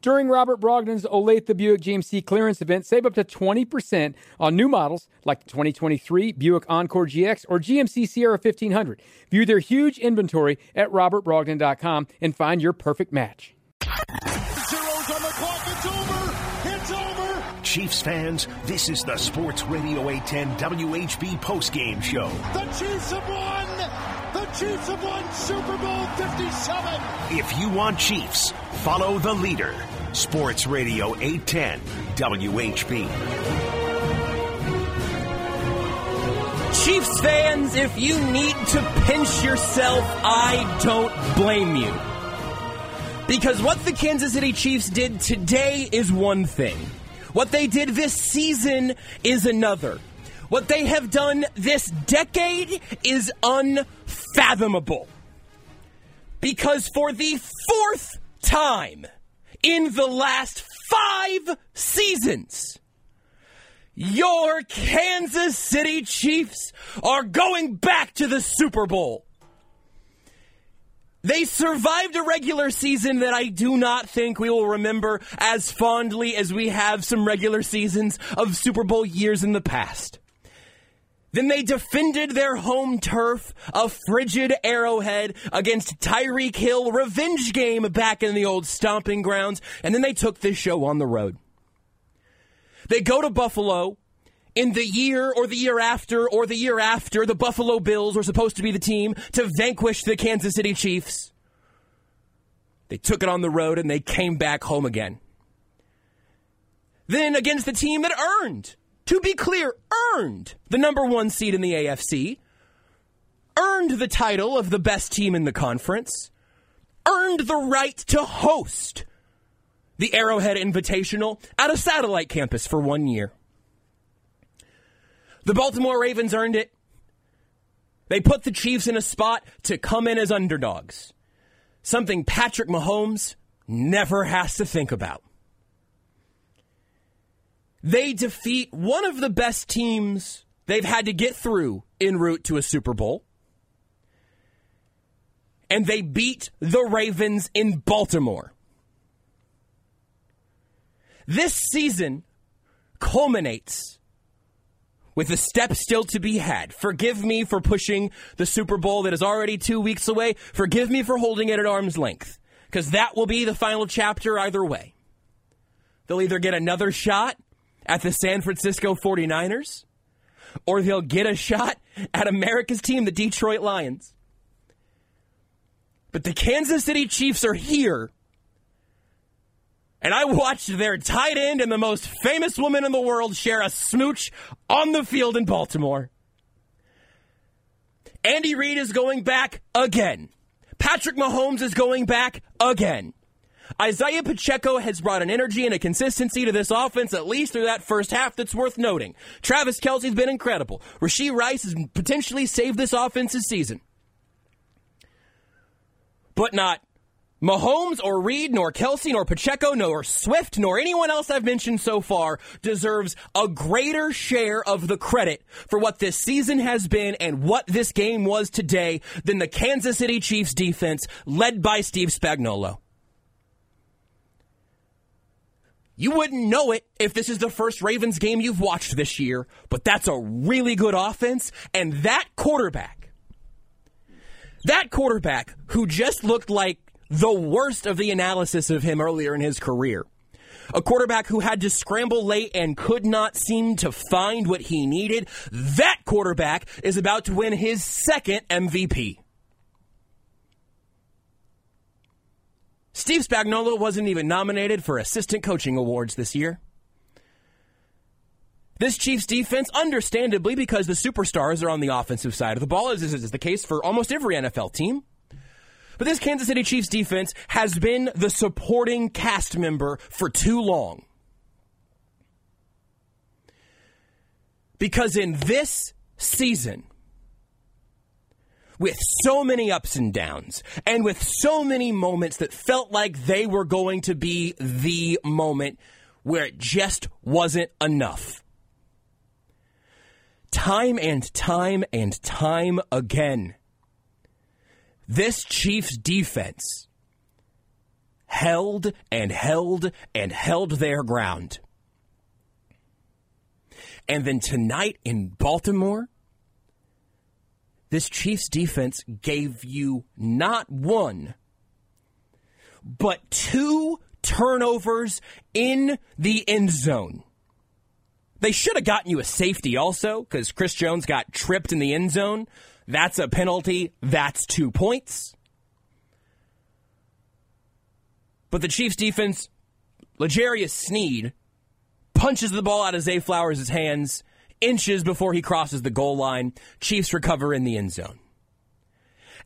During Robert Brogdon's Olathe Buick GMC clearance event, save up to 20% on new models like the 2023 Buick Encore GX or GMC Sierra 1500. View their huge inventory at robertbrogdon.com and find your perfect match. Zeros on the clock. It's over. It's over. Chiefs fans, this is the Sports Radio 810 WHB postgame show. The Chiefs have won. The Chiefs have won Super Bowl 57. If you want Chiefs, follow the leader. Sports Radio 810 WHB. Chiefs fans, if you need to pinch yourself, I don't blame you. Because what the Kansas City Chiefs did today is one thing. What they did this season is another. What they have done this decade is unfathomable. Because for the fourth time in the last five seasons, your Kansas City Chiefs are going back to the Super Bowl. They survived a regular season that I do not think we will remember as fondly as we have some regular seasons of Super Bowl years in the past. Then they defended their home turf, a frigid arrowhead against Tyreek Hill revenge game back in the old stomping grounds, and then they took this show on the road. They go to Buffalo in the year or the year after or the year after the Buffalo Bills were supposed to be the team to vanquish the Kansas City Chiefs. They took it on the road and they came back home again. Then against the team that earned, to be clear, earned the number one seed in the AFC, earned the title of the best team in the conference, earned the right to host the Arrowhead Invitational at a satellite campus for one year. The Baltimore Ravens earned it. They put the Chiefs in a spot to come in as underdogs. Something Patrick Mahomes never has to think about. They defeat one of the best teams they've had to get through en route to a Super Bowl. And they beat the Ravens in Baltimore. This season culminates with a step still to be had. Forgive me for pushing the Super Bowl that is already two weeks away. Forgive me for holding it at arm's length, because that will be the final chapter either way. They'll either get another shot at the San Francisco 49ers, or they'll get a shot at America's team, the Detroit Lions. But the Kansas City Chiefs are here and I watched their tight end and the most famous woman in the world share a smooch on the field in Baltimore. Andy Reid is going back again. Patrick Mahomes is going back again. Isaiah Pacheco has brought an energy and a consistency to this offense, at least through that first half, that's worth noting. Travis Kelce's been incredible. Rashee Rice has potentially saved this offense's season. But not Mahomes or Reid, nor Kelce nor Pacheco, nor Swift, nor anyone else I've mentioned so far deserves a greater share of the credit for what this season has been and what this game was today than the Kansas City Chiefs defense led by Steve Spagnuolo. You wouldn't know it if this is the first Ravens game you've watched this year, but that's a really good offense, and that quarterback, that quarterback who just looked like the worst of the analysis of him earlier in his career. A quarterback who had to scramble late and could not seem to find what he needed. That quarterback is about to win his second MVP. Steve Spagnuolo wasn't even nominated for assistant coaching awards this year. This Chiefs defense, understandably, because the superstars are on the offensive side of the ball, as is the case for almost every NFL team. But this Kansas City Chiefs defense has been the supporting cast member for too long. Because in this season, with so many ups and downs, and with so many moments that felt like they were going to be the moment where it just wasn't enough. Time and time and time again, this Chiefs defense held and held and held their ground. And then tonight in Baltimore, this Chiefs defense gave you not one, but two turnovers in the end zone. They should have gotten you a safety also because Chris Jones got tripped in the end zone. That's a penalty. That's two points. But the Chiefs defense, L'Jarius Sneed, punches the ball out of Zay Flowers' hands inches before he crosses the goal line. Chiefs recover in the end zone.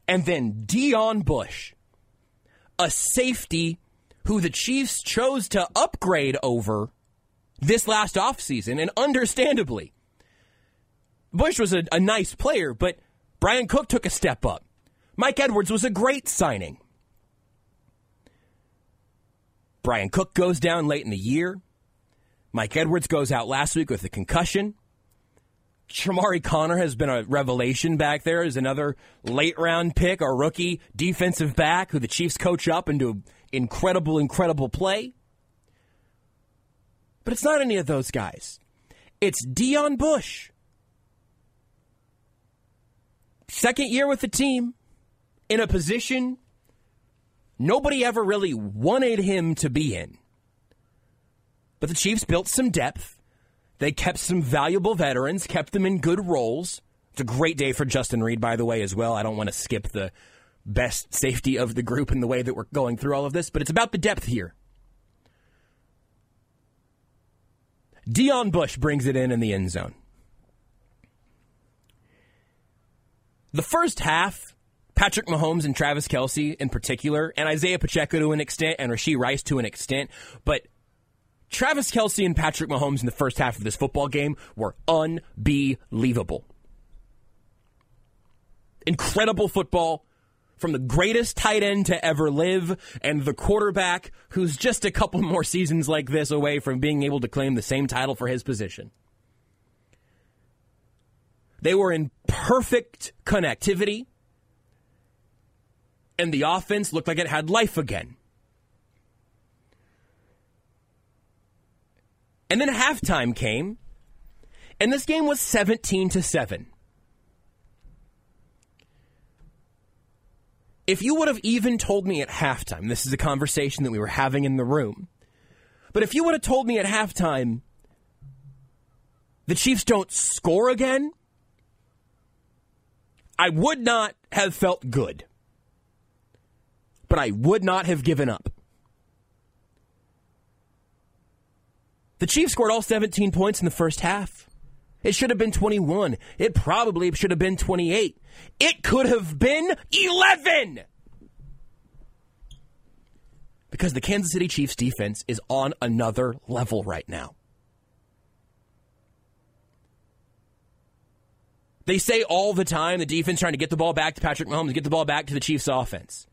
And then Deon Bush, a safety who the Chiefs chose to upgrade over this last offseason, and understandably. Bush was a, a nice player, but Bryan Cook took a step up. Mike Edwards was a great signing. Bryan Cook goes down late in the year. Mike Edwards goes out last week with a concussion. Chamarri Conner has been a revelation back there as another late round pick, a rookie defensive back who the Chiefs coach up into incredible, incredible play. But it's not any of those guys. It's Deon Bush. Second year with the team in a position nobody ever really wanted him to be in. But the Chiefs built some depth. They kept some valuable veterans, kept them in good roles. It's a great day for Justin Reid, by the way, as well. I don't want to skip the best safety of the group in the way that we're going through all of this, but it's about the depth here. Deon Bush brings it in in the end zone. The first half, Patrick Mahomes and Travis Kelce in particular, and Isaiah Pacheco to an extent, and Rashee Rice to an extent, but Travis Kelce and Patrick Mahomes in the first half of this football game were unbelievable. Incredible football from the greatest tight end to ever live and the quarterback who's just a couple more seasons like this away from being able to claim the same title for his position. They were in perfect connectivity, and the offense looked like it had life again. And then halftime came, and this game was 17 to 7. If you would have even told me at halftime, this is a conversation that we were having in the room, but if you would have told me at halftime the Chiefs don't score again, I would not have felt good. But I would not have given up. The Chiefs scored all 17 points in the first half. It should have been 21. It probably should have been 28. It could have been 11! Because the Kansas City Chiefs defense is on another level right now. They say all the time the defense trying to get the ball back to Patrick Mahomes, get the ball back to the Chiefs offense.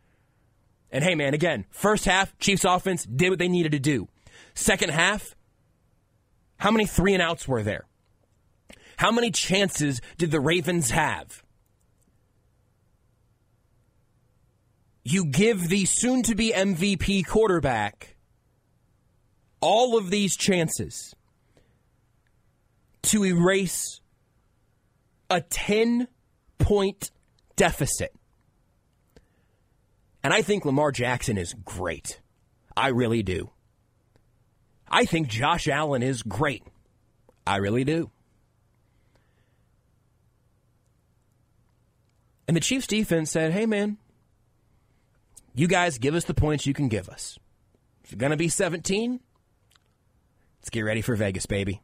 And hey, man, again, first half, Chiefs offense did what they needed to do. Second half, how many three and outs were there? How many chances did the Ravens have? You give the soon to be MVP quarterback all of these chances to erase a 10 point deficit. And I think Lamar Jackson is great. I really do. I think Josh Allen is great. I really do. And the Chiefs defense said, hey, man, you guys give us the points you can give us. If you're going to be 17, let's get ready for Vegas, baby.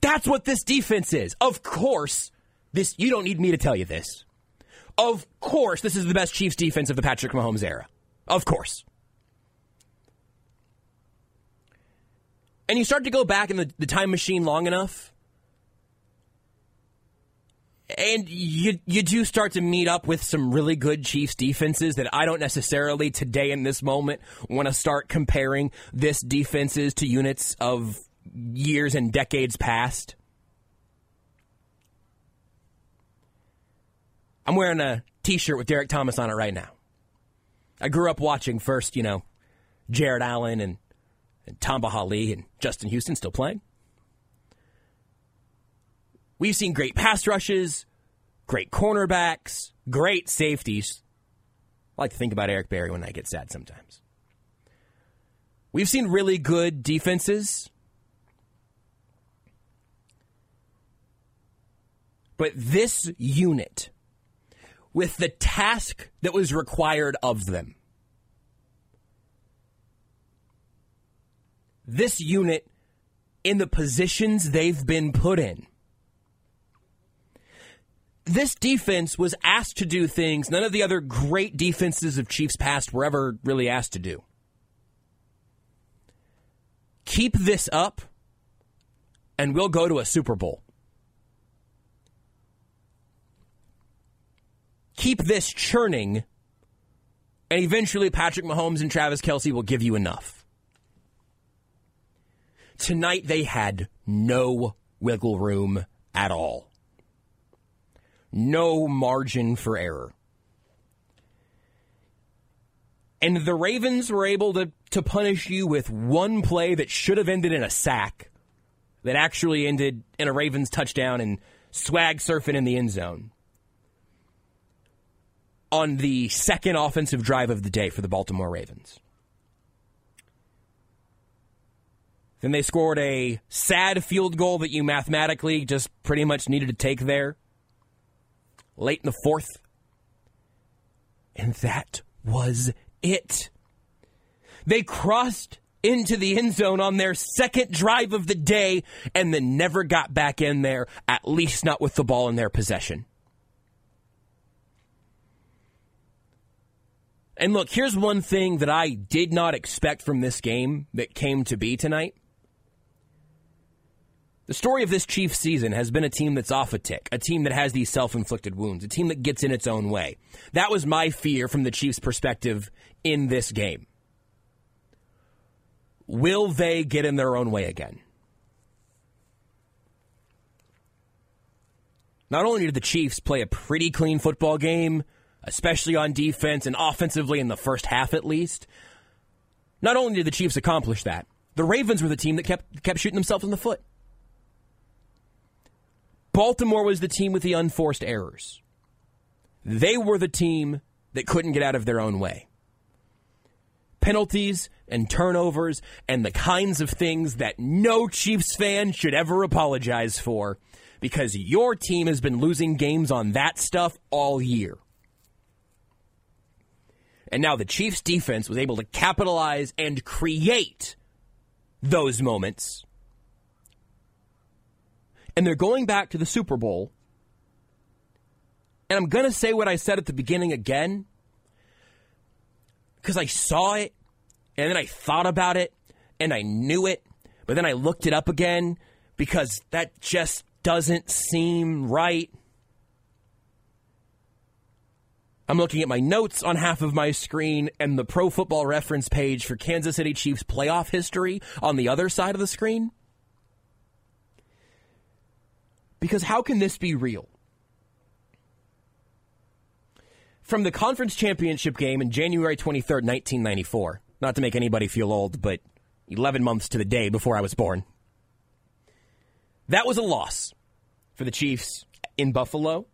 That's what this defense is. Of course, this you don't need me to tell you this. Of course, this is the best Chiefs defense of the Patrick Mahomes era. Of course. And you start to go back in the, the time machine long enough, and you you do start to meet up with some really good Chiefs defenses that I don't necessarily today in this moment want to start comparing this defenses to units of years and decades past. I'm wearing a t-shirt with Derrick Thomas on it right now. I grew up watching first, you know, Jared Allen and, and Tamba Hali and Justin Houston still playing. We've seen great pass rushes, great cornerbacks, great safeties. I like to think about Eric Berry when I get sad sometimes. We've seen really good defenses. But this unit, with the task that was required of them, this unit in the positions they've been put in, this defense was asked to do things none of the other great defenses of Chiefs past were ever really asked to do. Keep this up, and we'll go to a Super Bowl. Keep this churning, and eventually Patrick Mahomes and Travis Kelce will give you enough. Tonight they had no wiggle room at all no margin for error. And the Ravens were able to, to punish you with one play that should have ended in a sack, that actually ended in a Ravens touchdown and swag surfing in the end zone. On the second offensive drive of the day for the Baltimore Ravens. Then they scored a sad field goal that you mathematically just pretty much needed to take there late in the fourth. And that was it. They crossed into the end zone on their second drive of the day and then never got back in there, at least not with the ball in their possession. And look, here's one thing that I did not expect from this game that came to be tonight. The story of this Chiefs season has been a team that's off a tick, a team that has these self inflicted wounds, a team that gets in its own way. That was my fear from the Chiefs' perspective in this game. Will they get in their own way again? Not only did the Chiefs play a pretty clean football game, especially on defense and offensively in the first half at least, not only did the Chiefs accomplish that, the Ravens were the team that kept kept shooting themselves in the foot. Baltimore was the team with the unforced errors. They were the team that couldn't get out of their own way. Penalties and turnovers and the kinds of things that no Chiefs fan should ever apologize for because your team has been losing games on that stuff all year. And now the Chiefs defense was able to capitalize and create those moments and they're going back to the Super Bowl. And I'm going to say what I said at the beginning again because I saw it and then I thought about it and I knew it, but then I looked it up again because that just doesn't seem right. I'm looking at my notes on half of my screen and the Pro Football Reference page for Kansas City Chiefs playoff history on the other side of the screen. Because how can this be real? From the conference championship game in January 23rd, 1994, not to make anybody feel old, but 11 months to the day before I was born, that was a loss for the Chiefs in Buffalo.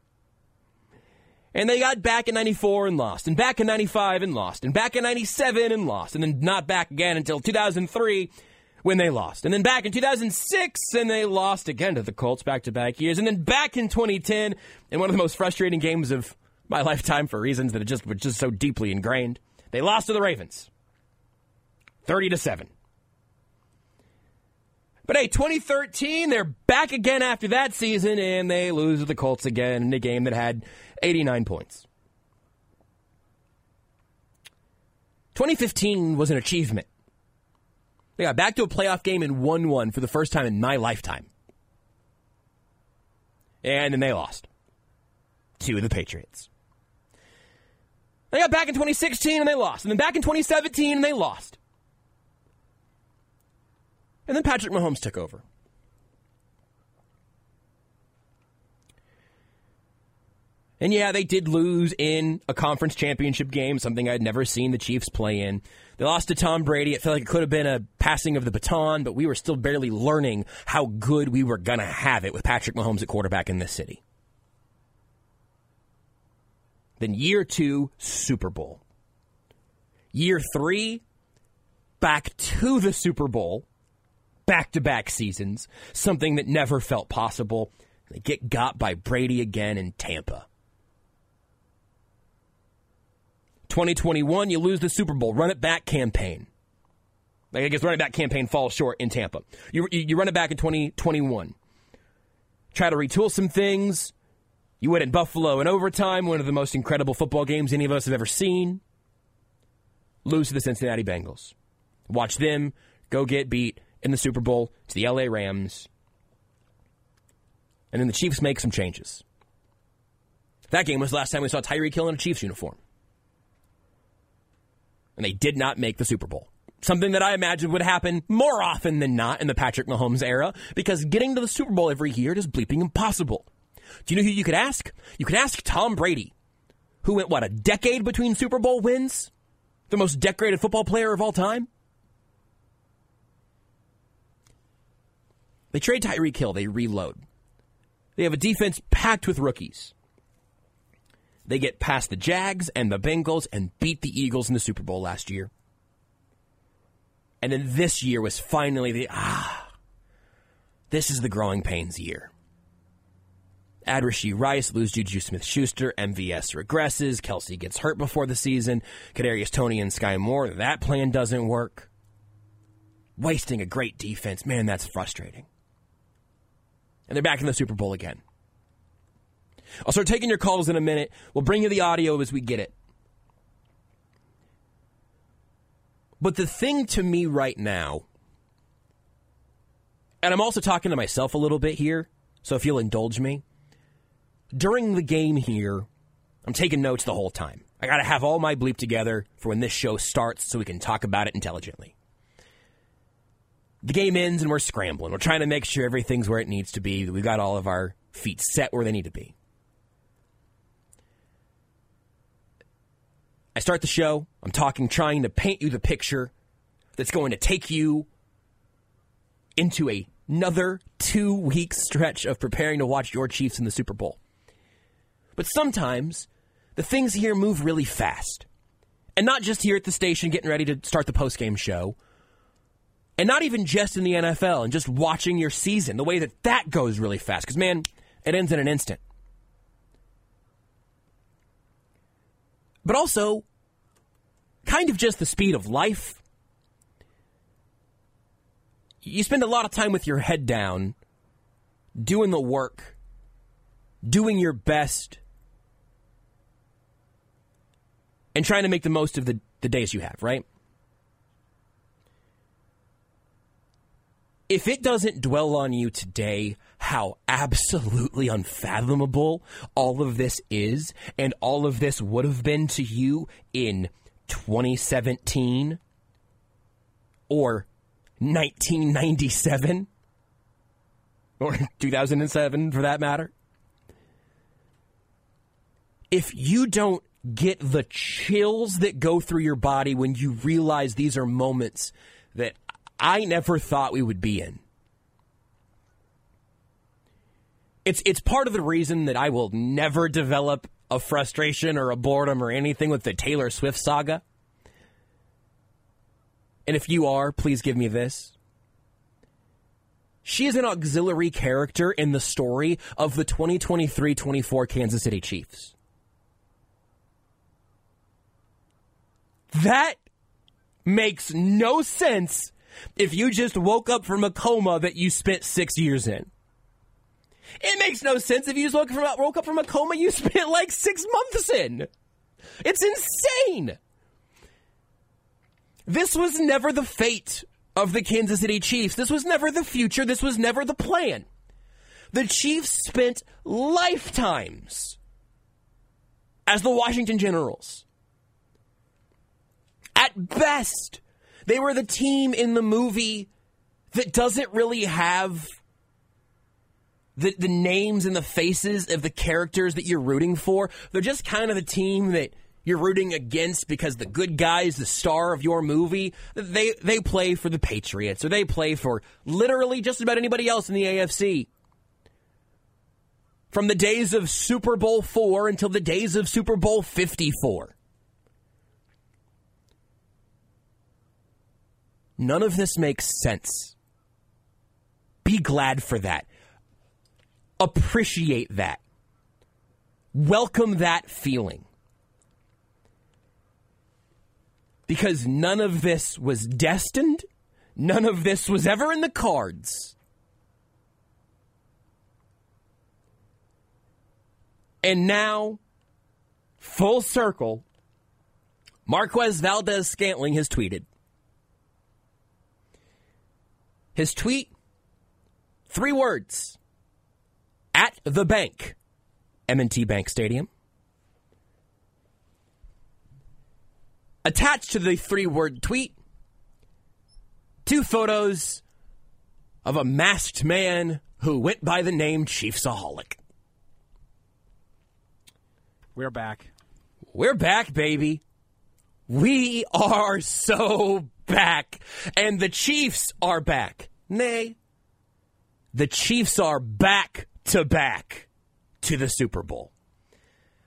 And they got back in 94 and lost, and back in 95 and lost, and back in 97 and lost, and then not back again until 2003 when they lost. And then back in 2006, and they lost again to the Colts back to back years. And then back in 2010, in one of the most frustrating games of my lifetime for reasons that just were just so deeply ingrained, they lost to the Ravens 30 to 7. But hey, 2013, they're back again after that season, and they lose to the Colts again in a game that had 89 points. 2015 was an achievement. They got back to a playoff game and won one for the first time in my lifetime. And then they lost to the Patriots. They got back in 2016 and they lost. And then back in 2017 and they lost. And then Patrick Mahomes took over. And yeah, they did lose in a conference championship game, something I'd never seen the Chiefs play in. They lost to Tom Brady. It felt like it could have been a passing of the baton, but we were still barely learning how good we were going to have it with Patrick Mahomes at quarterback in this city. Then year two, Super Bowl. Year three, back to the Super Bowl, back to back seasons, something that never felt possible. They get got by Brady again in Tampa. 2021, you lose the Super Bowl, run it back campaign. I guess running back campaign falls short in Tampa. You, you, run it back in 2021. Try to retool some things. You win in Buffalo in overtime, one of the most incredible football games any of us have ever seen. Lose to the Cincinnati Bengals. Watch them go get beat in the Super Bowl to the LA Rams. And then the Chiefs make some changes. That game was the last time we saw Tyreek Hill in a Chiefs uniform and they did not make the Super Bowl. Something that I imagine would happen more often than not in the Patrick Mahomes era because getting to the Super Bowl every year is bleeping impossible. Do you know who you could ask? You could ask Tom Brady, who went, what, a decade between Super Bowl wins? The most decorated football player of all time? They trade Tyreek Hill, they reload. They have a defense packed with rookies. They get past the Jags and the Bengals and beat the Eagles in the Super Bowl last year. And then this year was finally the ah, this is the growing pains year. Add Rashee Rice, lose Juju Smith Schuster, MVS regresses, Kelce gets hurt before the season, Kadarius Toney and Skyy Moore, that plan doesn't work. Wasting a great defense, man, that's frustrating. And they're back in the Super Bowl again. I'll start taking your calls in a minute. We'll bring you the audio as we get it. But the thing to me right now, and I'm also talking to myself a little bit here, so if you'll indulge me, during the game here, I'm taking notes the whole time. I got to have all my bleep together for when this show starts so we can talk about it intelligently. The game ends and we're scrambling. We're trying to make sure everything's where it needs to be. We've got all of our feet set where they need to be. I start the show. I'm talking, trying to paint you the picture that's going to take you into a, another two week stretch of preparing to watch your Chiefs in the Super Bowl. But sometimes the things here move really fast. And not just here at the station getting ready to start the post-game show. And not even just in the NFL and just watching your season. The way that that goes really fast. Because, man, it ends in an instant. But also kind of just the speed of life. You spend a lot of time with your head down, doing the work, doing your best, and trying to make the most of the, the days you have, right? If it doesn't dwell on you today how absolutely unfathomable all of this is, and all of this would have been to you in 2017 or 1997 or 2007 for that matter. If you don't get the chills that go through your body when you realize these are moments that I never thought we would be in. It's it's part of the reason that I will never develop a frustration or a boredom or anything with the Taylor Swift saga. And if you are, please give me this. She is an auxiliary character in the story of the 2023 24 Kansas City Chiefs. That makes no sense if you just woke up from a coma that you spent six years in. It makes no sense if you just woke, from, woke up from a coma you spent like six months in. It's insane. This was never the fate of the Kansas City Chiefs. This was never the future. This was never the plan. The Chiefs spent lifetimes as the Washington Generals. At best, they were the team in the movie that doesn't really have the, the names and the faces of the characters that you're rooting for. They're just kind of the team that you're rooting against because the good guy is the star of your movie. They they play for the Patriots or they play for literally just about anybody else in the AFC. From the days of Super Bowl 4 until the days of Super Bowl 54. None of this makes sense. Be glad for that. Appreciate that. Welcome that feeling. Because none of this was destined, none of this was ever in the cards. And now, full circle, Marquez Valdes Scantling has tweeted. His tweet, three words. At the bank, M&T Bank Stadium. Attached to the three-word tweet, two photos of a masked man who went by the name Chiefsaholic. We're back. We're back, baby. We are so back. And the Chiefs are back. Nay, the Chiefs are back to back to the Super Bowl.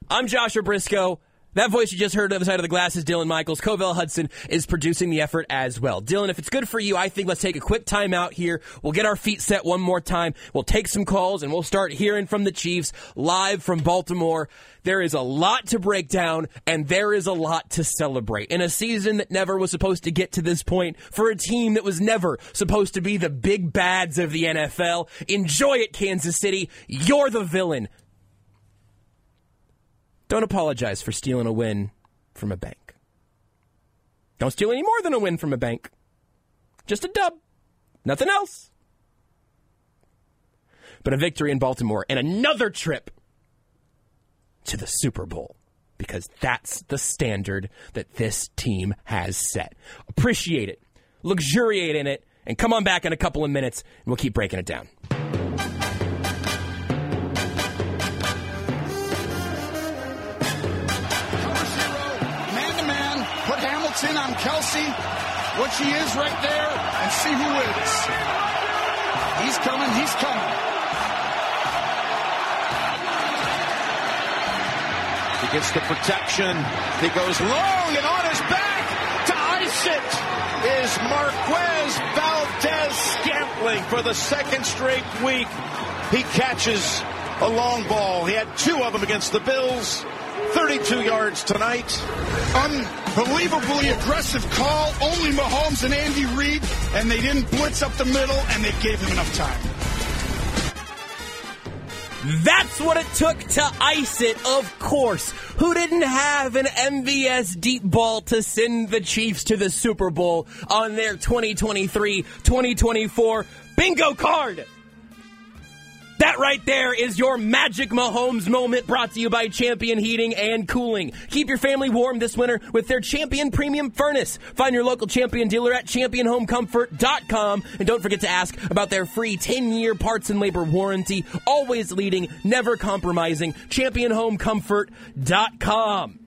I'm Joshua Brisco. That voice you just heard on the other side of the glass is Dylan Michaels. Covell Hudson is producing the effort as well. Dylan, if it's good for you, I think let's take a quick time out here. We'll get our feet set one more time. We'll take some calls and we'll start hearing from the Chiefs live from Baltimore. There is a lot to break down and there is a lot to celebrate. In a season that never was supposed to get to this point, for a team that was never supposed to be the big bads of the NFL, enjoy it, Kansas City. You're the villain. Don't apologize for stealing a win from a bank. Don't steal any more than a win from a bank. Just a dub. Nothing else. But a victory in Baltimore and another trip to the Super Bowl because that's the standard that this team has set. Appreciate it, luxuriate in it, and come on back in a couple of minutes and we'll keep breaking it down. In on Kelce, what she is right there, and see who wins. He's coming, he's coming. He gets the protection. He goes long and on his back to ice it is Marquez Valdes Scantling for the second straight week. He catches a long ball. He had two of them against the Bills. 32 yards tonight. Unbelievably aggressive call. Only Mahomes and Andy Reid, and they didn't blitz up the middle, and they gave him enough time. That's what it took to ice it, of course. Who didn't have an MVS deep ball to send the Chiefs to the Super Bowl on their 2023 2024 bingo card? That right there is your magic Mahomes moment brought to you by Champion Heating and Cooling. Keep your family warm this winter with their Champion Premium Furnace. Find your local Champion dealer at championhomecomfort.com and don't forget to ask about their free 10-year parts and labor warranty. Always leading, never compromising. championhomecomfort.com.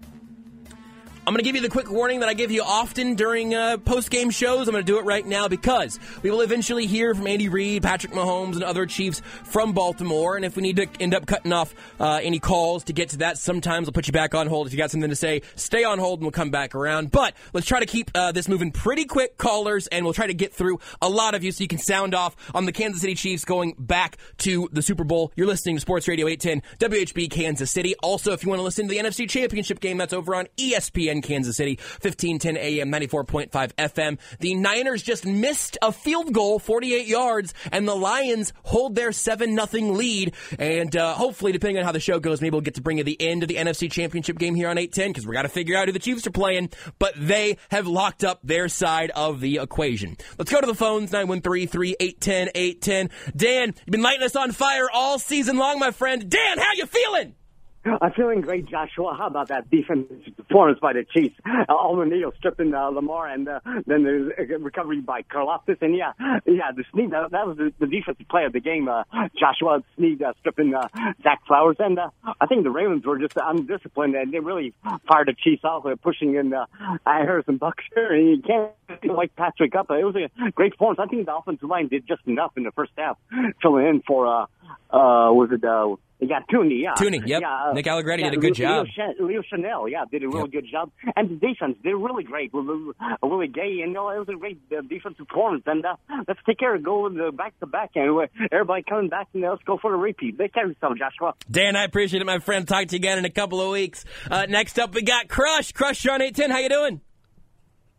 I'm going to give you the quick warning that I give you often during uh, post game shows. I'm going to do it right now because we will eventually hear from Andy Reid, Patrick Mahomes, and other Chiefs from Baltimore. And if we need to end up cutting off uh, any calls to get to that, sometimes I'll put you back on hold. If you got something to say, stay on hold and we'll come back around. But let's try to keep uh, this moving pretty quick, callers, and we'll try to get through a lot of you so you can sound off on the Kansas City Chiefs going back to the Super Bowl. You're listening to Sports Radio 810 WHB Kansas City. Also, if you want to listen to the NFC Championship game, that's over on ESPN Kansas City, 1510 AM, 94.5 FM. The Niners just missed a field goal, 48 yards, and the Lions hold their 7 0 lead. And uh, hopefully, depending on how the show goes, maybe we'll get to bring you the end of the NFC Championship game here on 810 because we got to figure out who the Chiefs are playing. But they have locked up their side of the equation. Let's go to the phones 913 3810 810. Dan, you've been lighting us on fire all season long, my friend. Dan, how you feeling? I'm feeling great, Joshua. How about that defensive performance by the Chiefs? Uh, stripping uh, Lamar, and uh, then the recovery by Karlaftis, and yeah, yeah, the Sneed that, that was the, the defensive play of the game. Uh, Joshua Sneed uh, stripping uh, Zach Flowers, and uh, I think the Ravens were just undisciplined, and they really fired the Chiefs off, uh, pushing in uh, Harrison Butker, and you can't like Patrick up. It was a great performance. I think the offensive line did just enough in the first half, filling in for uh, uh, was it uh yeah, Thuney, yeah. Thuney, yep. Yeah, uh, Nick Allegretti yeah, did a good Leo, job. Leo, Leo Chenal, yeah, did a really yep. good job. And the defense, they're really great. Really gay, and you know, it was a great uh, defensive performance. And uh, let's take care of go back to back, and everybody coming back, and let's go for the repeat. They carry yourself, Joshua. Dan, I appreciate it, my friend. Talk to you again in a couple of weeks. Uh, next up, we got Crush. Crush, Sean 810, how you doing?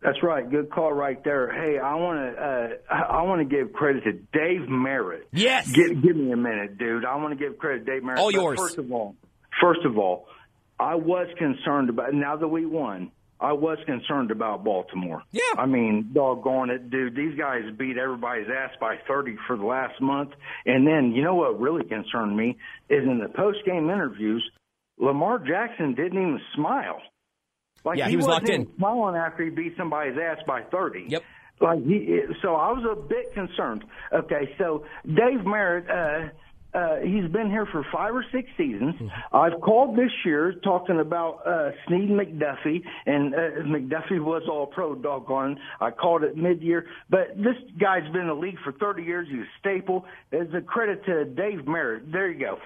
That's right. Good call right there. Hey, I want to uh, I want to give credit to Dave Merritt. Yes. Give, give me a minute, dude. I want to give credit to Dave Merritt. All yours. First of all, first of all, I was concerned about now that we won. I was concerned about Baltimore. Yeah. I mean, doggone it, dude. These guys beat everybody's ass by 30 for the last month. And then, you know what really concerned me is in the post game interviews, Lamar Jackson didn't even smile. Like yeah, he, he was locked in. Smiling after he beat somebody's ass by thirty. Yep. Like he, so I was a bit concerned. Okay, so Dave Merritt, uh, uh, he's been here for five or six seasons. Mm-hmm. I've called this year talking about uh, Sneed McDuffie, and uh, McDuffie was all pro, doggone. I called it mid year, but this guy's been in the league for 30 years. He's a staple. It's a credit to Dave Merritt. There you go.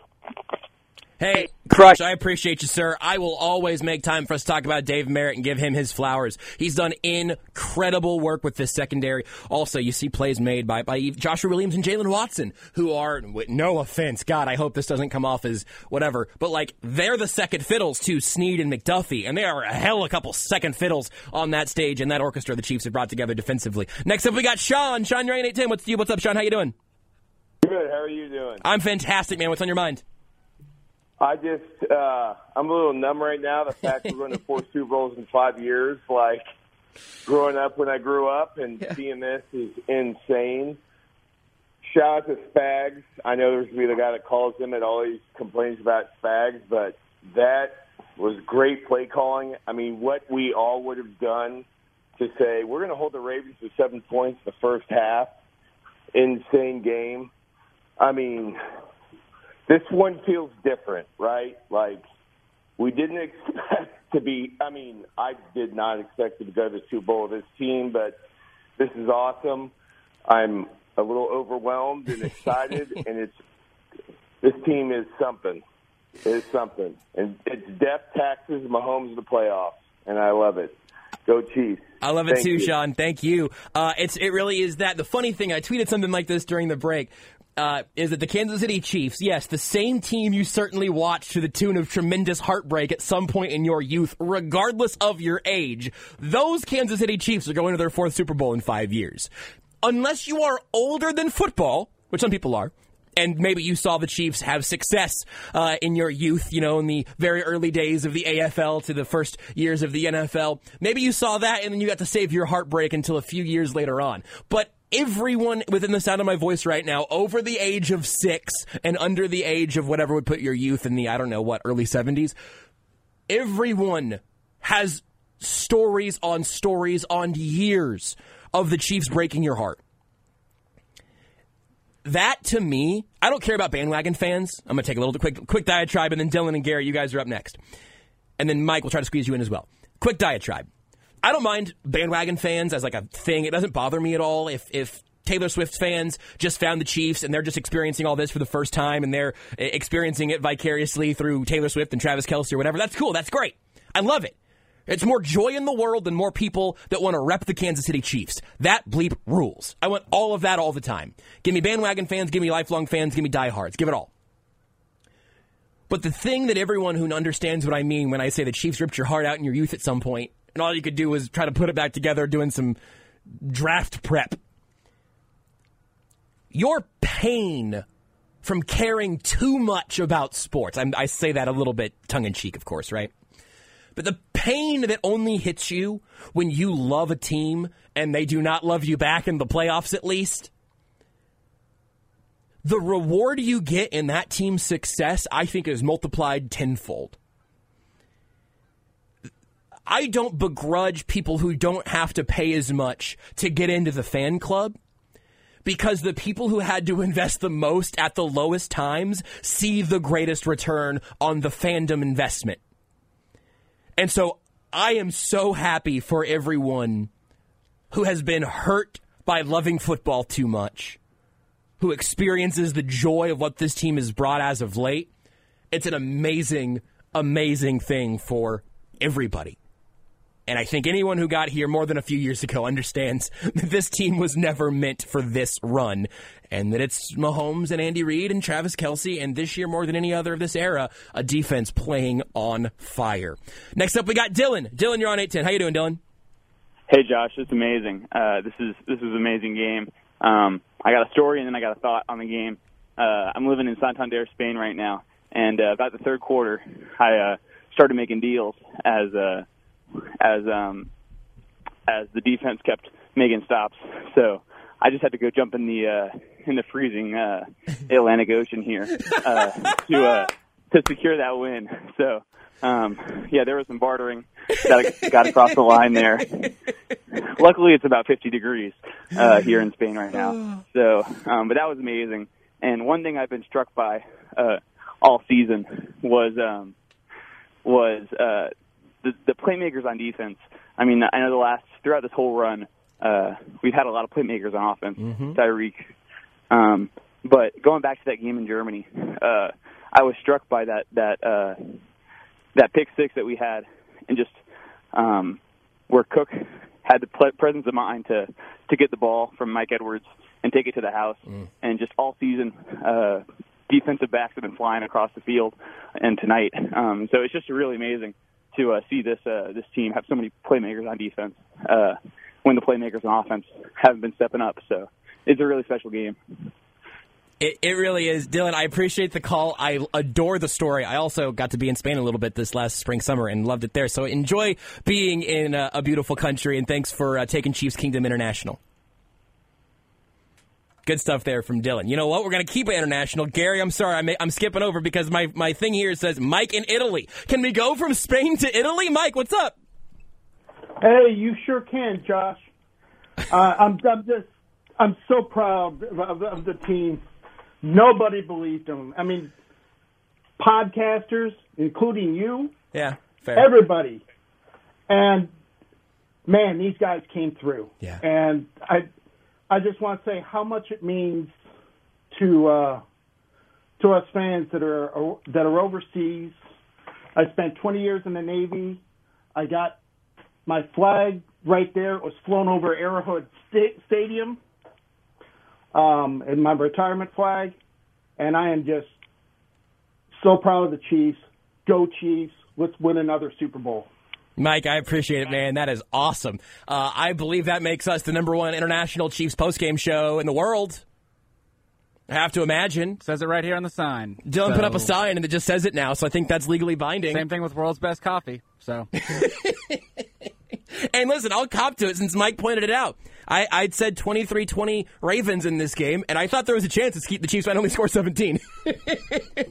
Hey, Crush, I appreciate you, sir. I will always make time for us to talk about Dave Merritt and give him his flowers. He's done incredible work with this secondary. Also, you see plays made by, by Joshua Williams and Jaylen Watson, who are, no offense, God, I hope this doesn't come off as whatever, but like, they're the second fiddles to Sneed and McDuffie, and they are a hell of a couple second fiddles on that stage and that orchestra the Chiefs have brought together defensively. Next up, we got Sean. Sean, you're 810. What's, what's up, Sean? How you doing? Good. How are you doing? I'm fantastic, man. What's on your mind? I just, uh, I'm a little numb right now. The fact we're going to four Super Bowls in five years, like growing up when I grew up and yeah. seeing this is insane. Shout out to Spags. I know there's going to be the guy that calls him and always complains about Spags, but that was great play calling. I mean, what we all would have done to say we're going to hold the Ravens to seven points the first half. Insane game. I mean, this one feels different, right? Like we didn't expect to be. I mean, I did not expect to go to the Super Bowl with this team, but this is awesome. I'm a little overwhelmed and excited, and it's this team is something. It's something, and it's death taxes Mahomes in the playoffs, and I love it. Go Chiefs. I love it Thank too, you. Sean. Thank you. Uh, it's it really is that. The funny thing, I tweeted something like this during the break uh, is that the Kansas City Chiefs, yes, the same team you certainly watched to the tune of tremendous heartbreak at some point in your youth, regardless of your age, those Kansas City Chiefs are going to their fourth Super Bowl in five years. Unless you are older than football, which some people are, and maybe you saw the Chiefs have success uh, in your youth, you know, in the very early days of the AFL to the first years of the NFL. Maybe you saw that and then you got to save your heartbreak until a few years later on. But everyone within the sound of my voice right now over the age of six and under the age of whatever would put your youth in the, I don't know what, early 70s, everyone has stories on stories on years of the Chiefs breaking your heart. That to me, I don't care about bandwagon fans. I'm going to take a little quick quick diatribe, and then Dylan and Gary, you guys are up next. And then Mike will try to squeeze you in as well. Quick diatribe. I don't mind bandwagon fans as like a thing. It doesn't bother me at all if if Taylor Swift fans just found the Chiefs and they're just experiencing all this for the first time and they're eh, experiencing it vicariously through Taylor Swift and Travis Kelce or whatever. That's cool. That's great. I love it. It's more joy in the world than more people that want to rep the Kansas City Chiefs. That bleep rules. I want all of that all the time. Give me bandwagon fans, give me lifelong fans, give me diehards. Give it all. But the thing that everyone who understands what I mean when I say the Chiefs ripped your heart out in your youth at some point and all you could do was try to put it back together doing some draft prep. Your pain from caring too much about sports, I'm, i say that a little bit tongue in cheek, of course, right? But the pain that only hits you when you love a team and they do not love you back in the playoffs, at least, the reward you get in that team's success, I think, is multiplied tenfold. I don't begrudge people who don't have to pay as much to get into the fan club because the people who had to invest the most at the lowest times see the greatest return on the fandom investment. And so I am so happy for everyone who has been hurt by loving football too much, who experiences the joy of what this team has brought as of late. It's an amazing, amazing thing for everybody. And I think anyone who got here more than a few years ago understands that this team was never meant for this run. And that it's Mahomes and Andy Reid and Travis Kelce and this year more than any other of this era, a defense playing on fire. Next up, we got Dylan. Dylan, you're on 810. How you doing, Dylan? Hey, Josh. It's amazing. Uh, this is this is an amazing game. Um, I got a story and then I got a thought on the game. Uh, I'm living in Santander, Spain right now, and uh, about the third quarter, I uh, started making deals as uh, as um, as the defense kept making stops. So I just had to go jump in the uh, in the freezing uh, Atlantic Ocean here uh, to uh, to secure that win. So um, yeah, there was some bartering that I got across the line there. Luckily, it's about 50 degrees uh, here in Spain right now. So, um, but that was amazing. And one thing I've been struck by uh, all season was um, was uh, the, the playmakers on defense. I mean, I know the last throughout this whole run, uh, we've had a lot of playmakers on offense. Mm-hmm. Tyreek, um, but going back to that game in Germany, uh, I was struck by that that uh, that pick six that we had, and just um, where Cook had the ple- presence of mind to to get the ball from Mike Edwards and take it to the house, Mm. and just all season. Uh, Defensive backs have been flying across the field, and tonight, um, so it's just really amazing to uh, see this uh, this team have so many playmakers on defense uh, when the playmakers on offense haven't been stepping up. So it's a really special game. It, it really is. Dylan, I appreciate the call. I adore the story. I also got to be in Spain a little bit this last spring, summer, and loved it there. So enjoy being in a, a beautiful country, and thanks for uh, taking Chiefs Kingdom International. Good stuff there from Dylan. You know what? We're going to keep it international. Gary, I'm sorry. I'm, I'm skipping over because my, my thing here says Mike in Italy. Can we go from Spain to Italy? Mike, what's up? Hey, you sure can, Josh. Uh, I'm, I'm just, I'm so proud of, of the team. Nobody believed them. I mean, podcasters, including you, Yeah, fair. everybody, and man, these guys came through. Yeah. And I, I just want to say how much it means to uh, to us fans that are that are overseas. I spent 20 years in the Navy. I got my flag right there. It was flown over Arrowhead Sta- Stadium, um, and my retirement flag. And I am just so proud of the Chiefs. Go Chiefs! Let's win another Super Bowl. Mike, I appreciate it, man. That is awesome. Uh, I believe that makes us the number one international Chiefs postgame show in the world. I have to imagine. Says it right here on the sign. Dylan So- put up a sign and it just says it now, so I think that's legally binding. Same thing with world's best coffee. So And listen, I'll cop to it since Mike pointed it out. I, I'd said 23-20 Ravens in this game, and I thought there was a chance to keep the Chiefs might only score 17. and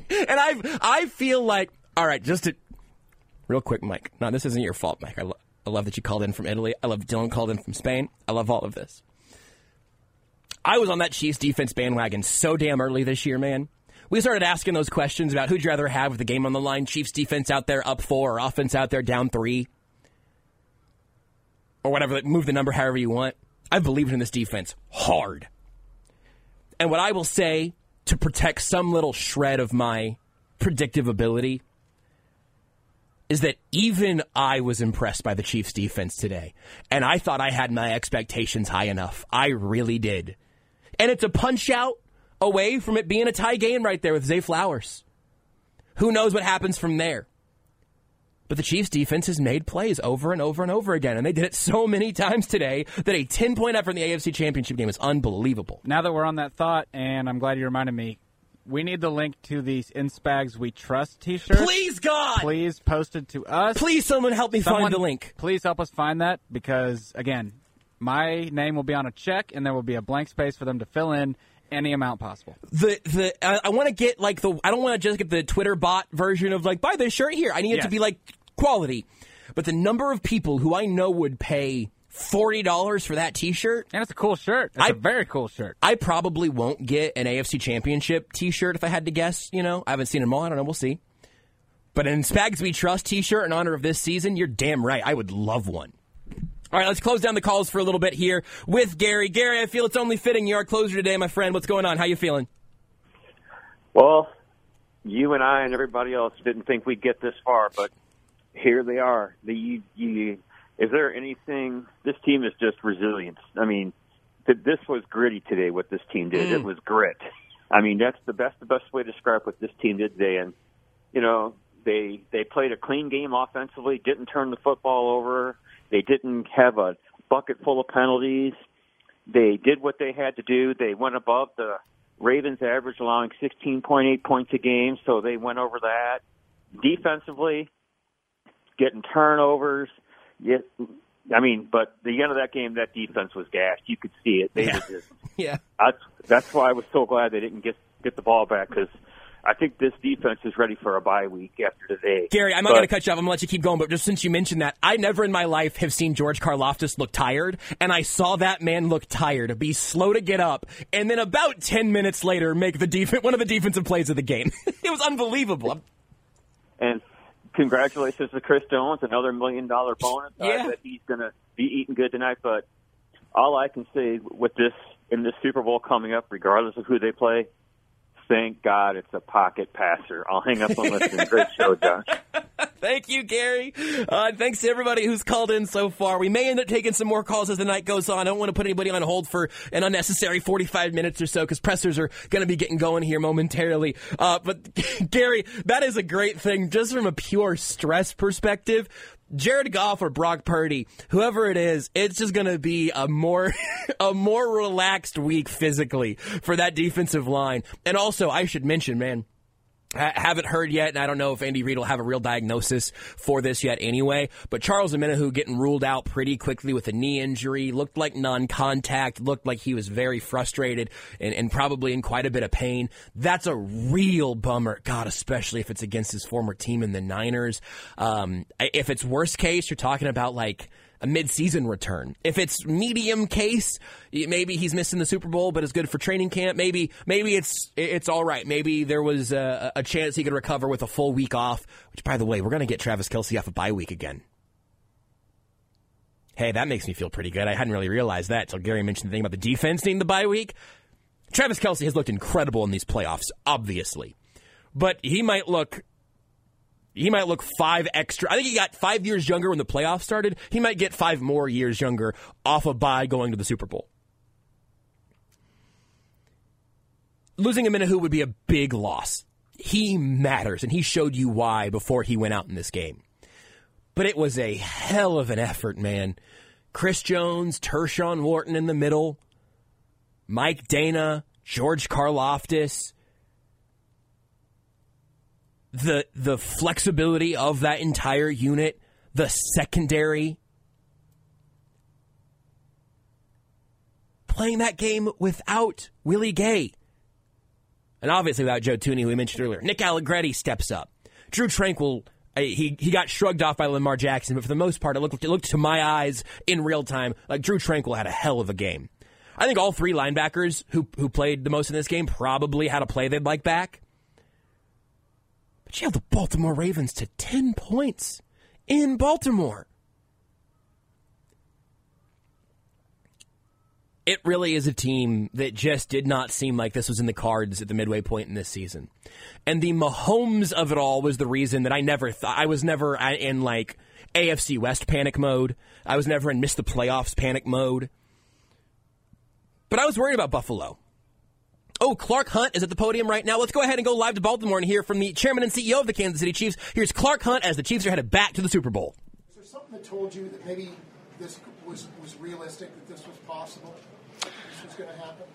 I I feel like, all right, just to, real quick, Mike. No, this isn't your fault, Mike. I, lo- I love that you called in from Italy. I love Dylan called in from Spain. I love all of this. I was on that Chiefs defense bandwagon so damn early this year, man. We started asking those questions about who'd you rather have with the game on the line, Chiefs defense out there up four or offense out there down three or whatever, move the number however you want. I believed in this defense hard. And what I will say to protect some little shred of my predictive ability is that even I was impressed by the Chiefs defense today. And I thought I had my expectations high enough. I really did. And it's a punch out away from it being a tie game right there with Zay Flowers. Who knows what happens from there? But the Chiefs defense has made plays over and over and over again, and they did it so many times today that a 10 point effort in the AFC Championship game is unbelievable. now that we're on that thought, and I'm glad you reminded me, we need the link to these In Spags We Trust T-shirts. Please, God! Please post it to us. Please, someone help me Someone- find the link. Please help us find that because again, my name will be on a check, and there will be a blank space for them to fill in, Any amount possible. The the I, I want to get like the I don't want to just get the Twitter bot version of like buy this shirt here. I need it to be like quality. But the number of people who I know would pay forty dollars for that T-shirt, and it's a cool shirt. It's a very cool shirt. I probably won't get an AFC Championship T-shirt if I had to guess. You know, I haven't seen them all. I don't know. We'll see. But an Spags We Trust T-shirt in honor of this season, you're damn right. I would love one. All right, let's close down the calls for a little bit here with Gary. Gary, I feel it's only fitting you're our closer today, my friend. What's going on? How you feeling? Well, you and I and everybody else didn't think we'd get this far, but here they are. The you, you, is there anything? This team is just resilience. I mean, th- this was gritty today. What this team did, Mm. it was grit. I mean, that's the best the best way to describe what this team did today. And you know, they they played a clean game offensively. Didn't turn the football over. They didn't have a bucket full of penalties. They did what they had to do. They went above the Ravens average, allowing 16.8 points a game, so they went over that. Defensively, getting turnovers. Yet, I mean, but the end of that game, that defense was gashed. You could see it. They Yeah. were just. Yeah. That's that's why I was so glad they didn't get get the ball back because I think this defense is ready for a bye week after today. Gary, I'm not going to cut you off. I'm going to let you keep going. But just since you mentioned that, I never in my life have seen George Karlaftis look tired, and I saw that man look tired, be slow to get up, and then about 10 minutes later make the def- one of the defensive plays of the game. it was unbelievable. And congratulations to Chris Jones, another million dollar bonus. Yeah. that he's going to be eating good tonight. But all I can say with this in this Super Bowl coming up, regardless of who they play, thank God it's a pocket passer. I'll hang up and listen. Great show, Josh. Thank you, Gary. Uh, thanks to everybody who's called in so far. We may end up taking some more calls as the night goes on. I don't want to put anybody on hold for an unnecessary 45 minutes or so because pressers are going to be getting going here momentarily. Uh, but Gary, that is a great thing just from a pure stress perspective. Jared Goff or Brock Purdy, whoever it is, it's just going to be a more a more relaxed week physically for that defensive line. And also, I should mention, man, I haven't heard yet, and I don't know if Andy Reid will have a real diagnosis for this yet anyway. But Charles Omenihu getting ruled out pretty quickly with a knee injury, looked like non-contact, looked like he was very frustrated and, and probably in quite a bit of pain. That's a real bummer. God, especially if it's against his former team in the Niners. Um, if it's worst case, you're talking about like a mid-season return. If it's medium case, maybe he's missing the Super Bowl, but is good for training camp. Maybe maybe it's it's all right. Maybe there was a, a chance he could recover with a full week off. Which, by the way, we're going to get Travis Kelce off a bye week again. Hey, that makes me feel pretty good. I hadn't really realized that until Gary mentioned the thing about the defense needing the bye week. Travis Kelce has looked incredible in these playoffs, obviously, but he might look he might look five extra. I think he got five years younger when the playoffs started. He might get five more years younger off a bye going to the Super Bowl. Losing Omenihu would be a big loss. He matters, and he showed you why before he went out in this game. But it was a hell of an effort, man. Chris Jones, Tershawn Wharton in the middle, Mike Danna, George Karlaftis, the the flexibility of that entire unit, the secondary playing that game without Willie Gay. And obviously without Joe Thuney, who we mentioned earlier. Nick Allegretti steps up. Drue Tranquill, uh, he, he got shrugged off by Lamar Jackson, but for the most part, it looked, it looked to my eyes in real time like Drue Tranquill had a hell of a game. I think all three linebackers who, who played the most in this game probably had a play they'd like back. Held the Baltimore Ravens to 10 points in Baltimore. It really is a team that just did not seem like this was in the cards at the midway point in this season. And the Mahomes of it all was the reason that I never thought, I was never in like AFC West panic mode. I was never in miss the playoffs panic mode. But I was worried about Buffalo. Oh, Clark Hunt is at the podium right now. Let's go ahead and go live to Baltimore and hear from the chairman and CEO of the Kansas City Chiefs. Here's Clark Hunt as the Chiefs are headed back to the Super Bowl. Is there something that told you that maybe this was, was realistic, that this was possible? This was going to happen?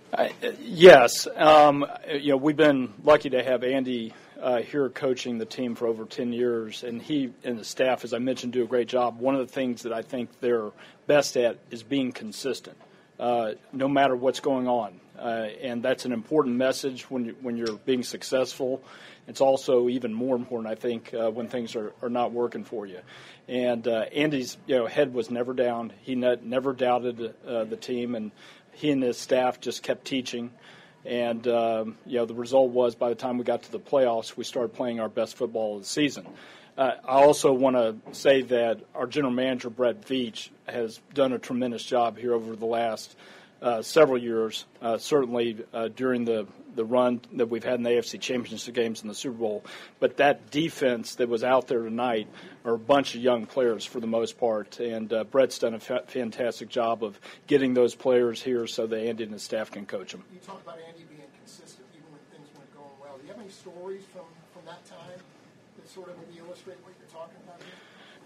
Uh, yes. Um, you know, we've been lucky to have Andy uh, here coaching the team for over 10 years, and he and the staff, as I mentioned, do a great job. One of the things that I think they're best at is being consistent. Uh, no matter what's going on. Uh, and that's an important message when, you, when you're being successful. It's also even more important, I think, uh, when things are, are not working for you. And uh, Andy's you know, head was never down. He ne- never doubted uh, the team, and he and his staff just kept teaching. And um, you know, the result was by the time we got to the playoffs, we started playing our best football of the season. Uh, I also want to say that our general manager Brett Veach has done a tremendous job here over the last uh, several years. Uh, certainly uh, during the the run that we've had in the AFC Championship games and the Super Bowl, but that defense that was out there tonight are a bunch of young players for the most part, and uh, Brett's done a fa- fantastic job of getting those players here so that Andy and his staff can coach them. You talk about Andy being consistent even when things weren't going well. Do you have any stories from, from that time sort of illustrate what you're talking about here?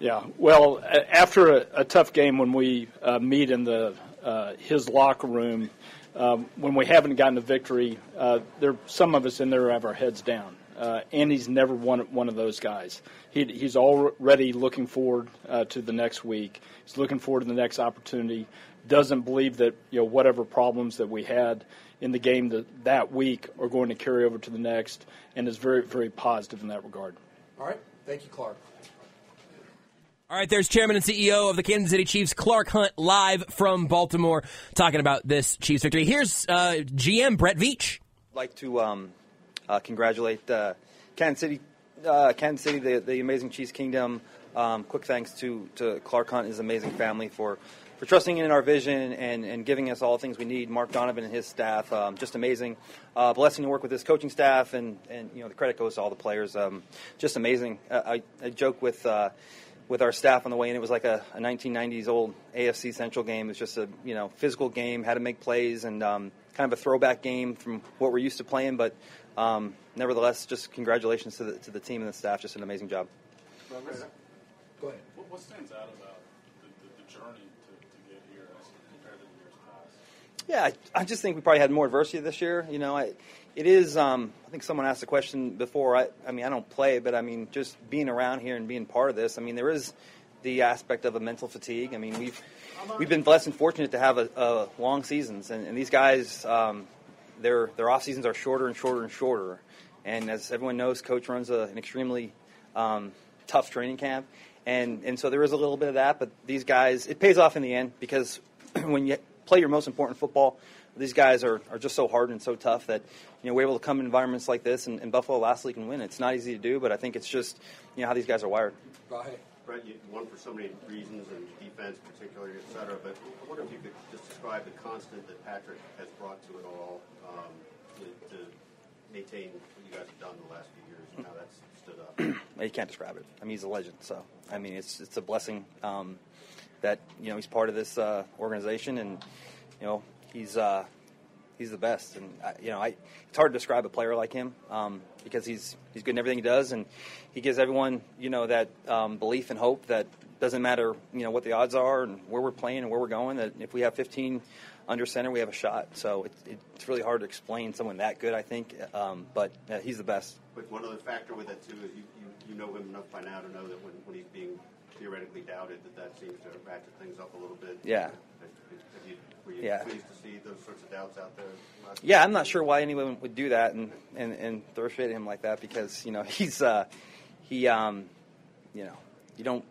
Yeah, well, after a, a tough game when we uh, meet in the uh, his locker room, um, when we haven't gotten a victory, uh, there some of us in there have our heads down. Uh, Andy's never one one of those guys. He, he's already looking forward uh, to the next week. He's looking forward to the next opportunity. Doesn't believe that you know whatever problems that we had in the game that, that week are going to carry over to the next, and is very very positive in that regard. All right. Thank you, Clark. All right, there's Chairman and CEO of the Kansas City Chiefs, Clark Hunt, live from Baltimore, talking about this Chiefs victory. Here's uh, GM Brett Veach. like to um, uh, congratulate uh, Kansas City, uh, Kansas City, the, the amazing Chiefs Kingdom. Um, quick thanks to, to Clark Hunt and his amazing family for, for trusting in our vision and, and giving us all the things we need. Mark Donovan and his staff, um, just amazing. Uh, blessing to work with his coaching staff, and, and you know the credit goes to all the players. Um, just amazing. Uh, I, I joke with. Uh, with our staff on the way in. It was like a, a 1990s old AFC Central game. It's just a you know physical game, how to make plays, and um, kind of a throwback game from what we're used to playing. But um, nevertheless, just congratulations to the to the team and the staff. Just an amazing job. Go ahead. What, what stands out about the, the, the journey to, to get here as compared to the years past? Yeah, I, I just think we probably had more adversity this year. You know, I, it is. Um, I think someone asked a question before. I, I mean, I don't play, but I mean, just being around here and being part of this. I mean, there is the aspect of a mental fatigue. I mean, we've we've been blessed and fortunate to have a, a long seasons, and, and these guys, um, their their off seasons are shorter and shorter and shorter. And as everyone knows, coach runs a, an extremely um, tough training camp, and and so there is a little bit of that. But these guys, it pays off in the end because when you play your most important football, these guys are, are just so hard and so tough that you know we're able to come in environments like this, and, and Buffalo last week and win. It's not easy to do, but I think it's just you know how these guys are wired. Go. Brett, you won for so many reasons and defense, particularly, et cetera. But I wonder if you could just describe the constant that Patrick has brought to it all um, to, to maintain what you guys have done the last few years and how that's stood up. you can't describe it. I mean, he's a legend. So I mean, it's it's a blessing um, that you know he's part of this uh, organization, and you know he's uh, he's the best. And I, you know, I, it's hard to describe a player like him um, because he's he's good in everything he does, and he gives everyone you know that um, belief and hope that doesn't matter you know what the odds are and where we're playing and where we're going. That if we have 15 under center, we have a shot. So it, it, it's really hard to explain someone that good. I think, um, but uh, he's the best. But one other factor with that too is you, you, you know him enough by now to know that when, when he's being theoretically doubted, that that seems to ratchet things up a little bit. Yeah. Have you, were you Yeah. pleased to see those sorts of doubts out there? last Yeah, I'm not sure why anyone would do that and and, and throw shade at him like that because you know he's uh, he um, you know you don't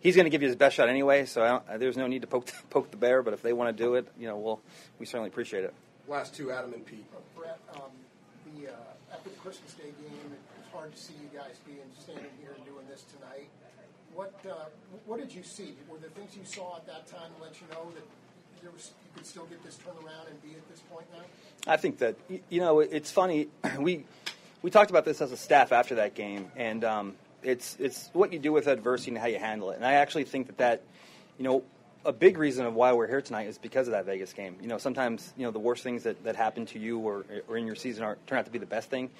he's going to give you his best shot anyway. So I don't, there's no need to poke poke the bear. But if they want to do it, you know, we'll we certainly appreciate it. Last two, Adam and Pete. Brett, um, the uh, after the Christmas Day game, it's hard to see you guys being standing here and doing this tonight. What uh, what did you see? Were the things you saw at that time let you know that there was you could still get this turnaround and be at this point now? I think that you know it's funny. We we talked about this as a staff after that game, and um, it's it's what you do with adversity and how you handle it. And I actually think that that you know a big reason of why we're here tonight is because of that Vegas game. You know, sometimes you know the worst things that, that happen to you or, or in your season are turn out to be the best thing.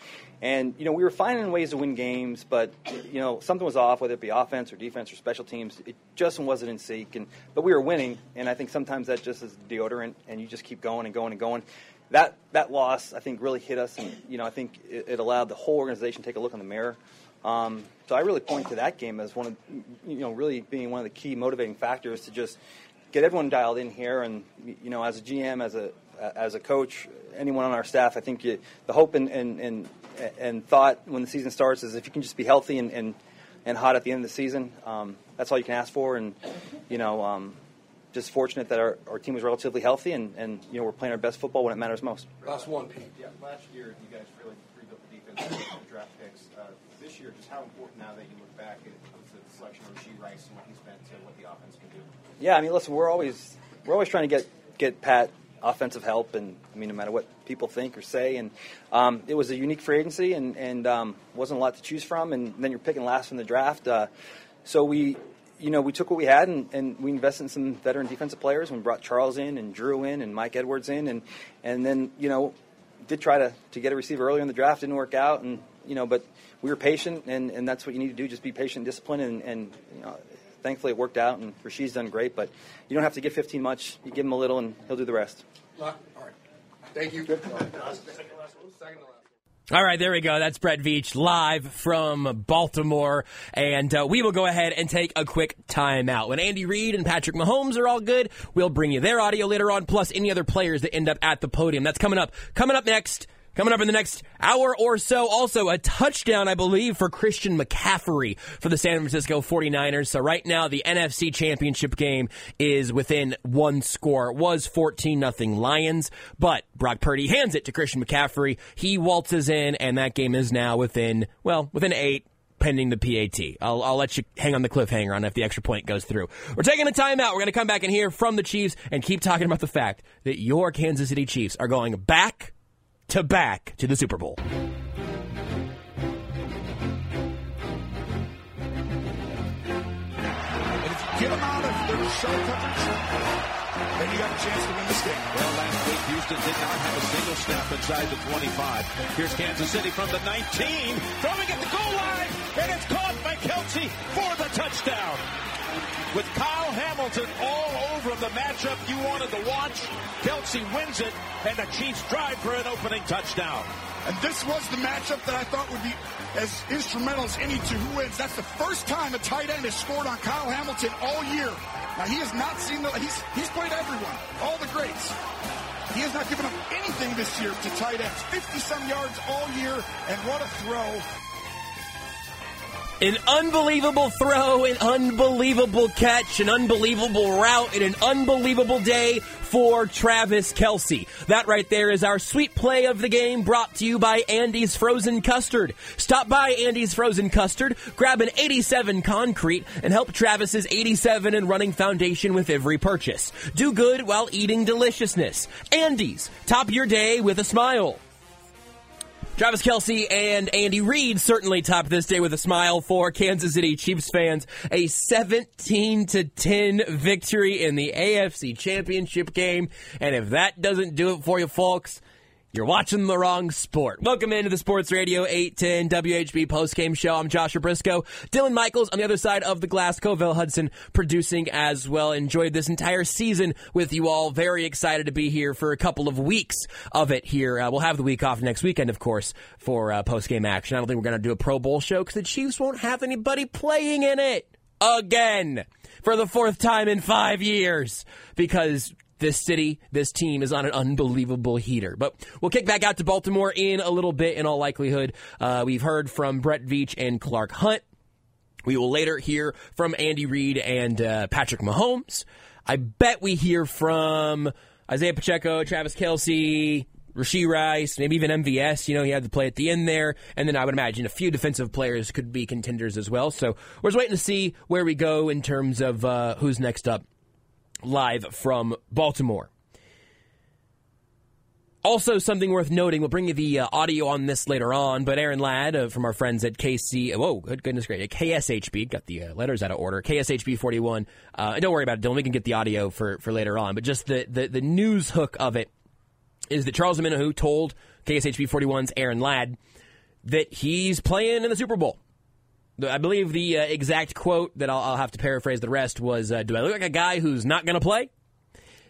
And you know, we were finding ways to win games, but you know something was off, whether it be offense or defense or special teams. It just wasn't in sync. And but we were winning, and I think sometimes that just is deodorant, and you just keep going and going and going. That that loss, I think, really hit us, and you know, I think it, it allowed the whole organization to take a look in the mirror. Um, so I really point to that game as one of, you know, really being one of the key motivating factors to just get everyone dialed in here. And you know, as a GM, as a as a coach, anyone on our staff, I think you, the hope and, and and and thought when the season starts is if you can just be healthy and and, and hot at the end of the season, um, that's all you can ask for. And you know. Um, just fortunate that our, our team was relatively healthy and, and you know we're playing our best football when it matters most. Last one, Pete. Yeah, last year you guys really rebuilt the defense with the draft picks. Uh, year, just how important now that you look back at the selection of Rashee Rice and what he's to what the offense can do? Yeah, I mean, listen, we're always we're always trying to get get Pat offensive help, and I mean, no matter what people think or say, and um, it was a unique free agency, and and um, wasn't a lot to choose from, and then you're picking last from the draft. Uh, so we you know, we took what we had and, and we invested in some veteran defensive players. We brought Charles in and Drew in and Mike Edwards in, and and then you know, did try to, to get a receiver earlier in the draft. Didn't work out, and you know, but we were patient, and, and that's what you need to do. Just be patient, disciplined, and, and you know, thankfully it worked out. And Rashee's done great, but you don't have to give 15 much. You give him a little, and he'll do the rest. All right. Thank you. Second to last. Second to last. All right, there we go. That's Brett Veach live from Baltimore. And uh, we will go ahead and take a quick timeout. When Andy Reid and Patrick Mahomes are all good, we'll bring you their audio later on, plus any other players that end up at the podium. That's coming up. Coming up next. Coming up in the next hour or so, also a touchdown, I believe, for Christian McCaffrey for the San Francisco 49ers. So right now, the NFC Championship game is within one score. It was 14 nothing Lions, but Brock Purdy hands it to Christian McCaffrey. He waltzes in, and that game is now within, well, within eight pending the PAT. I'll, I'll let you hang on the cliffhanger on if the extra point goes through. We're taking a timeout. We're going to come back and hear from the Chiefs and keep talking about the fact that your Kansas City Chiefs are going back to back to the Super Bowl. And if you get them out of their shell coverage, then you got a chance to win this game. Well, last week Houston did not have a single snap inside the 25. Here's Kansas City from the 19, throwing at the goal line, and it's caught by Kelce for the touchdown. With Kyle Hamilton all over the matchup you wanted to watch, Kelce wins it, and the Chiefs drive for an opening touchdown. And this was the matchup that I thought would be as instrumental as any to who wins. That's the first time a tight end has scored on Kyle Hamilton all year. Now he has not seen the he's he's played everyone, all the greats. He has not given up anything this year to tight ends. 50 some yards all year, and what a throw. An unbelievable throw, an unbelievable catch, an unbelievable route, and an unbelievable day for Travis Kelce. That right there is our sweet play of the game brought to you by Andy's Frozen Custard. Stop by Andy's Frozen Custard, grab an 87 concrete, and help Travis's 87 and running foundation with every purchase. Do good while eating deliciousness. Andy's, top your day with a smile. Travis Kelce and Andy Reid certainly topped this day with a smile for Kansas City Chiefs fans. A 17 to 10 victory in the AFC Championship game. And if that doesn't do it for you folks, you're watching the wrong sport. Welcome into the Sports Radio 810 WHB postgame show. I'm Joshua Brisco. Dylan Michaels on the other side of the glass. Covell Hudson producing as well. Enjoyed this entire season with you all. Very excited to be here for a couple of weeks of it here. Uh, we'll have the week off next weekend, of course, for uh, postgame action. I don't think we're going to do a Pro Bowl show because the Chiefs won't have anybody playing in it again for the fourth time in five years because this city, this team is on an unbelievable heater. But we'll kick back out to Baltimore in a little bit, in all likelihood. Uh, we've heard from Brett Veach and Clark Hunt. We will later hear from Andy Reid and uh, Patrick Mahomes. I bet we hear from Isaiah Pacheco, Travis Kelce, Rashee Rice, maybe even MVS. You know, he had to play at the end there. And then I would imagine a few defensive players could be contenders as well. So we're just waiting to see where we go in terms of uh, who's next up live from Baltimore. Also, something worth noting, we'll bring you the uh, audio on this later on, but Aaron Ladd uh, from our friends at KC, whoa, good goodness great, KSHB, got the uh, letters out of order, KSHB 41. Uh, don't worry about it, Dylan, we can get the audio for, for later on, but just the, the, the news hook of it is that Charles Omenihu told KSHB 41's Aaron Ladd that he's playing in the Super Bowl. I believe the uh, exact quote that I'll, I'll, have to paraphrase the rest was uh, Do I look like a guy who's not going to play?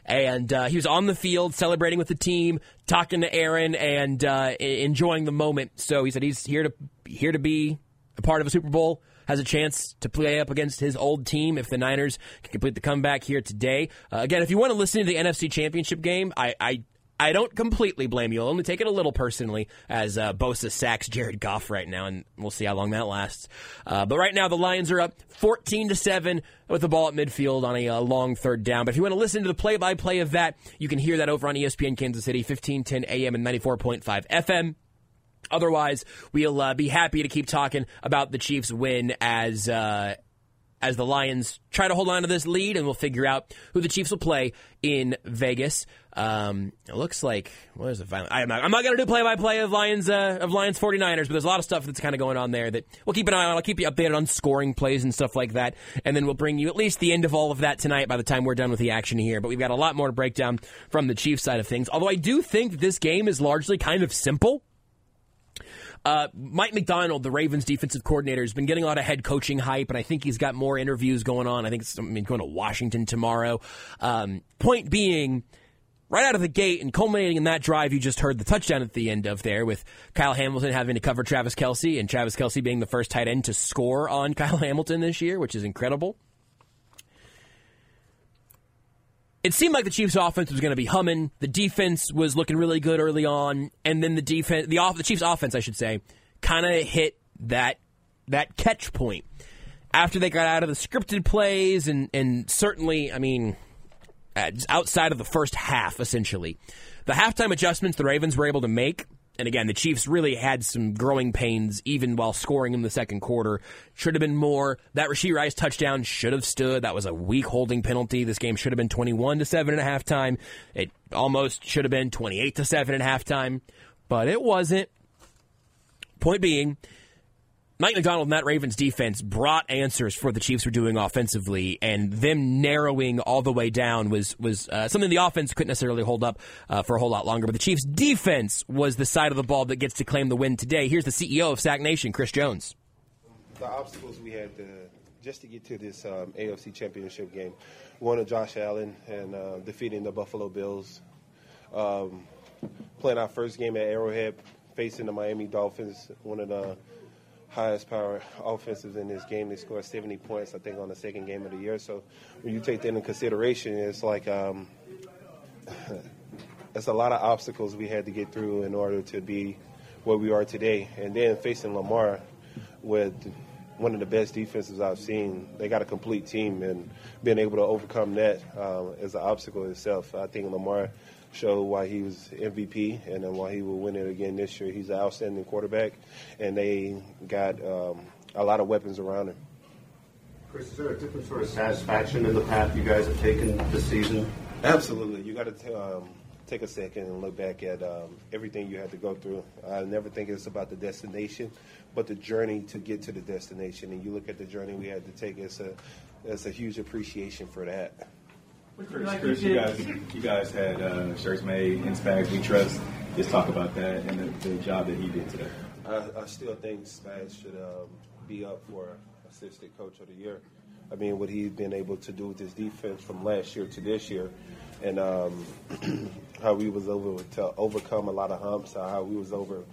And uh, he was on the field celebrating with the team, talking to Aaron, and uh, enjoying the moment. So he said he's here to here to be a part of a Super Bowl, has a chance to play up against his old team if the Niners can complete the comeback here today. Uh, again, if you want to listen to the NFC Championship game, I, I I don't completely blame you. I'll only take it a little personally as uh, Bosa sacks Jared Goff right now, and we'll see how long that lasts. Uh, but right now, the Lions are up 14 to 7 with the ball at midfield on a uh, long third down. But if you want to listen to the play by play of that, you can hear that over on ESPN Kansas City, 1510 AM and 94.5 FM. Otherwise, we'll uh, be happy to keep talking about the Chiefs' win as uh, as the Lions try to hold on to this lead, and we'll figure out who the Chiefs will play in Vegas. Um, it looks like what is final? I'm not, I'm not going to do play by play of Lions uh, of Lions 49ers, but there's a lot of stuff that's kind of going on there that we'll keep an eye on. I'll keep you updated on scoring plays and stuff like that, and then we'll bring you at least the end of all of that tonight by the time we're done with the action here. But we've got a lot more to break down from the Chiefs side of things. Although I do think this game is largely kind of simple. Uh, Mike Macdonald, the Ravens defensive coordinator, has been getting a lot of head coaching hype, and I think he's got more interviews going on. I think it's I mean, going to Washington tomorrow. Um, point being, right out of the gate and culminating in that drive you just heard the touchdown at the end of there with Kyle Hamilton having to cover Travis Kelce and Travis Kelce being the first tight end to score on Kyle Hamilton this year, which is incredible. It seemed like the Chiefs' offense was going to be humming. The defense was looking really good early on, and then the defense, the, off, the Chiefs' offense, I should say, kind of hit that that catch point after they got out of the scripted plays, and and certainly, I mean, Uh, outside of the first half, essentially, the halftime adjustments the Ravens were able to make. And again, the Chiefs really had some growing pains even while scoring in the second quarter. Should have been more. That Rashee Rice touchdown should have stood. That was a weak holding penalty. This game should have been 21 to 7 at halftime. It almost should have been 28 to 7 at halftime, but it wasn't. Point being, Mike Macdonald and that Ravens defense brought answers for the Chiefs were doing offensively, and them narrowing all the way down was was uh, something the offense couldn't necessarily hold up uh, for a whole lot longer. But the Chiefs' defense was the side of the ball that gets to claim the win today. Here's the CEO of Sack Nation, Chris Jones. The obstacles we had to, just to get to this um, AFC Championship game, one of Josh Allen and uh, defeating the Buffalo Bills, um, playing our first game at Arrowhead, facing the Miami Dolphins, one of the highest power offensives in this game. They scored 70 points, I think, on the second game of the year. So when you take that into consideration, it's like um, it's a lot of obstacles we had to get through in order to be where we are today. And then facing Lamar with one of the best defenses I've seen. They got a complete team, and being able to overcome that um, is an obstacle itself. I think Lamar showed why he was MVP and then why he will win it again this year. He's an outstanding quarterback, and they got um, a lot of weapons around him. Chris, is there a different sort of satisfaction in the path you guys have taken this season? Absolutely. You got to um, take a second and look back at um, everything you had to go through. I never think it's about the destination, but the journey to get to the destination. And you look at the journey we had to take. It's a it's a huge appreciation for that. Chris, Chris you guys, you guys had uh, shirts made in Spags We Trust. Just talk about that and the, the job that he did today. I, I still think Spags should um, be up for assistant coach of the year. I mean, what he's been able to do with his defense from last year to this year, and um, how we was able to overcome a lot of humps, how we was over,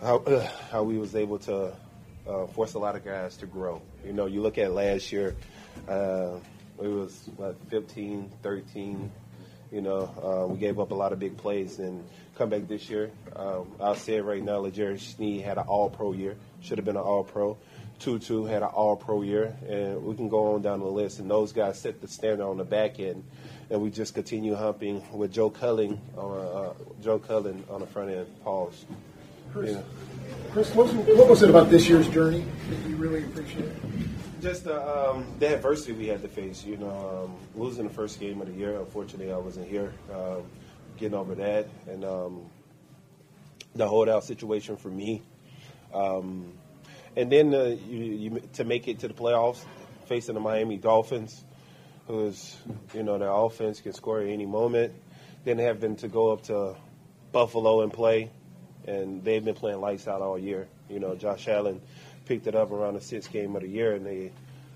how uh, how we was able to uh, force a lot of guys to grow. You know, you look at last year. Uh, it was what 15, 13. You know, uh, we gave up a lot of big plays and come back this year. Um, I'll say it right now. L'Jarius Sneed had an All-Pro year. Should have been an All-Pro. Tutu had an All-Pro year, and we can go on down the list. And those guys set the standard on the back end, and we just continue humping with Joe Cullen on uh, Joe Cullen on the front end. Pause. Chris, Yeah. Chris what, was, what was it about this year's journey that you really appreciated? Just the, um, the adversity we had to face. You know, um, losing the first game of the year. Unfortunately, I wasn't here. Um, getting over that, and um, the holdout situation for me. Um, and then uh, you, you, to make it to the playoffs, facing the Miami Dolphins, who's you know their offense can score at any moment. Then having to go up to Buffalo and play, and they've been playing lights out all year. You know, Josh Allen picked it up around the sixth game of the year, and they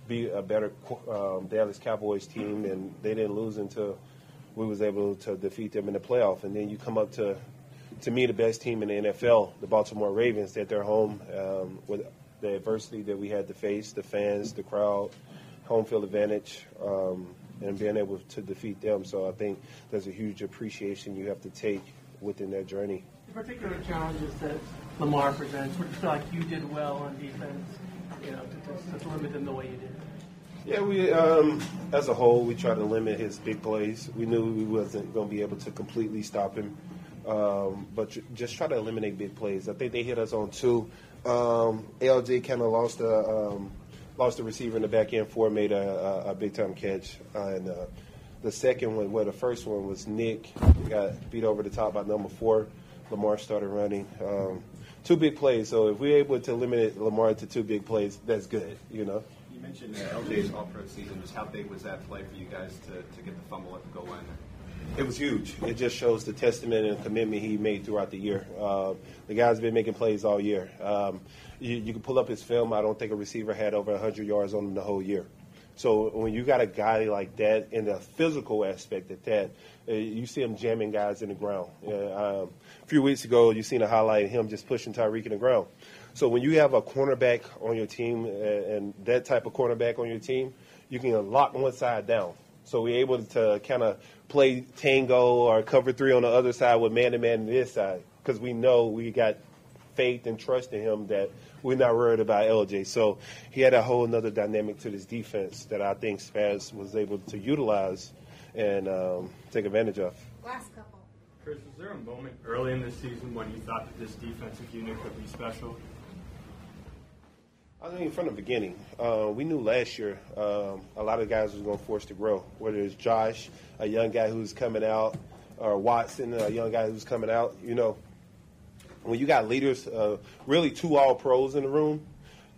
beat a better um, Dallas Cowboys team, and they didn't lose until we was able to defeat them in the playoff. And then you come up to, to me, the best team in the NFL, the Baltimore Ravens, at their home um, with the adversity that we had to face, the fans, the crowd, home field advantage, um, and being able to defeat them. So I think there's a huge appreciation you have to take within that journey. The particular challenges that Lamar presents, feel like you did well on defense, you know, to, to, to limit them the way you did? Yeah, we um, as a whole we try to limit his big plays. We knew we wasn't going to be able to completely stop him, um, but just try to eliminate big plays. I think they hit us on two. Um, LJ kind of lost a um, lost the receiver in the back end. Four made a, a, a big time catch, uh, and uh, the second one, well, the first one was Nick got beat over the top by number four. Lamar started running. Um, two big plays. So if we're able to limit Lamar to two big plays, that's good. You know. You mentioned uh, LJ's All-Pro season. Just how big was that play for you guys to, to get the fumble at the goal line there? It was huge. It just shows the testament and commitment he made throughout the year. Uh, the guy's been making plays all year. Um, you, you can pull up his film. I don't think a receiver had over 100 yards on him the whole year. So when you got a guy like that in the physical aspect of that, uh, you see him jamming guys in the ground. Uh, um, few weeks ago, you seen a highlight of him just pushing Tyreek in the ground. So when you have a cornerback on your team and that type of cornerback on your team, you can lock one side down. So we're able to kind of play tango or cover three on the other side with man to man this side because we know we got faith and trust in him that we're not worried about LJ. So he had a whole another dynamic to this defense that I think Spags was able to utilize and um, take advantage of. Last. Chris, was there a moment early in the season when you thought that this defensive unit could be special? I think from the beginning, uh, we knew last year um, a lot of guys was going to force to grow. Whether it's Josh, a young guy who's coming out, or Watson, a young guy who's coming out. You know, when you got leaders, uh, really two all pros in the room,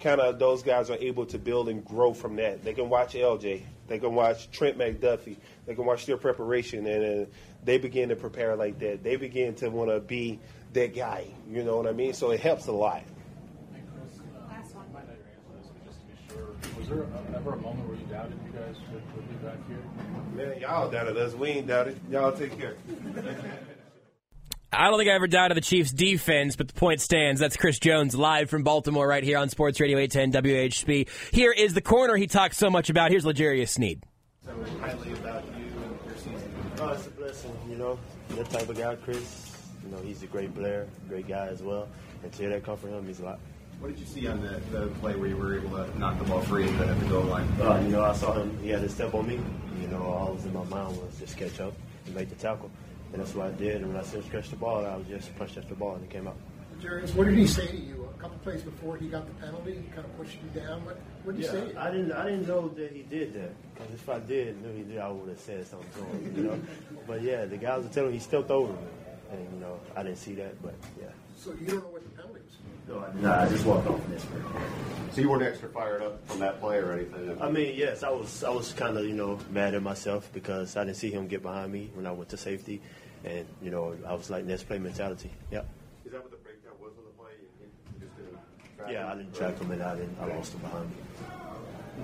kind of those guys are able to build and grow from that. They can watch LJ, they can watch Trent McDuffie, they can watch their preparation, and uh, they begin to prepare like that. They begin to want to be that guy. You know what I mean? So it helps a lot. Was there ever a moment where you doubted you guys would, would be back here? Man, y'all doubted us. We ain't doubted. Y'all take care. I don't think I ever doubted the Chiefs' defense, but the point stands. That's Chris Jones live from Baltimore right here on Sports Radio 810 WHB. Here is the corner he talks so much about. Here's L'Jarius Sneed. So highly about you and your season. Oh, it's a blessing, you know. That type of guy, Chris. You know, he's a great player, great guy as well. And to hear that come from him means a lot. What did you see on the, the play where you were able to knock the ball free at the, at the goal line? Uh, you know, I saw him. He had a step on me. You know, all was in my mind was just catch up and make the tackle, and that's what I did. And when I said catch the ball, I was just punched at the ball and it came out. Jarius, what did he say to you? A couple plays before he got the penalty, he kind of pushed you down. What, what did he yeah, say? I didn't. I didn't know that he did that. Because if I did, knew he did, I would have said something to him. You know. but yeah, the guys were telling me he stepped over me, and you know, I didn't see that. But yeah. So you don't know what the penalty was? No, I, nah, I just walked off in this. So you weren't extra fired up from that play or anything? I mean, yes, I was. I was kind of, you know, mad at myself because I didn't see him get behind me when I went to safety, and you know, I was like, "Let's play mentality." Yep. Is that what the breakdown was on the play? You, you just didn't track Yeah, him? I didn't track him, and I didn't. I lost him behind me.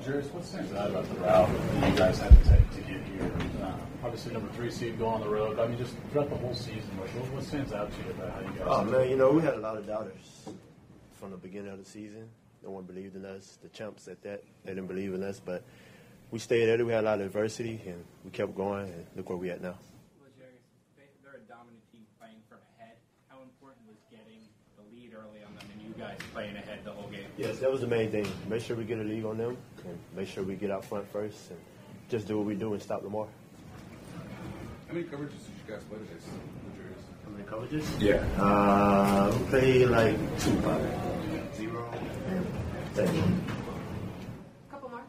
Jarius, what stands out about the route that you guys had to take to get here? Uh, obviously, number three seed go on the road. I mean, just throughout the whole season, like, what, what stands out to you about how you guys? Oh man, you know, we had a lot of doubters from the beginning of the season. No one believed in us. The champs at that, they didn't believe in us, but we stayed at it. We had a lot of adversity, and we kept going. And look where we at now. L'Jarius, they, they're a dominant team playing from ahead. How important was getting the lead early on them and you guys playing ahead the whole game? Yes, that was the main thing. Make sure we get a lead on them, and make sure we get out front first, and just do what we do and stop Lamar. How many coverages did you guys play today? Jarius? How many coverages? Yeah. Uh, we played like two, probably. Zero. Thank you. Couple more.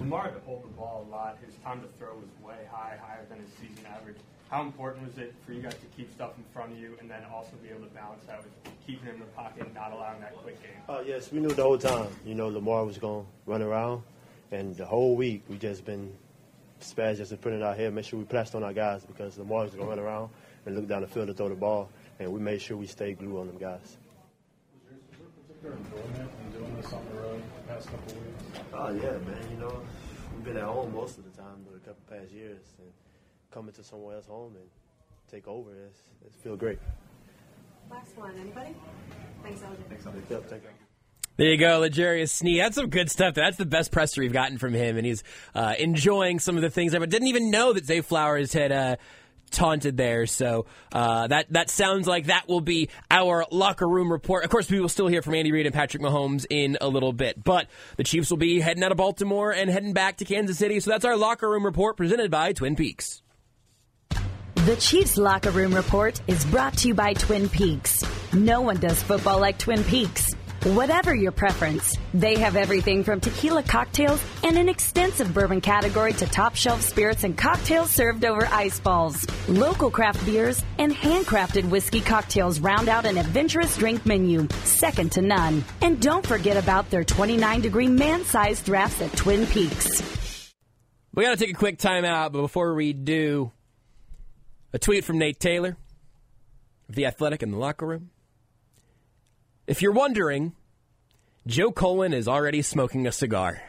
Lamar had to hold the ball a lot. His time to throw was way high, higher than his season average. How important was it for you guys to keep stuff in front of you and then also be able to balance that with keeping him in the pocket and not allowing that quick game? Oh yes, we knew the whole time. You know, Lamar was going to run around, and the whole week we just been Spags just been putting it out here, make sure we pressed on our guys because Lamar was going to run around and look down the field to throw the ball, and we made sure we stayed glued on them guys. Was there a particular enjoyment in doing this on the road the past couple weeks? Oh yeah, man. You know, we've been at home most of the time for a couple past years, and coming to somewhere else home and take over, it's, it feel great. Last one. Anybody? Thanks, LJ. Yep, thank you. There you go, L'Jarius Sneed. That's some good stuff. That's the best presser we've gotten from him, and he's uh, enjoying some of the things. I didn't even know that Zay Flowers had uh, taunted there. So uh, that that sounds like that will be our locker room report. Of course, we will still hear from Andy Reid and Patrick Mahomes in a little bit, but the Chiefs will be heading out of Baltimore and heading back to Kansas City. So that's our locker room report presented by Twin Peaks. The Chiefs Locker Room Report is brought to you by Twin Peaks. No one does football like Twin Peaks. Whatever your preference, they have everything from tequila cocktails and an extensive bourbon category to top shelf spirits and cocktails served over ice balls. Local craft beers and handcrafted whiskey cocktails round out an adventurous drink menu, second to none. And don't forget about their 29 degree man sized drafts at Twin Peaks. We got to take a quick time out, but before we do, a tweet from Nate Taylor of The Athletic in the locker room. If you're wondering, Joe Cullen is already smoking a cigar.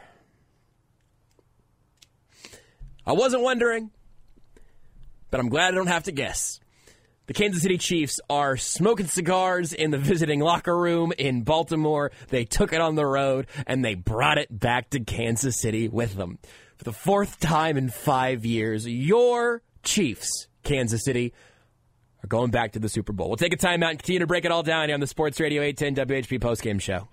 I wasn't wondering, but I'm glad I don't have to guess. The Kansas City Chiefs are smoking cigars in the visiting locker room in Baltimore. They took it on the road and they brought it back to Kansas City with them. For the fourth time in five years, your Chiefs, Kansas City, are going back to the Super Bowl. We'll take a timeout and continue to break it all down here on the Sports Radio 810 WHB postgame show.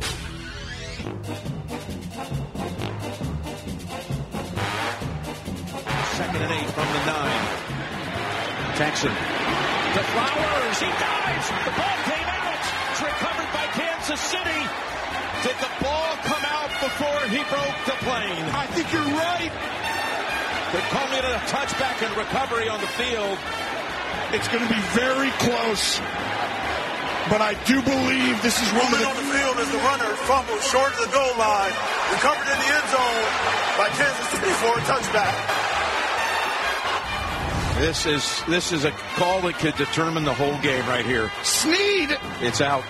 Second and eight from the nine. Jackson to Flowers. He dives. The ball came out. It's recovered by Kansas City. Did the ball come out before he broke the plane? I think you're right. They culminated a touchback and recovery on the field. It's going to be very close. But I do believe this is one of the... on the field as the runner fumbles short of the goal line. Recovered in the end zone by Kansas City for a touchback. This is this is a call that could determine the whole game right here. Sneed, It's out.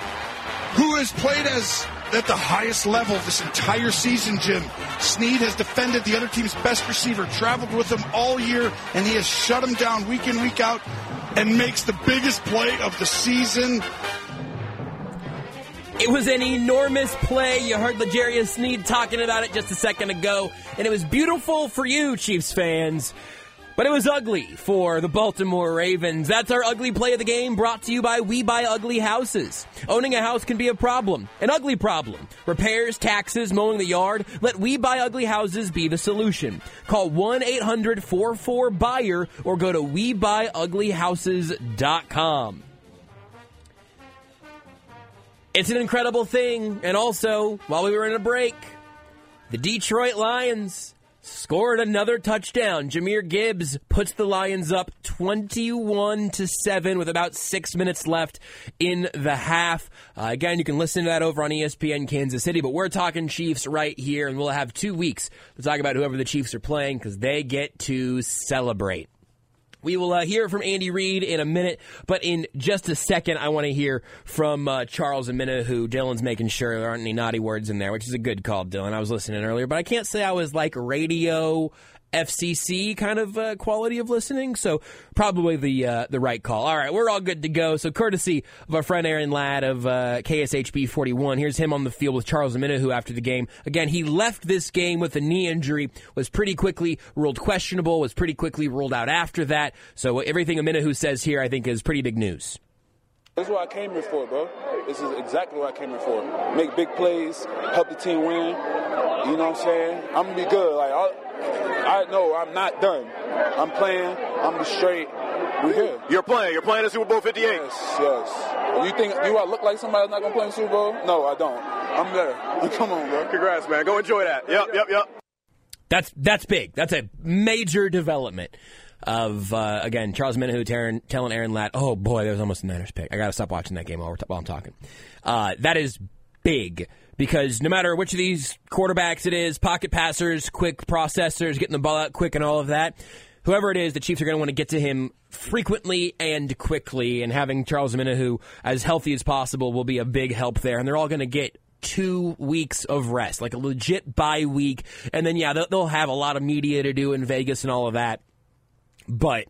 who has played as at the highest level this entire season, Jim. Sneed has defended the other team's best receiver, traveled with him all year, and he has shut him down week in, week out, and makes the biggest play of the season. It was an enormous play. You heard L'Jarius Sneed talking about it just a second ago, and it was beautiful for you, Chiefs fans. But it was ugly for the Baltimore Ravens. That's our ugly play of the game brought to you by We Buy Ugly Houses. Owning a house can be a problem, an ugly problem. Repairs, taxes, mowing the yard. Let We Buy Ugly Houses be the solution. Call 1 800 44 Buyer or go to WeBuyUglyHouses.com. It's an incredible thing. And also, while we were in a break, the Detroit Lions scored another touchdown. Jahmyr Gibbs puts the Lions up 21 to 7 with about 6 minutes left in the half. Uh, again, you can listen to that over on ESPN Kansas City, but we're talking Chiefs right here and we'll have 2 weeks to talk about whoever the Chiefs are playing cuz they get to celebrate. We will uh, hear from Andy Reid in a minute, but in just a second, I want to hear from uh, Charles Omenihu, who Dylan's making sure there aren't any naughty words in there, which is a good call, Dylan. I was listening earlier, but I can't say I was like radio FCC kind of uh, quality of listening, so probably the uh, the right call. All right, we're all good to go. So courtesy of our friend Aaron Ladd of uh, KSHB 41, here's him on the field with Charles Omenihu, who after the game, again, he left this game with a knee injury, was pretty quickly ruled questionable, was pretty quickly ruled out after that. So everything Omenihu says here, I think, is pretty big news. This is what I came here for, bro. This is exactly what I came here for. Make big plays, help the team win. You know what I'm saying? I'm gonna be good. Like I, I know I'm not done. I'm playing. I'm be straight. We here. You're playing. You're playing at Super Bowl 58. Yes, yes. You think do I look like somebody that's not gonna play in the Super Bowl? No, I don't. I'm there. Come on, bro. Congrats, man. Go enjoy that. Yep, yep, yep. That's that's big. That's a major development of uh, again Charles Omenihu telling, telling Aaron Ladd, "Oh boy, that was almost a Niners pick. I got to stop watching that game while, t- while I'm talking." Uh, that is big because no matter which of these quarterbacks it is, pocket passers, quick processors, getting the ball out quick, and all of that. Whoever it is, the Chiefs are going to want to get to him frequently and quickly, and having Charles Omenihu as healthy as possible will be a big help there. And they're all going to get two weeks of rest, like a legit bye week. And then, yeah, they'll have a lot of media to do in Vegas and all of that. But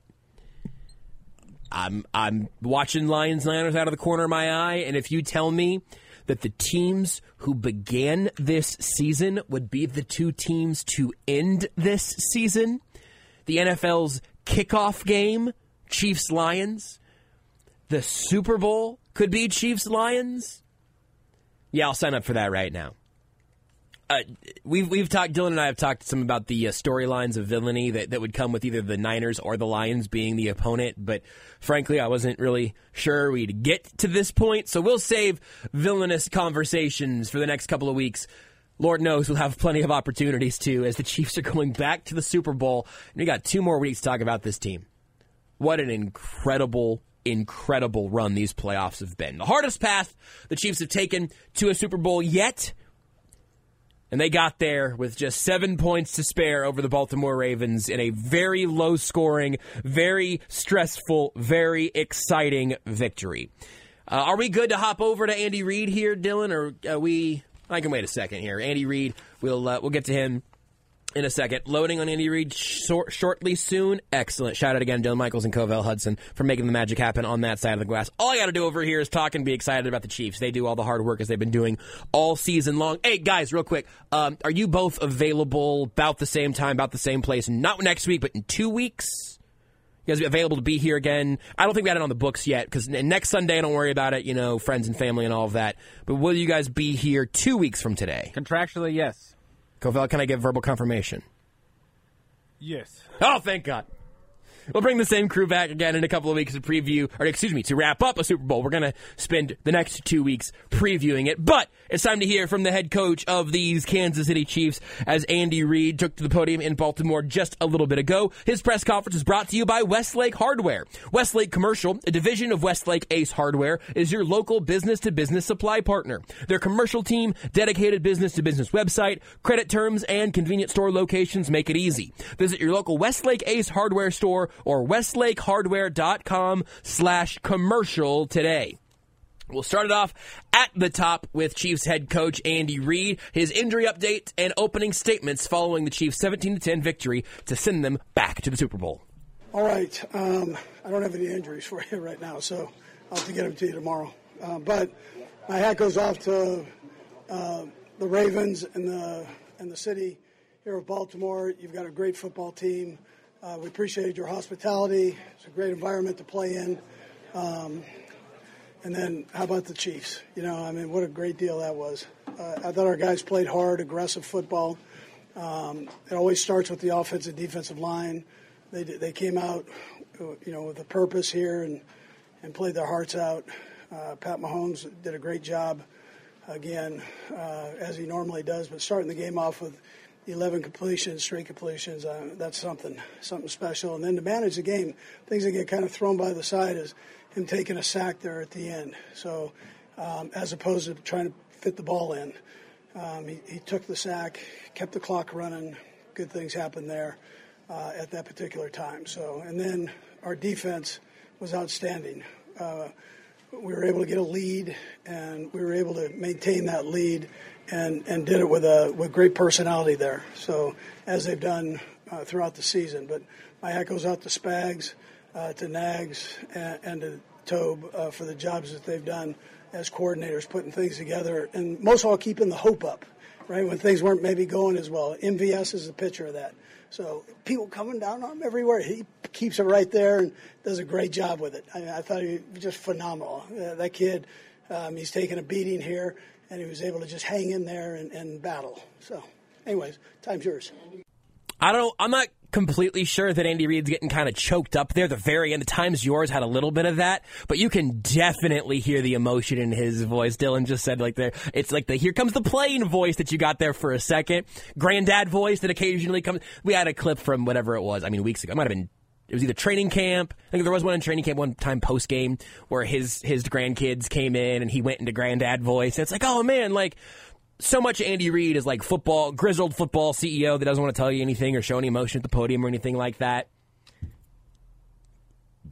I'm I'm watching Lions Niners out of the corner of my eye, and if you tell me that the teams who began this season would be the two teams to end this season. The NFL's kickoff game, Chiefs Lions. The Super Bowl could be Chiefs Lions. Yeah, I'll sign up for that right now. Uh, we've we've talked. Dylan and I have talked some about the uh, storylines of villainy that, that would come with either the Niners or the Lions being the opponent. But frankly, I wasn't really sure we'd get to this point. So we'll save villainous conversations for the next couple of weeks. Lord knows we'll have plenty of opportunities to as the Chiefs are going back to the Super Bowl. And we got two more weeks to talk about this team. What an incredible incredible run these playoffs have been. The hardest path the Chiefs have taken to a Super Bowl yet. And they got there with just seven points to spare over the Baltimore Ravens in a very low scoring, very stressful, very exciting victory. Uh, are we good to hop over to Andy Reid here, Dylan, or are we? I can wait a second here. Andy Reid, we'll uh, we'll get to him in a second. Loading on Andy Reid short, shortly soon. Excellent. Shout out again, Dylan Michaels and Covell Hudson for making the magic happen on that side of the glass. All I got to do over here is talk and be excited about the Chiefs. They do all the hard work as they've been doing all season long. Hey, guys, real quick. Um, are you both available about the same time, about the same place? Not next week, but in two weeks? You guys be available to be here again? I don't think we got it on the books yet because next Sunday, don't worry about it. You know, friends and family and all of that. But will you guys be here two weeks from today? Contractually, yes. Covell, can I get verbal confirmation? Yes. Oh, thank God. We'll bring the same crew back again in a couple of weeks to preview, or excuse me, to wrap up a Super Bowl. We're going to spend the next two weeks previewing it. But it's time to hear from the head coach of these Kansas City Chiefs as Andy Reid took to the podium in Baltimore just a little bit ago. His press conference is brought to you by Westlake Hardware. Westlake Commercial, a division of Westlake Ace Hardware, is your local business to business supply partner. Their commercial team, dedicated business to business website, credit terms, and convenient store locations make it easy. Visit your local Westlake Ace Hardware store or westlakehardware.com slash commercial today. We'll start it off at the top with Chiefs head coach Andy Reid, his injury update and opening statements following the Chiefs' 17 10 victory to send them back to the Super Bowl. All right. Um, I don't have any injuries for you right now, so I'll have to get them to you tomorrow. Uh, but my hat goes off to uh, the Ravens and the, and the city here of Baltimore. You've got a great football team. Uh, we appreciated your hospitality. It's a great environment to play in. Um, and then how about the Chiefs? You know, I mean, what a great deal that was. Uh, I thought our guys played hard, aggressive football. Um, it always starts with the offensive defensive line. They they came out, you know, with a purpose here and and played their hearts out. Uh, Pat Mahomes did a great job again, uh, as he normally does, but starting the game off with 11 completions, straight completions, uh, that's something, something special. And then to manage the game, things that get kind of thrown by the side is him taking a sack there at the end. So um, as opposed to trying to fit the ball in, um, he, he, took the sack, kept the clock running. Good things happened there uh, at that particular time. So and then our defense was outstanding. Uh, we were able to get a lead, and we were able to maintain that lead, and, and did it with a with great personality there. So as they've done uh, throughout the season. But my hat goes out to Spags, uh, to Nags, and, and to Toub uh, for the jobs that they've done as coordinators, putting things together, and most of all keeping the hope up. Right when things weren't maybe going as well. MVS is a picture of that. So people coming down on him everywhere. He keeps it right there and does a great job with it. I, I thought he was just phenomenal. Uh, that kid, um, he's taking a beating here, and he was able to just hang in there and, and battle. So, anyways, time's yours. I don't. I'm not completely sure that Andy Reid's getting kind of choked up there. The very end, the times yours had a little bit of that, but you can definitely hear the emotion in his voice. Dylan just said like there, it's like the here comes the plane voice that you got there for a second. Granddad voice that occasionally comes. We had a clip from whatever it was. I mean, weeks ago. It might have been it was either training camp. I think there was one in training camp one time post game where his his grandkids came in and he went into granddad voice. And it's like, oh man, like so much Andy Reid is like football, grizzled football CEO that doesn't want to tell you anything or show any emotion at the podium or anything like that.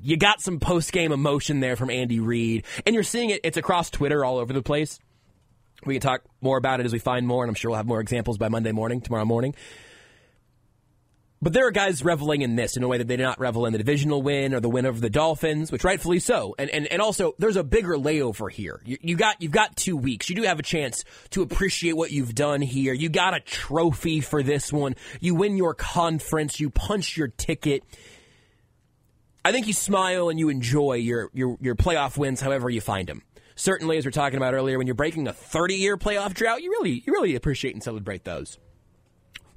You got some post game emotion there from Andy Reid, and you're seeing it. It's across Twitter all over the place. We can talk more about it as we find more, and I'm sure we'll have more examples by Monday morning, tomorrow morning. But there are guys reveling in this in a way that they did not revel in the divisional win or the win over the Dolphins, which rightfully so. And and, and also, there's a bigger layover here. You, you got you've got two weeks. You do have a chance to appreciate what you've done here. You got a trophy for this one. You win your conference. You punch your ticket. I think you smile and you enjoy your your your playoff wins, however you find them. Certainly, as we are talking about earlier, when you're breaking a 30 year playoff drought, you really you really appreciate and celebrate those.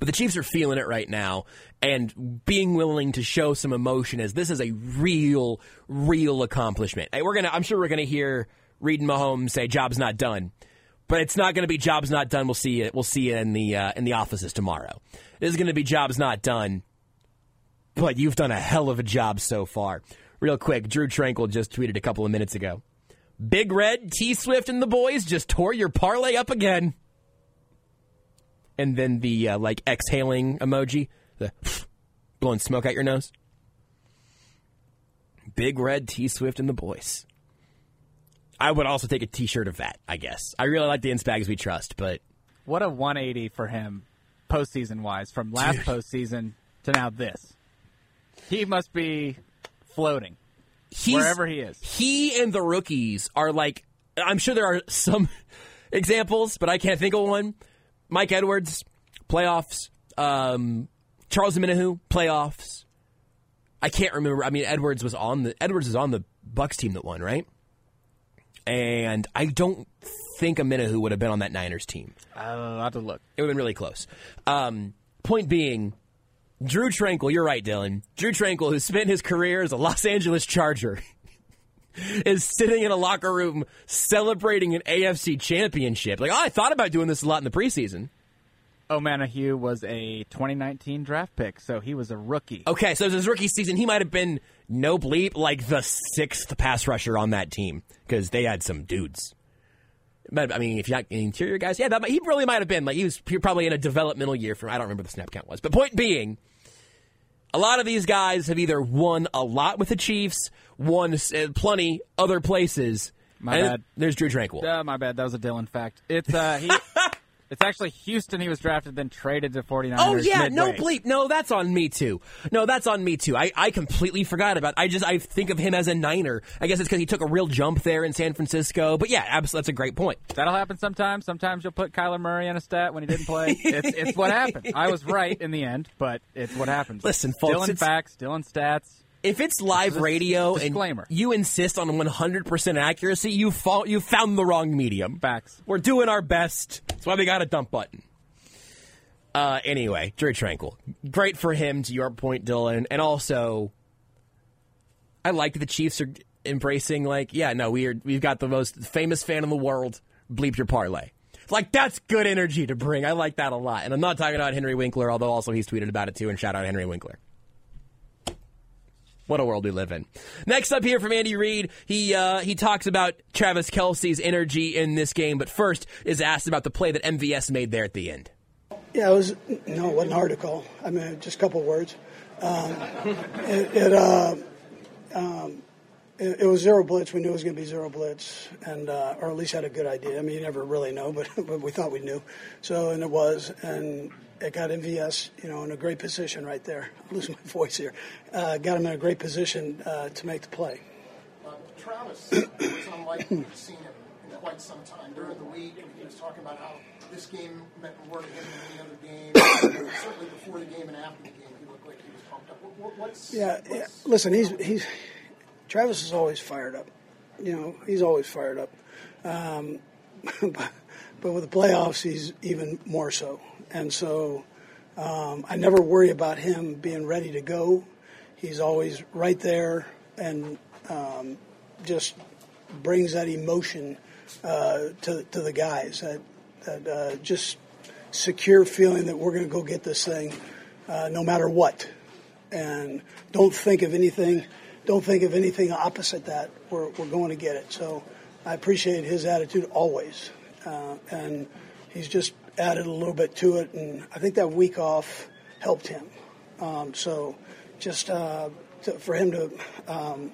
But the Chiefs are feeling it right now and being willing to show some emotion as this is a real, real accomplishment. We're gonna I'm sure we're gonna hear Reed Mahomes say job's not done. But it's not going to be jobs not done. We'll see it. We'll see it in the uh, in the offices tomorrow. It is going to be jobs not done. But you've done a hell of a job so far. Real quick, Drue Tranquill just tweeted a couple of minutes ago. Big Red, T Swift, and the boys just tore your parlay up again and then the uh, like exhaling emoji, the blowing smoke out your nose. Big Red T Swift and the boys. I would also take a T-shirt of that. I guess I really like the Inspags we trust, but what a 180 for him postseason wise from last Dude. postseason to now this. He must be floating He's, wherever he is. He and the rookies are like. I'm sure there are some examples, but I can't think of one Mike Edwards, playoffs. Um, Charles Omenihu, playoffs. I can't remember. I mean, Edwards was on the Edwards is on the Bucks team that won, right? And I don't think Omenihu would have been on that Niners team. I'll have to look. It would have been really close. Um, point being, Drue Tranquill, you're right, Dylan. Drue Tranquill, who spent his career as a Los Angeles Charger, is sitting in a locker room celebrating an AFC championship. Like, oh, I thought about doing this a lot in the preseason. Omenihu was a 2019 draft pick, so he was a rookie. Okay, so it was his rookie season, he might have been no bleep like the sixth pass rusher on that team because they had some dudes. But I mean, if you got interior guys, yeah, that, he really might have been like he was probably in a developmental year from I don't remember the snap count was. But point being, a lot of these guys have either won a lot with the Chiefs, won uh, plenty other places. My bad. There's Drue Tranquill. Uh, my bad. That was a Dylan fact. It's uh, he. It's actually Houston. He was drafted, then traded to 49ers. Oh yeah, midway. no bleep. No, that's on me too. No, that's on me too. I, I completely forgot about. I just I think of him as a Niner. I guess it's because he took a real jump there in San Francisco. But yeah, absolutely, that's a great point. That'll happen sometimes. Sometimes you'll put Kyler Murray in a stat when he didn't play. it's, it's what happened. I was right in the end, but it's what happens. Listen, folks, Dylan facts, Dylan stats. If it's live radio disclaimer. and you insist on 100% accuracy, you fall, you found the wrong medium. Facts. We're doing our best. That's why we got a dump button. Uh, anyway, Drue Tranquill. Great for him, to your point, Dylan. And also, I like that the Chiefs are embracing, like, yeah, no, we are, we've got the most famous fan in the world. Bleep your parlay. Like, that's good energy to bring. I like that a lot. And I'm not talking about Henry Winkler, although also he's tweeted about it too, and shout out Henry Winkler. What a world we live in. Next up here from Andy Reid, he uh, he talks about Travis Kelce's energy in this game, but first is asked about the play that MVS made there at the end. Yeah, it was no, it wasn't hard to call. I mean, just a couple words. Um, it it, uh, um, it, it, was zero blitz. We knew it was going to be zero blitz, and uh, or at least had a good idea. I mean, you never really know, but but we thought we knew. So and it was, and it got MVS, you know, in a great position right there. I'm losing my voice here. Uh, got him in a great position uh, to make the play. Uh, Travis was unlike we've seen him in quite some time during the week, and he was talking about how this game meant more to him than any other game. Certainly before the game and after the game, he looked like he was pumped up. What, what's, yeah, what's, yeah, listen, he's he's Travis is always fired up. You know, he's always fired up. Um, but, but with the playoffs, he's even more so. And so um, I never worry about him being ready to go. He's always right there and um, just brings that emotion uh, to, to the guys, that, that uh, just secure feeling that we're going to go get this thing uh, no matter what. And don't think of anything, don't think of anything opposite that. We're, we're going to get it. So I appreciate his attitude always. Uh, and he's just added a little bit to it, and I think that week off helped him. Um, so just uh, to, for him to um,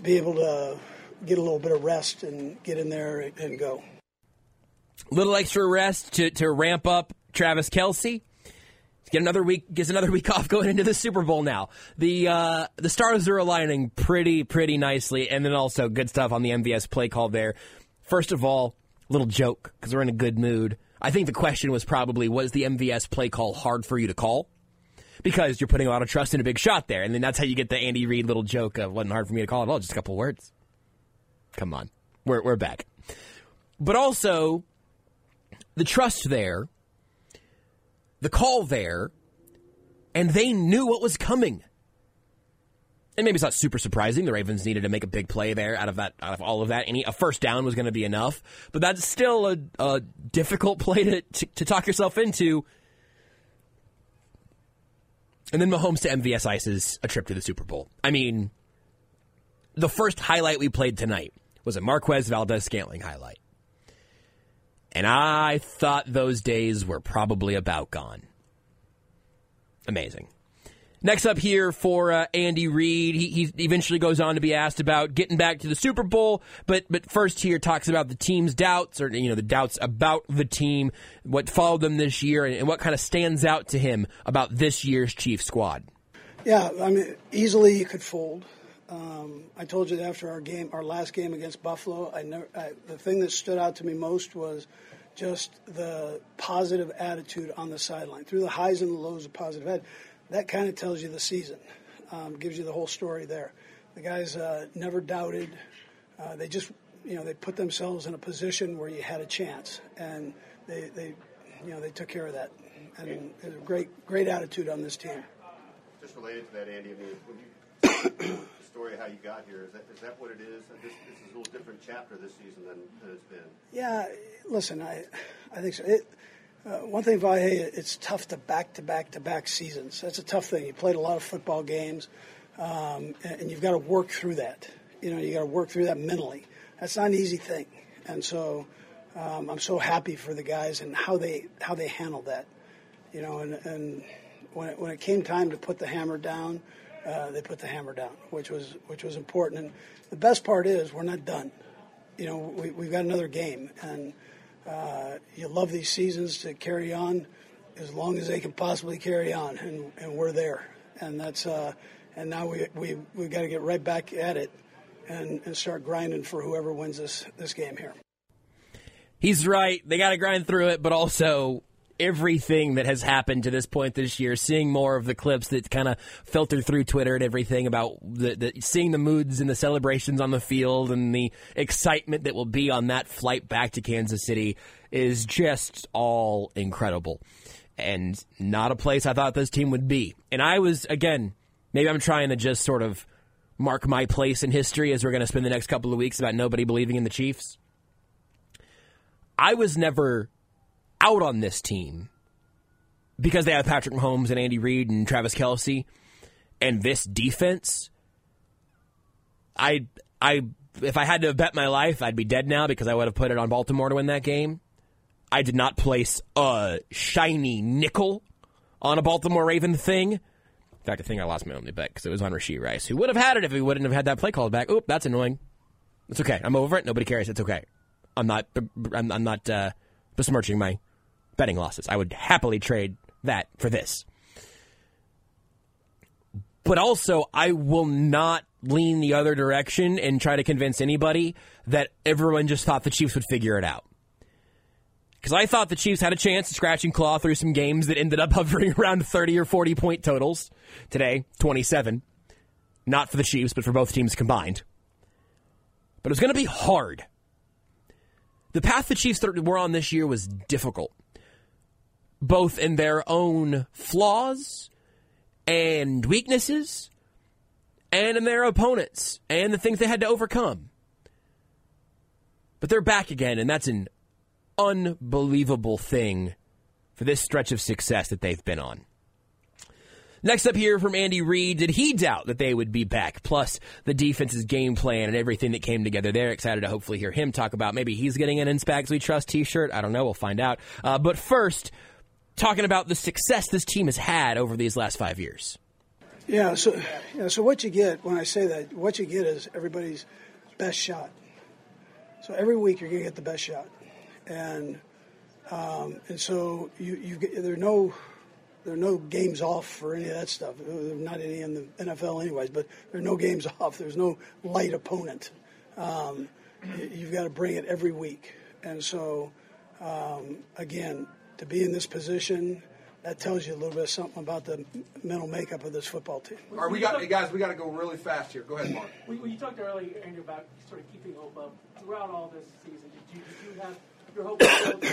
be able to get a little bit of rest and get in there and go. Little extra rest to, to ramp up Travis Kelce. Get another week. Gets another week off going into the Super Bowl. Now the uh, the stars are aligning pretty pretty nicely, and then also good stuff on the MVS play call there. First of all, little joke because we're in a good mood. I think the question was probably was the MVS play call hard for you to call? Because you're putting a lot of trust in a big shot there, and then that's how you get the Andy Reid little joke of wasn't hard for me to call at all, just a couple words. Come on, we're we're back. But also the trust there the call there, and they knew what was coming. And maybe it's not super surprising. The Ravens needed to make a big play there out of that, out of all of that. Any a first down was going to be enough, but that's still a, a difficult play to, to, to talk yourself into. And then Mahomes to MVS ices a trip to the Super Bowl. I mean, the first highlight we played tonight was a Marquez Valdes Scantling highlight. And I thought those days were probably about gone. Amazing. Next up here for uh, Andy Reid, he, he, eventually goes on to be asked about getting back to the Super Bowl, but but first here talks about the team's doubts, or you know the doubts about the team, what followed them this year, and, and what kind of stands out to him about this year's Chief squad. Yeah, I mean, easily you could fold. Um, I told you after our game, our last game against Buffalo, I never. I, the thing that stood out to me most was just the positive attitude on the sideline through the highs and the lows of positive ed. That kind of tells you the season, um, gives you the whole story there. The guys uh, never doubted. Uh, they just, you know, they put themselves in a position where you had a chance, and they, they you know, they took care of that. And a great, great attitude on this team. Just related to that, Andy, I mean, when you the story of how you got here. Is that, is that what it is? This, this is a little different chapter this season than, than it's been. Yeah, listen, I, I think so. It, uh, one thing, Vahe, it's tough to back to back to back seasons. That's a tough thing. You played a lot of football games, um, and, and, you've got to work through that. You know, you got to work through that mentally. That's not an easy thing, and so um, I'm so happy for the guys and how they how they handled that. You know, and, and when it, when it came time to put the hammer down uh, they put the hammer down, which was which was important. And the best part is we're not done. You know, we, we've got another game, and uh, you love these seasons to carry on as long as they can possibly carry on, and, and we're there. And that's uh, and now we we we got to get right back at it and, and start grinding for whoever wins this this game here. He's right. They got to grind through it, but also everything that has happened to this point this year, seeing more of the clips that kind of filter through Twitter and everything about the, the, seeing the moods and the celebrations on the field and the excitement that will be on that flight back to Kansas City is just all incredible. And not a place I thought this team would be. And I was, again, maybe I'm trying to just sort of mark my place in history as we're going to spend the next couple of weeks about nobody believing in the Chiefs. I was never out on this team because they have Patrick Mahomes and Andy Reid and Travis Kelce and this defense. I I if I had to bet my life, I'd be dead now because I would have put it on Baltimore to win that game. I did not place a shiny nickel on a Baltimore Raven thing. In fact, I think I lost my only bet because it was on Rashee Rice, who would have had it if he wouldn't have had that play called back. Oop, that's annoying. It's okay. I'm over it. Nobody cares. It's okay. I'm not. I'm, I'm not uh, besmirching my betting losses. I would happily trade that for this. But also, I will not lean the other direction and try to convince anybody that everyone just thought the Chiefs would figure it out. Because I thought the Chiefs had a chance to scratch and claw through some games that ended up hovering around 30 or 40 point totals. Today, 27. Not for the Chiefs, but for both teams combined. But it was going to be hard. The path the Chiefs were on this year was difficult both in their own flaws and weaknesses and in their opponents and the things they had to overcome. But they're back again, and that's an unbelievable thing for this stretch of success that they've been on. Next up here from Andy Reid, did he doubt that they would be back? Plus the defense's game plan and everything that came together. They're excited to hopefully hear him talk about maybe he's getting an In Spags We Trust t-shirt. I don't know. We'll find out. Uh, but first, talking about the success this team has had over these last five years. Yeah, so yeah, so what you get when I say that, what you get is everybody's best shot. So every week you're going to get the best shot, and um, and so you you get, there are no there are no games off for any of that stuff. Not any in the NFL, anyways. But there are no games off. There's no light opponent. Um, you've got to bring it every week, and so um, again, to be in this position, that tells you a little bit of something about the mental makeup of this football team. All right, we got hey guys. We got to go really fast here. Go ahead, Mark. When you talked earlier, Andrew, about sort of keeping hope up throughout all this season, did you, did you have your hope at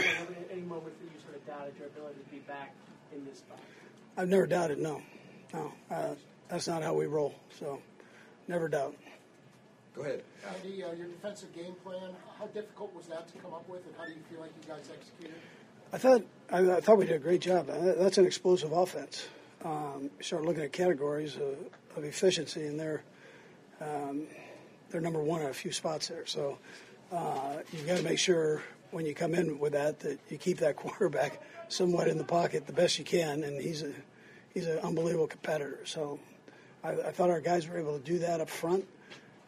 any moments that you sort of doubted your ability to be back in this spot? I've never doubted. No, no, uh, that's not how we roll. So, never doubt. Go ahead. Andy, uh, your defensive game plan, how difficult was that to come up with, and how do you feel like you guys executed? I thought I, I thought we did a great job. That's an explosive offense. Um, start looking at categories of, of efficiency, and they're um, they're number one in a few spots there. So uh, you've got to make sure when you come in with that that you keep that quarterback somewhat in the pocket the best you can, and he's a he's an unbelievable competitor. So I, I thought our guys were able to do that up front.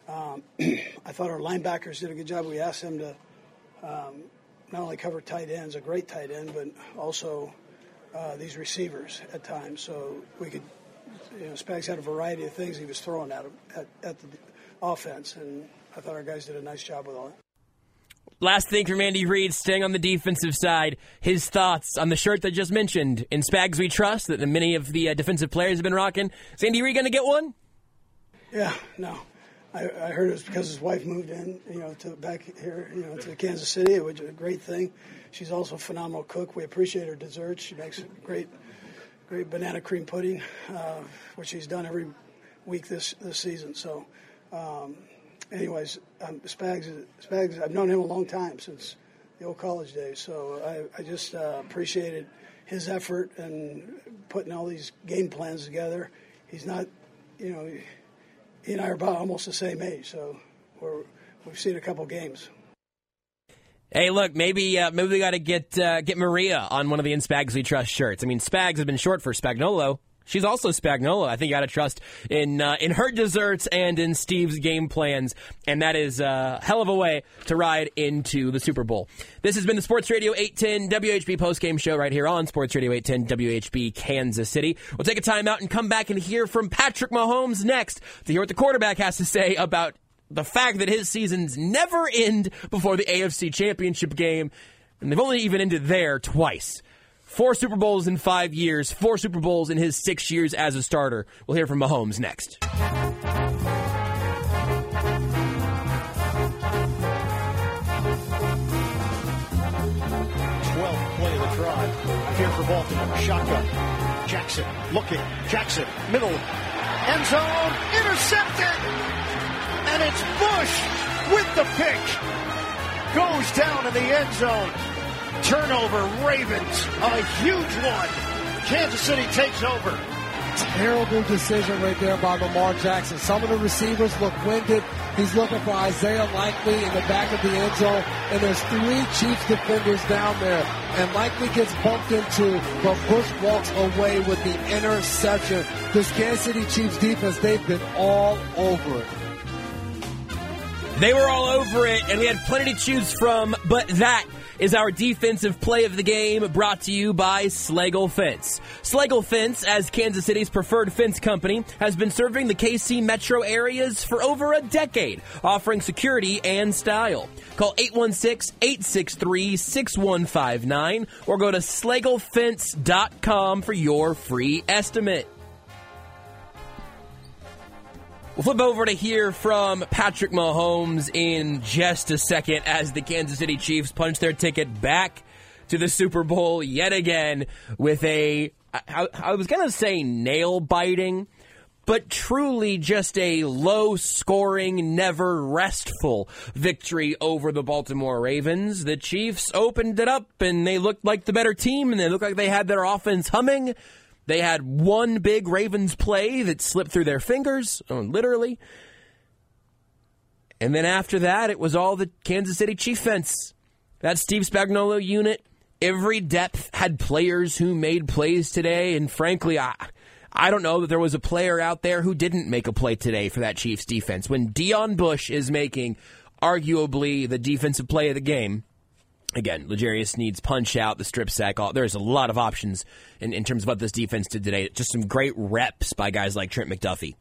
Um, I thought our linebackers did a good job. We asked them to um, not only cover tight ends, a great tight end, but also uh, these receivers at times. So we could, you know, Spags had a variety of things he was throwing at, him, at, at the offense, and I thought our guys did a nice job with all that. Last thing from Andy Reid, staying on the defensive side, his thoughts on the shirt that just mentioned. In Spags We Trust, that many of the uh, defensive players have been rocking. Is Andy Reid going to get one? Yeah, no. I, I, heard it was because his wife moved in, you know, to back here, you know, to Kansas City, which is a great thing. She's also a phenomenal cook. We appreciate her desserts. She makes great, great banana cream pudding, uh, which she's done every week this this season. So, um, anyways, um, Spags, Spags, I've known him a long time since the old college days. So I, I just uh, appreciated his effort and putting all these game plans together. He's not, you know he and I are about almost the same age, so we're, we've seen a couple games. Hey, look, maybe uh, maybe we got to get uh, get Maria on one of the In Spags We Trust shirts. I mean, Spags has been short for Spagnuolo. She's also Spagnola. I think you got to trust in uh, in her desserts and in Steve's game plans, and that is a hell of a way to ride into the Super Bowl. This has been the Sports Radio 810 WHB postgame show right here on Sports Radio 810 WHB Kansas City. We'll take a time out and come back and hear from Patrick Mahomes next to hear what the quarterback has to say about the fact that his seasons never end before the AFC Championship game, and they've only even ended there twice. Four Super Bowls in five years, four Super Bowls in his six years as a starter. We'll hear from Mahomes next. 12th play of the drive. Here for Baltimore. Shotgun. Jackson looking. Jackson, middle. End zone. Intercepted. And it's Bush with the pick. Goes down in the end zone. Turnover, Ravens, a huge one. Kansas City takes over. Terrible decision right there by Lamar Jackson. Some of the receivers look winded. He's looking for Isaiah Likely in the back of the end zone, and there's three Chiefs defenders down there. And Likely gets bumped into, but Bush walks away with the interception. This Kansas City Chiefs defense, they've been all over it. They were all over it, and we had plenty to choose from, but that is our defensive play of the game brought to you by Schlegel Fence. Schlegel Fence, as Kansas City's preferred fence company, has been serving the KC metro areas for over a decade, offering security and style. Call 816-863-6159 or go to schlegelfence.com for your free estimate. We'll flip over to hear from Patrick Mahomes in just a second as the Kansas City Chiefs punch their ticket back to the Super Bowl yet again with a, I, I was going to say nail biting, but truly just a low scoring, never restful victory over the Baltimore Ravens. The Chiefs opened it up and they looked like the better team and they looked like they had their offense humming. They had one big Ravens play that slipped through their fingers, oh, literally. And then after that, it was all the Kansas City Chief fence. That Steve Spagnuolo unit, every depth had players who made plays today. And frankly, I, I don't know that there was a player out there who didn't make a play today for that Chiefs defense. When Deon Bush is making arguably the defensive play of the game, Again, L'Jarius needs punch out, the strip sack. All, there's a lot of options in, in terms of what this defense did today. Just some great reps by guys like Trent McDuffie.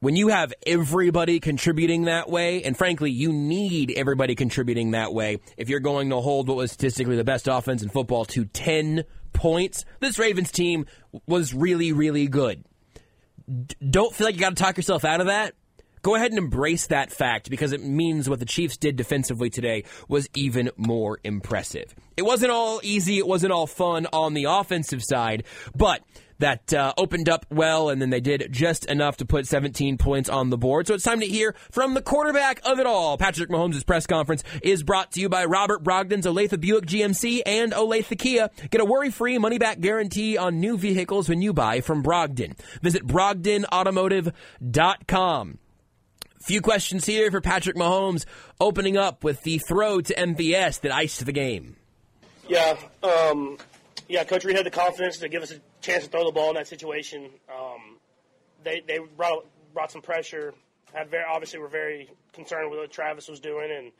When you have everybody contributing that way, and frankly, you need everybody contributing that way if you're going to hold what was statistically the best offense in football to 10 points, this Ravens team was really, really good. D- don't feel like you got to talk yourself out of that go ahead and embrace that fact because it means what the Chiefs did defensively today was even more impressive. It wasn't all easy, it wasn't all fun on the offensive side, but that uh, opened up well, and then they did just enough to put 17 points on the board. So it's time to hear from the quarterback of it all. Patrick Mahomes' press conference is brought to you by Robert Brogden's Olathe Buick GMC and Olathe Kia. Get a worry-free money-back guarantee on new vehicles when you buy from Brogden. Visit BrogdenAutomotive.com. Few questions here for Patrick Mahomes, opening up with the throw to MVS that iced the game. Yeah, um, yeah. Coach Reid had the confidence to give us a chance to throw the ball in that situation. Um, they they brought brought some pressure. Had very obviously were very concerned with what Travis was doing, and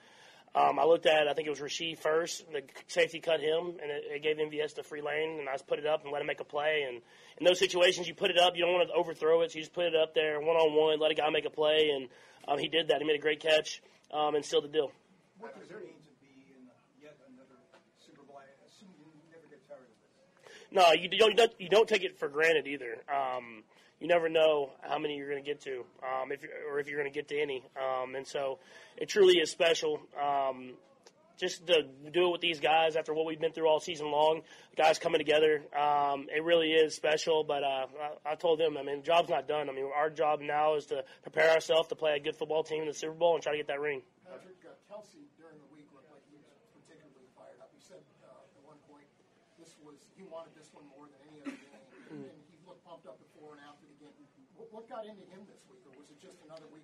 um, I looked at I think it was Rasheed first. The safety cut him, and it, it gave MVS the free lane, and I just put it up and let him make a play. And in those situations, you put it up. You don't want to overthrow it, so you just put it up there one on one, let a guy make a play, and um, he did that. He made a great catch um, and sealed the deal. What does there need to be in yet another Super Bowl? I assume you never get tired of this. No, you don't. You don't, you don't take it for granted either. Um, you never know how many you're going to get to, um, if you're, or if you're going to get to any. Um, and so, it truly is special. Um, just to do it with these guys after what we've been through all season long, guys coming together, um, it really is special. But uh, I, I told them, I mean, the job's not done. I mean, our job now is to prepare ourselves to play a good football team in the Super Bowl and try to get that ring. Patrick, uh, Kelce during the week looked like he was particularly fired up. He said uh, at one point this was he wanted this one more than any other game, and he looked pumped up before and after the game. What, what got into him this week, or was it just another week?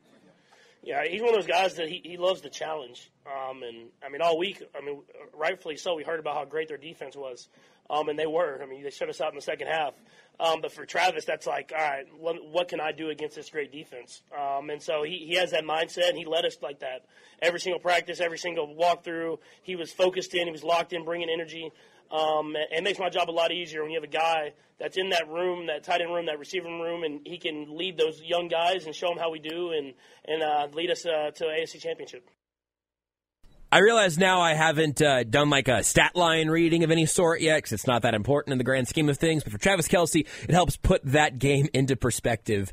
Yeah, he's one of those guys that he, he loves the challenge. Um, and I mean, all week, I mean, rightfully so, we heard about how great their defense was. Um, and they were. I mean, they shut us out in the second half. Um, but for Travis, that's like, all right, what, can I do against this great defense? Um, and so he, he has that mindset, and he led us like that. Every single practice, every single walkthrough, he was focused in, he was locked in, bringing energy. Um, it makes my job a lot easier when you have a guy that's in that room, that tight end room, that receiving room, and he can lead those young guys and show them how we do and and uh, lead us uh, to AFC Championship. I realize now I haven't uh, done like a stat line reading of any sort yet because it's not that important in the grand scheme of things. But for Travis Kelce, it helps put that game into perspective.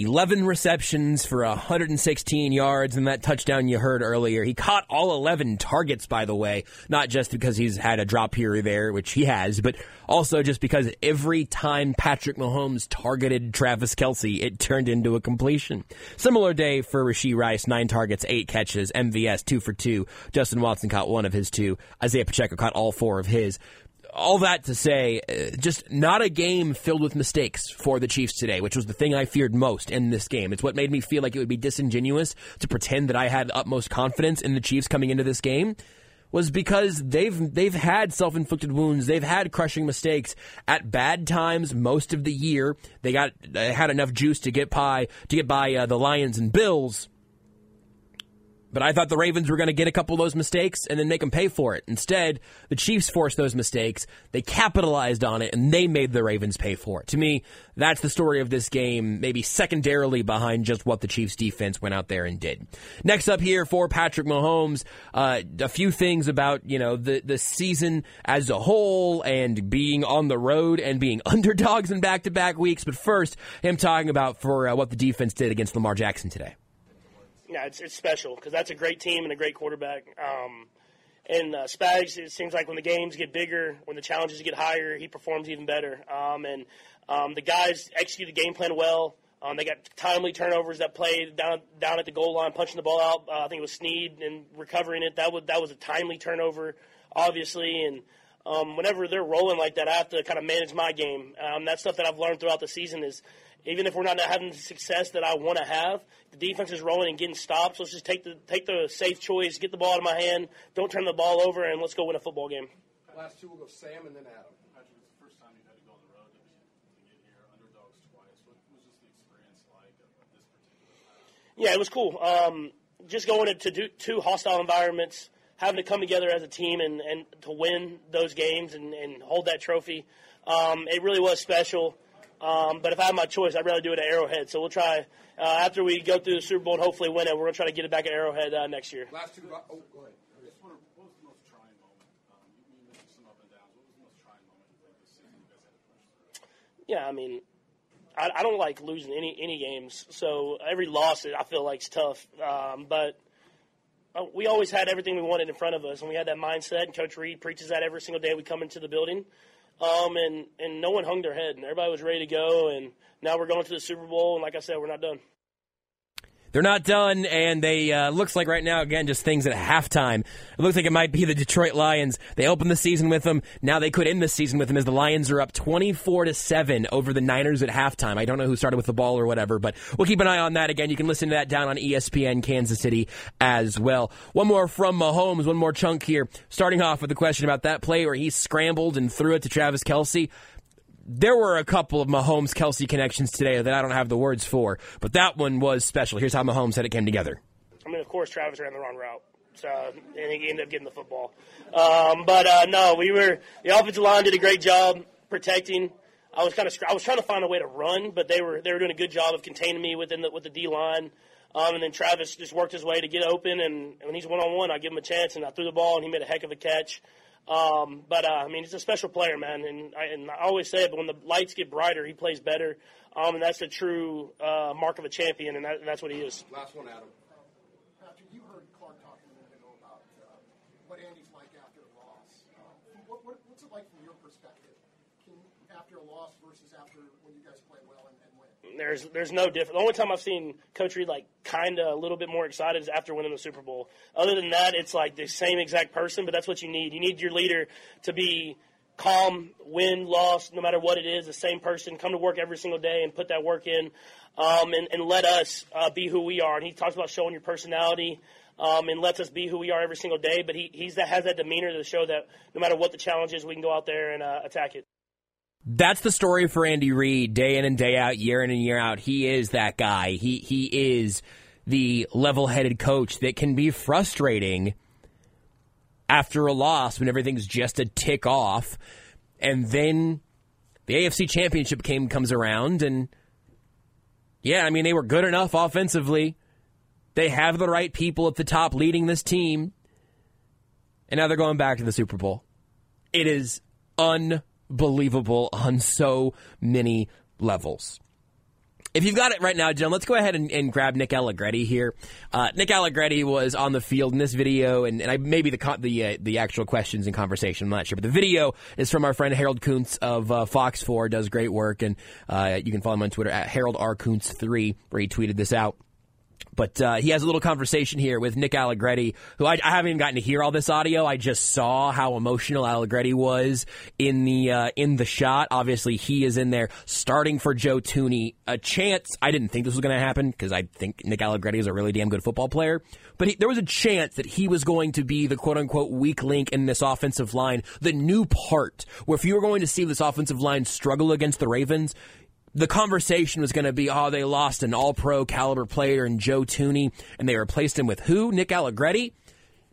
11 receptions for 116 yards and that touchdown you heard earlier. He caught all 11 targets, by the way, not just because he's had a drop here or there, which he has, but also just because every time Patrick Mahomes targeted Travis Kelce, it turned into a completion. Similar day for Rashee Rice, nine targets, eight catches, MVS, two for two. Justin Watson caught one of his two. Isiah Pacheco caught all four of his all that to say, uh, just not a game filled with mistakes for the Chiefs today, which was the thing I feared most in this game. It's what made me feel like it would be disingenuous to pretend that I had utmost confidence in the Chiefs coming into this game. Was because they've they've had self inflicted wounds, they've had crushing mistakes at bad times most of the year. They got uh, had enough juice to get by to get by uh, the Lions and Bills but I thought the Ravens were going to get a couple of those mistakes and then make them pay for it. Instead, the Chiefs forced those mistakes. They capitalized on it and they made the Ravens pay for it. To me, that's the story of this game, maybe secondarily behind just what the Chiefs defense went out there and did. Next up here for Patrick Mahomes, uh, a few things about, you know, the, the season as a whole and being on the road and being underdogs in back to back weeks. But first, him talking about for uh, what the defense did against Lamar Jackson today yeah, it's it's special because that's a great team and a great quarterback. Um, and uh, Spags, it seems like when the games get bigger, when the challenges get higher, he performs even better. Um, and um, the guys execute the game plan well. Um, they got timely turnovers that played down down at the goal line, punching the ball out. Uh, I think it was Sneed and recovering it. That was that was a timely turnover, obviously. And um, whenever they're rolling like that, I have to kind of manage my game. Um, that's stuff that I've learned throughout the season is even if we're not having the success that I want to have, the defense is rolling and getting stops. Let's just take the take the safe choice, get the ball out of my hand, don't turn the ball over, and let's go win a football game. Last two will go Sam and then Adam. Patrick, it's the first time you've had to go on the road to, to get here, underdogs twice. What was just the experience like of, of this particular? Yeah, it was cool. Um, just going into two, two hostile environments, having to come together as a team and, and to win those games and, and hold that trophy, um, it really was special. Um, but if I had my choice, I'd rather do it at Arrowhead. So we'll try uh, after we go through the Super Bowl and hopefully win it. We're gonna try to get it back at Arrowhead uh, next year. Last two. Oh, go ahead. Yeah, I mean, I, I don't like losing any any games. So every loss, it I feel like is tough. Um, but uh, we always had everything we wanted in front of us, and we had that mindset. And Coach Reid preaches that every single day we come into the building. Um, and and no one hung their head, and everybody was ready to go. And now we're going to the Super Bowl, and like I said, we're not done. They're not done, and they uh, looks like right now again just things at halftime. It looks like it might be the Detroit Lions. They opened the season with them. Now they could end the season with them as the Lions are up twenty four to seven over the Niners at halftime. I don't know who started with the ball or whatever, but we'll keep an eye on that. Again, you can listen to that down on ESPN Kansas City as well. One more from Mahomes, one more chunk here. Starting off with a question about that play where he scrambled and threw it to Travis Kelce there were a couple of Mahomes Kelce connections today that I don't have the words for, but that one was special. Here's how Mahomes said it came together. I mean, of course, Travis ran the wrong route, so and he ended up getting the football. Um, but uh, no, we were the offensive line did a great job protecting. I was kind of I was trying to find a way to run, but they were they were doing a good job of containing me within the with the D line. Um, and then Travis just worked his way to get open, and when he's one on one, I give him a chance, and I threw the ball, and he made a heck of a catch. Um, but uh, I mean, he's a special player, man, and I, and I always say it. But when the lights get brighter, he plays better, um, and that's the true uh, mark of a champion, and that, that's what he is. Last one, Adam. Patrick, you heard Clark talking a minute ago about uh, what Andy's like after a loss. Uh, what, what, what's it like from your perspective, Can, after a loss versus after when you guys play well and, and win? There's there's no difference. The only time I've seen Coach Reid like kind of a little bit more excited is after winning the Super Bowl. Other than that, it's like the same exact person, but that's what you need. You need your leader to be calm, win, loss, no matter what it is, the same person. Come to work every single day and put that work in, um, and, and let us uh, be who we are. And he talks about showing your personality. Um, and lets us be who we are every single day, but he he's that has that demeanor to show that no matter what the challenge is, we can go out there and uh, attack it. That's the story for Andy Reid, day in and day out, year in and year out. He is that guy. He he is the level-headed coach that can be frustrating after a loss when everything's just a tick off, and then the AFC Championship game comes around, and yeah, I mean they were good enough offensively. They have the right people at the top leading this team, and now they're going back to the Super Bowl. It is unbelievable on so many levels. If you've got it right now, Jim, let's go ahead and, and grab Nick Allegretti here. Uh, Nick Allegretti was on the field in this video, and, and I, maybe the the uh, the actual questions and conversation. I'm not sure, but the video is from our friend Harold Kuntz of uh, Fox Four. Does great work, and uh, you can follow him on Twitter at Harold R Kuntz three, where he tweeted this out. But uh, he has a little conversation here with Nick Allegretti, who I, I, haven't even gotten to hear all this audio. I just saw how emotional Allegretti was in the uh, in the shot. Obviously, he is in there starting for Joe Thuney. A chance. I didn't think this was going to happen because I think Nick Allegretti is a really damn good football player. But he, there was a chance that he was going to be the quote unquote weak link in this offensive line, the new part. Where if you were going to see this offensive line struggle against the Ravens, the conversation was going to be, oh, they lost an all pro caliber player in Joe Thuney, and they replaced him with who? Nick Allegretti?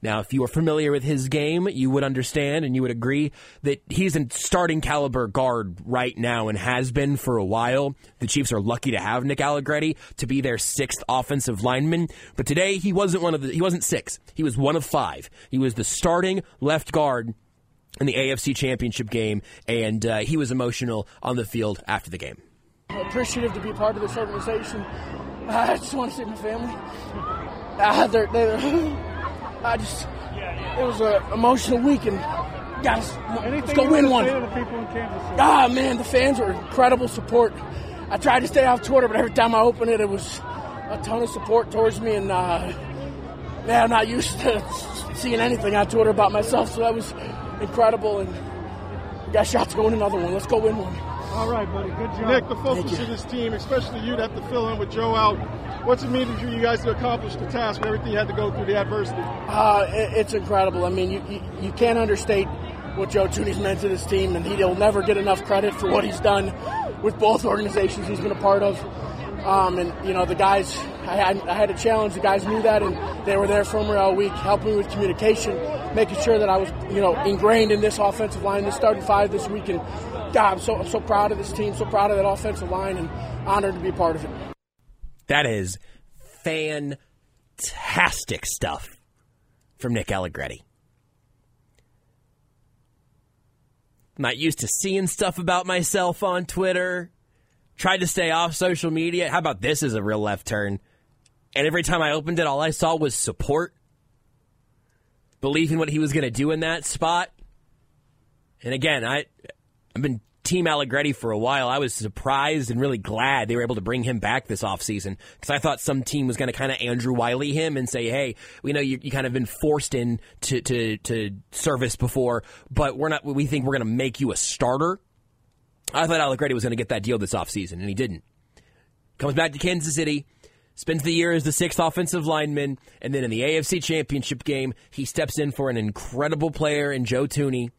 Now, if you are familiar with his game, you would understand and you would agree that he's a starting caliber guard right now and has been for a while. The Chiefs are lucky to have Nick Allegretti to be their sixth offensive lineman. But today, he wasn't one of the, he wasn't six. He was one of five. He was the starting left guard in the AFC Championship game, and uh, he was emotional on the field after the game appreciative to be part of this organization. I just want to see my family. Uh, they're, they're, I just, it was an emotional week, and guys, let's go win one. Ah, man, the fans were incredible support. I tried to stay off Twitter, but every time I open it, it was a ton of support towards me, and uh, man, I'm not used to seeing anything on Twitter about myself, so that was incredible. And got shots going another one. Let's go win one. All right, buddy. Good job. Nick, the focus of this team, especially you, to have to fill in with Joe out. What's it mean for you guys to accomplish the task and everything you had to go through the adversity? Uh, it, it's incredible. I mean, you, you, you can't understate what Joe Thuney's meant to this team, and he'll never get enough credit for what he's done with both organizations he's been a part of. Um, and you know, the guys I had, I had a challenge. The guys knew that, and they were there for me all week, helping me with communication, making sure that I was, you know, ingrained in this offensive line. This starting five this week, and God, I'm so I'm so proud of this team, so proud of that offensive line, and honored to be part of it. That is fantastic stuff from Nick Allegretti. Not used to seeing stuff about myself on Twitter. Tried to stay off social media. How about this is a real left turn? And every time I opened it, all I saw was support. Believing what he was going to do in that spot. And again, I, I've been Team Allegretti for a while. I was surprised and really glad they were able to bring him back this offseason because I thought some team was going to kind of Andrew Wylie him and say, hey, we know you, you kind of been forced in to, to, to service before, but we're not, we think we're going to make you a starter. I thought Allegretti was going to get that deal this offseason, and he didn't. Comes back to Kansas City, spends the year as the sixth offensive lineman, and then in the AFC Championship game, he steps in for an incredible player in Joe Thuney.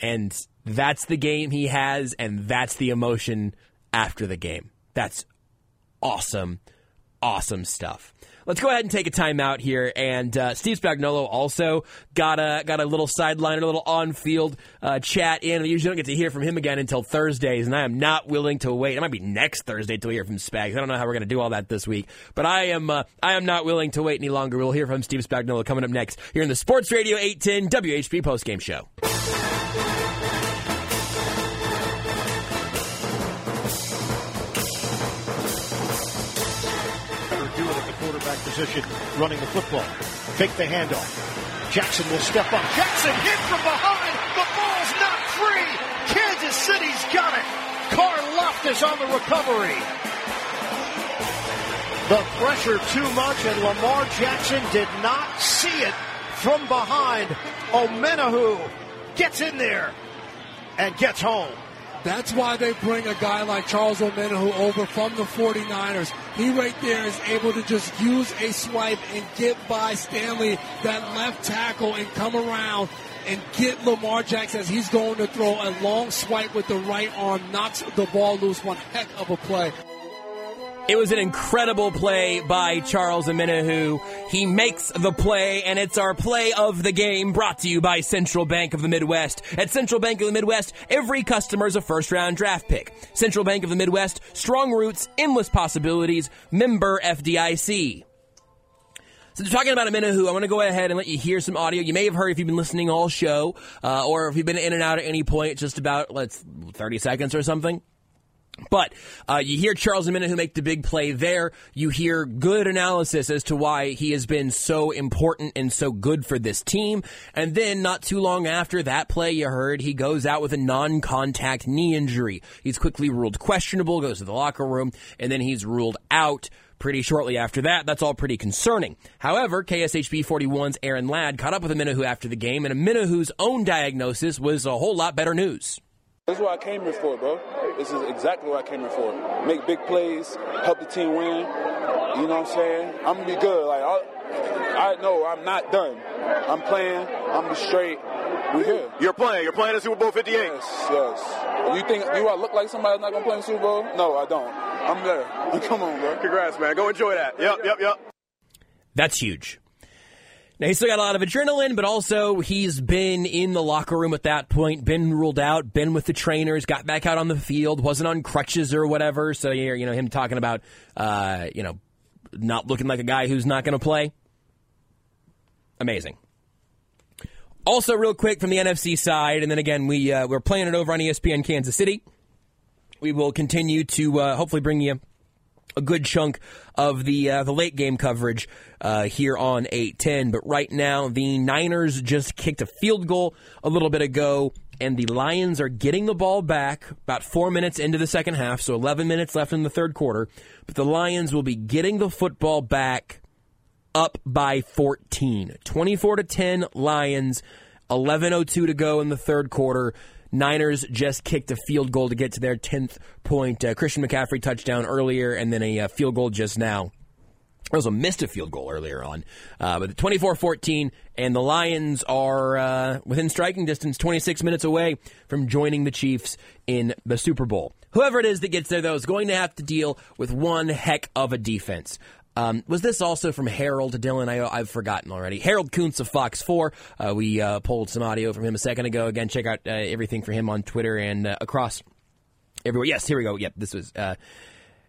And that's the game he has, and that's the emotion after the game. That's awesome, awesome stuff. Let's go ahead and take a timeout here. And uh, Steve Spagnuolo also got a got a little sideline, a little on field uh, chat in. We usually don't get to hear from him again until Thursdays, and I am not willing to wait. It might be next Thursday until we hear from Spags. I don't know how we're going to do all that this week, but I am uh, I am not willing to wait any longer. We'll hear from Steve Spagnuolo coming up next here in the Sports Radio 810 WHB postgame show. Position running the football. Fake the handoff. Jackson will step up. Jackson hit from behind. The ball's not free. Kansas City's got it. Karlaftis on the recovery. The pressure too much, and Lamar Jackson did not see it from behind. Omenihu gets in there and gets home. That's why they bring a guy like Charles Omenihu over from the 49ers. He right there is able to just use a swipe and get by Stanley, that left tackle, and come around and get Lamar Jackson as he's going to throw a long swipe with the right arm, knocks the ball loose. One heck of a play. It was an incredible play by Charles Omenihu. He makes the play, and it's our play of the game brought to you by Central Bank of the Midwest. At Central Bank of the Midwest, every customer is a first round draft pick. Central Bank of the Midwest, strong roots, endless possibilities, member FDIC. So talking about Omenihu. I want to go ahead and let you hear some audio. You may have heard if you've been listening all show, uh, or if you've been in and out at any point, just about let's 30 seconds or something. But uh, you hear Charles Omenihu make the big play there. You hear good analysis as to why he has been so important and so good for this team. And then, not too long after that play, you heard he goes out with a non-contact knee injury. He's quickly ruled questionable, goes to the locker room, and then he's ruled out pretty shortly after that. That's all pretty concerning. However, KSHB 41's Aaron Ladd caught up with Omenihu after the game, and Omenihu's own diagnosis was a whole lot better news. This is what I came here for, bro. This is exactly what I came here for. Make big plays, help the team win. You know what I'm saying? I'm gonna be good. Like I, I know I'm not done. I'm playing. I'm straight. We here. You're playing. You're playing in Super Bowl 58. Yes, yes. You think you I look like somebody that's not gonna play in Super Bowl? No, I don't. I'm there. Come on, bro. Congrats, man. Go enjoy that. Yep, yep, yep. That's huge. Now, he's still got a lot of adrenaline, but also he's been in the locker room at that point, been ruled out, been with the trainers, got back out on the field, wasn't on crutches or whatever. So, you know, him talking about, uh, you know, not looking like a guy who's not going to play. Amazing. Also, real quick from the NFC side, and then again, we, uh, we're playing it over on ESPN Kansas City. We will continue to uh, hopefully bring you a good chunk of the uh, the late game coverage uh, here on 810. But right now, the Niners just kicked a field goal a little bit ago, and the Lions are getting the ball back about four minutes into the second half, so 11 minutes left in the third quarter. But the Lions will be getting the football back up by 14. 24 to 10 Lions, 11.02 to go in the third quarter. Niners just kicked a field goal to get to their 10th point. Uh, Christian McCaffrey touchdown earlier, and then a uh, field goal just now was missed a field goal earlier on, uh, but 24-14, and the Lions are uh, within striking distance, 26 minutes away from joining the Chiefs in the Super Bowl. Whoever it is that gets there, though, is going to have to deal with one heck of a defense. Um, was this also from Harold Dylan? I, I've forgotten already. Harold Kuntz of Fox 4. Uh, we uh, pulled some audio from him a second ago. Again, check out uh, everything for him on Twitter and uh, across everywhere. Yes, here we go. Yep, this was. Uh,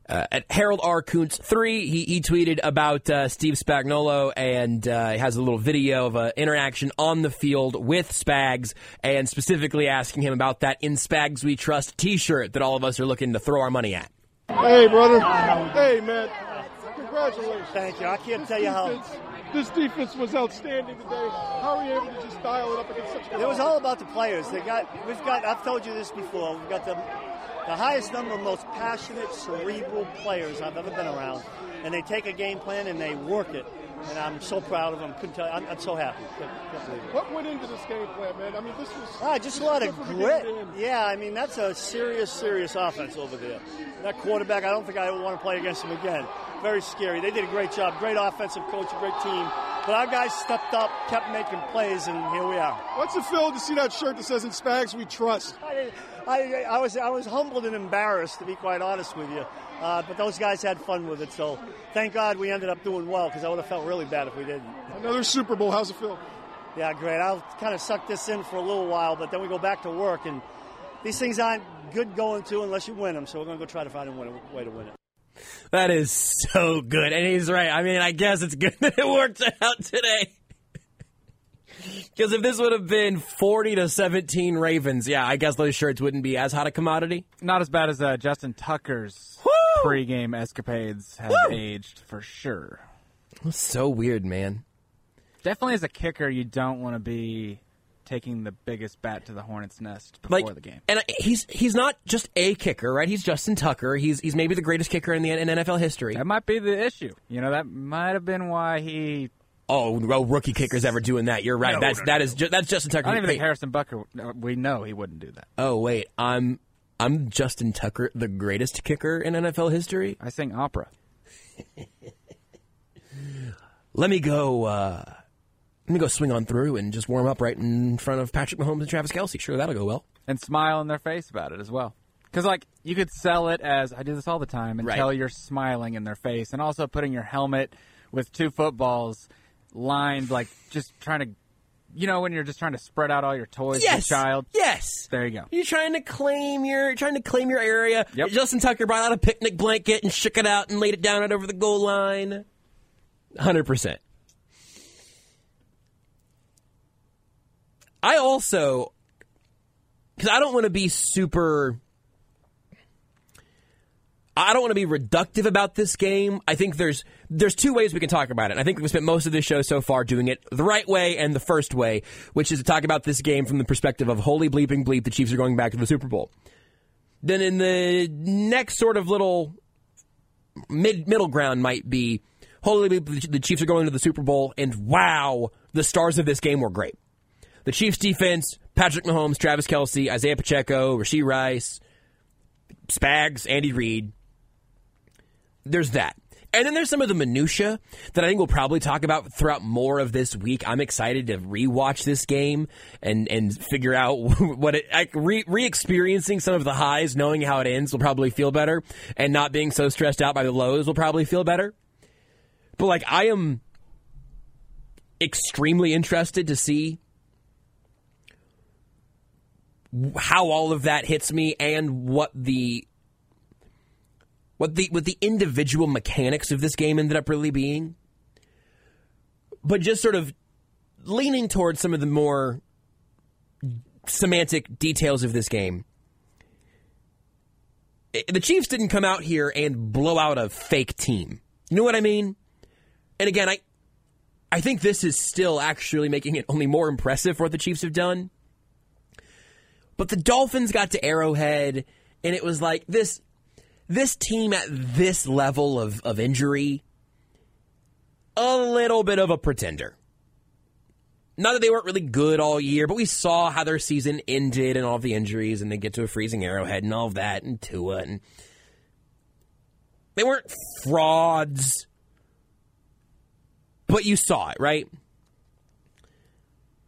uh, at Harold R. Kuntz three, he, he tweeted about Steve Spagnuolo and has a little video of an interaction on the field with Spags, and specifically asking him about that "In Spags We Trust" T-shirt that all of us are looking to throw our money at. Hey, brother. Hey, man. Congratulations. Thank you. I can't This tell you how. This defense was outstanding today. How are you able to just dial it up against such a It was all about the players. They got. We've got. I've told you this before. We've got the the highest number of most passionate, cerebral players I've ever been around, and they take a game plan and they work it. And I'm so proud of them. Couldn't tell. I'm, I'm so happy. Can't, can't believe it. What went into this game plan, man? I mean, this was Ah, just a lot of grit. beginning to end. Yeah, I mean that's a serious, serious offense over there. That quarterback, I don't think I want to play against him again. Very scary. They did a great job. Great offensive coach, a great team. But our guys stepped up, kept making plays, and here we are. What's it feel to see that shirt that says "In Spags We Trust"? I, I, I was I was humbled and embarrassed to be quite honest with you. Uh, but those guys had fun with it, so thank God we ended up doing well because I would have felt really bad if we didn't. Another Super Bowl. How's it feel? Yeah, great. I'll kind of suck this in for a little while, but then we go back to work, and these things aren't good going to unless you win them. So we're going to go try to find a way to win it. That is so good, and he's right. I mean, I guess it's good that it worked out today. Because if this would have been forty to seventeen Ravens, yeah, I guess those shirts wouldn't be as hot a commodity. Not as bad as uh, Justin Tucker's pregame escapades have aged for sure. That's so weird, man. Definitely as a kicker, you don't want to be taking the biggest bat to the hornet's nest before Like, the game. and he's he's not just a kicker, right? He's Justin Tucker. He's he's maybe the greatest kicker in the in NFL history. That might be the issue. You know, that might have been why he. Oh, well, rookie kickers ever doing that? You're right. No, that's no, that no. is ju- that's Justin Tucker. I don't even Wait. think Harrison Butker. Uh, we know he wouldn't do that. Oh wait, I'm I'm Justin Tucker, the greatest kicker in NFL history. I sing opera. Let me go. Uh, let me go swing on through and just warm up right in front of Patrick Mahomes and Travis Kelce. Sure, that'll go well. and smile in their face about it as well. Because like you could sell it as I do this all the time until Right. you're smiling in their face, and also putting your helmet with two footballs lined, like just trying to, you know, when you're just trying to spread out all your toys, as Yes, a child. Yes, there you go. You're trying to claim your trying to claim your area. Yep. Justin Tucker brought out a picnic blanket and shook it out and laid it down right over the goal line. Hundred percent. I also because I don't want to be super. I don't want to be reductive about this game. I think there's there's two ways we can talk about it. I think we've spent most of this show so far doing it the right way and the first way, which is to talk about this game from the perspective of holy bleeping bleep, the Chiefs are going back to the Super Bowl. Then in the next sort of little mid middle ground might be holy bleep, the Chiefs are going to the Super Bowl, and wow, the stars of this game were great. The Chiefs defense, Patrick Mahomes, Travis Kelce, Isiah Pacheco, Rashee Rice, Spags, Andy Reid. There's that. And then there's some of the minutia that I think we'll probably talk about throughout more of this week. I'm excited to rewatch this game and and figure out what it like re re-experiencing some of the highs, knowing how it ends will probably feel better, and not being so stressed out by the lows will probably feel better. But like I am extremely interested to see how all of that hits me and what the what the what the individual mechanics of this game ended up really being. But just sort of leaning towards some of the more semantic details of this game. The Chiefs didn't come out here and blow out a fake team. You know what I mean? And again, I I think this is still actually making it only more impressive for what the Chiefs have done. But the Dolphins got to Arrowhead, and it was like this this team at this level of, of injury, a little bit of a pretender. Not that they weren't really good all year, but we saw how their season ended and all the injuries, and they get to a freezing Arrowhead and all of that, and Tua, and they weren't frauds, But you saw it, right?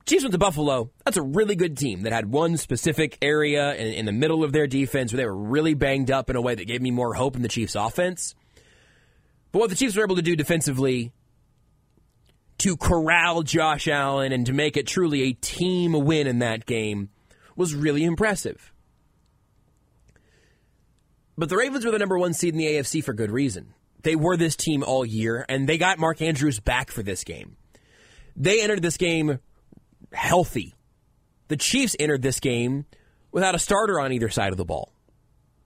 Chiefs went to Buffalo. That's a really good team that had one specific area in, in the middle of their defense where they were really banged up in a way that gave me more hope in the Chiefs' offense. But what the Chiefs were able to do defensively to corral Josh Allen and to make it truly a team win in that game was really impressive. But the Ravens were the number one seed in the AFC for good reason. They were this team all year, and they got Mark Andrews back for this game. They entered this game healthy. The Chiefs entered this game without a starter on either side of the ball.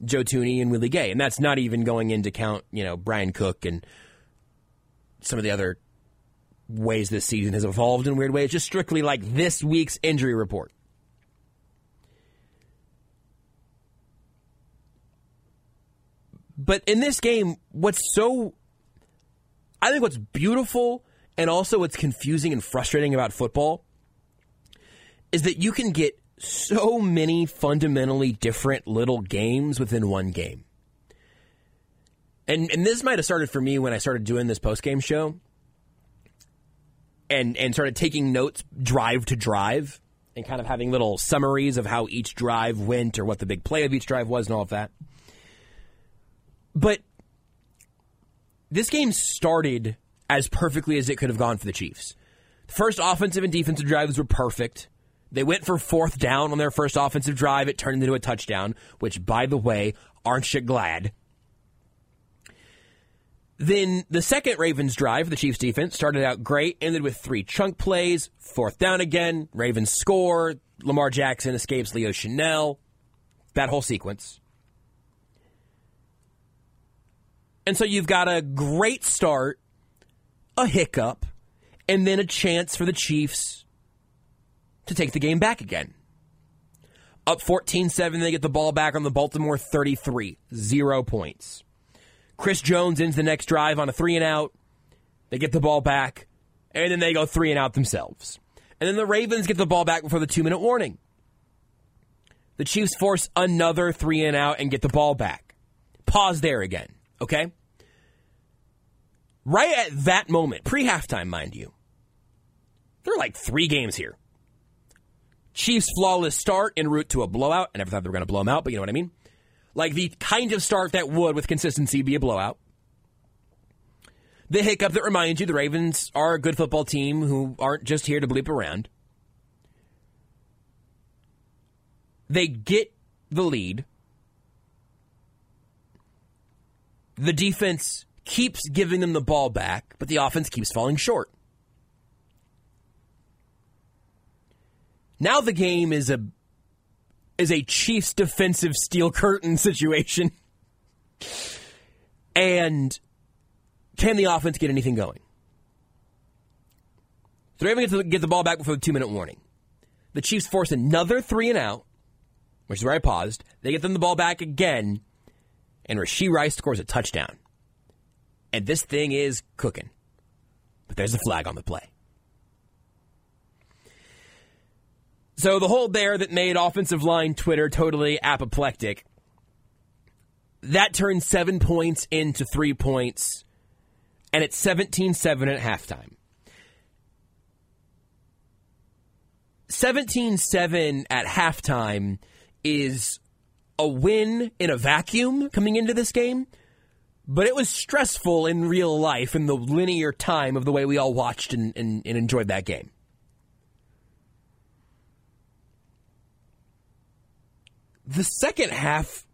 Joe Thuney and Willie Gay. And that's not even going into count, you know, Bryan Cook and some of the other ways this season has evolved in weird ways. Just strictly like this week's injury report. But in this game, what's so. I think what's beautiful and also what's confusing and frustrating about football is that you can get so many fundamentally different little games within one game. And and this might have started for me when I started doing this post game show and and started taking notes drive to drive and kind of having little summaries of how each drive went or what the big play of each drive was and all of that. But this game started as perfectly as it could have gone for the Chiefs. The first offensive and defensive drives were perfect. They went for fourth down on their first offensive drive. It turned into a touchdown, which, by the way, aren't you glad? Then the second Ravens drive, the Chiefs defense, started out great, ended with three chunk plays, fourth down again, Ravens score, Lamar Jackson escapes Leo Chenal, that whole sequence. And so you've got a great start, a hiccup, and then a chance for the Chiefs to take the game back again. Up 14 7, they get the ball back on the Baltimore 33. Zero points. Chris Jones ends the next drive on a three and out. They get the ball back, and then they go three and out themselves. And then the Ravens get the ball back before the two minute warning. The Chiefs force another three and out and get the ball back. Pause there again, okay? Right at that moment, pre halftime, mind you, there are like three games here. Chiefs' flawless start en route to a blowout. I never thought they were going to blow them out, but you know what I mean? Like the kind of start that would, with consistency, be a blowout. The hiccup that reminds you the Ravens are a good football team who aren't just here to bleep around. They get the lead. The defense keeps giving them the ball back, but the offense keeps falling short. Now the game is a is a Chiefs defensive steel curtain situation. And can the offense get anything going? So they're able to get the ball back before the two minute warning. The Chiefs force another three and out, which is where I paused. They get them the ball back again, and Rashee Rice scores a touchdown. And this thing is cooking. But there's a flag on the play. So the hold there that made offensive line Twitter totally apoplectic, that turned seven points into three points, and it's 17 7 at halftime. 17 7 at halftime is a win in a vacuum coming into this game, but it was stressful in real life in the linear time of the way we all watched and, and, and enjoyed that game. The second half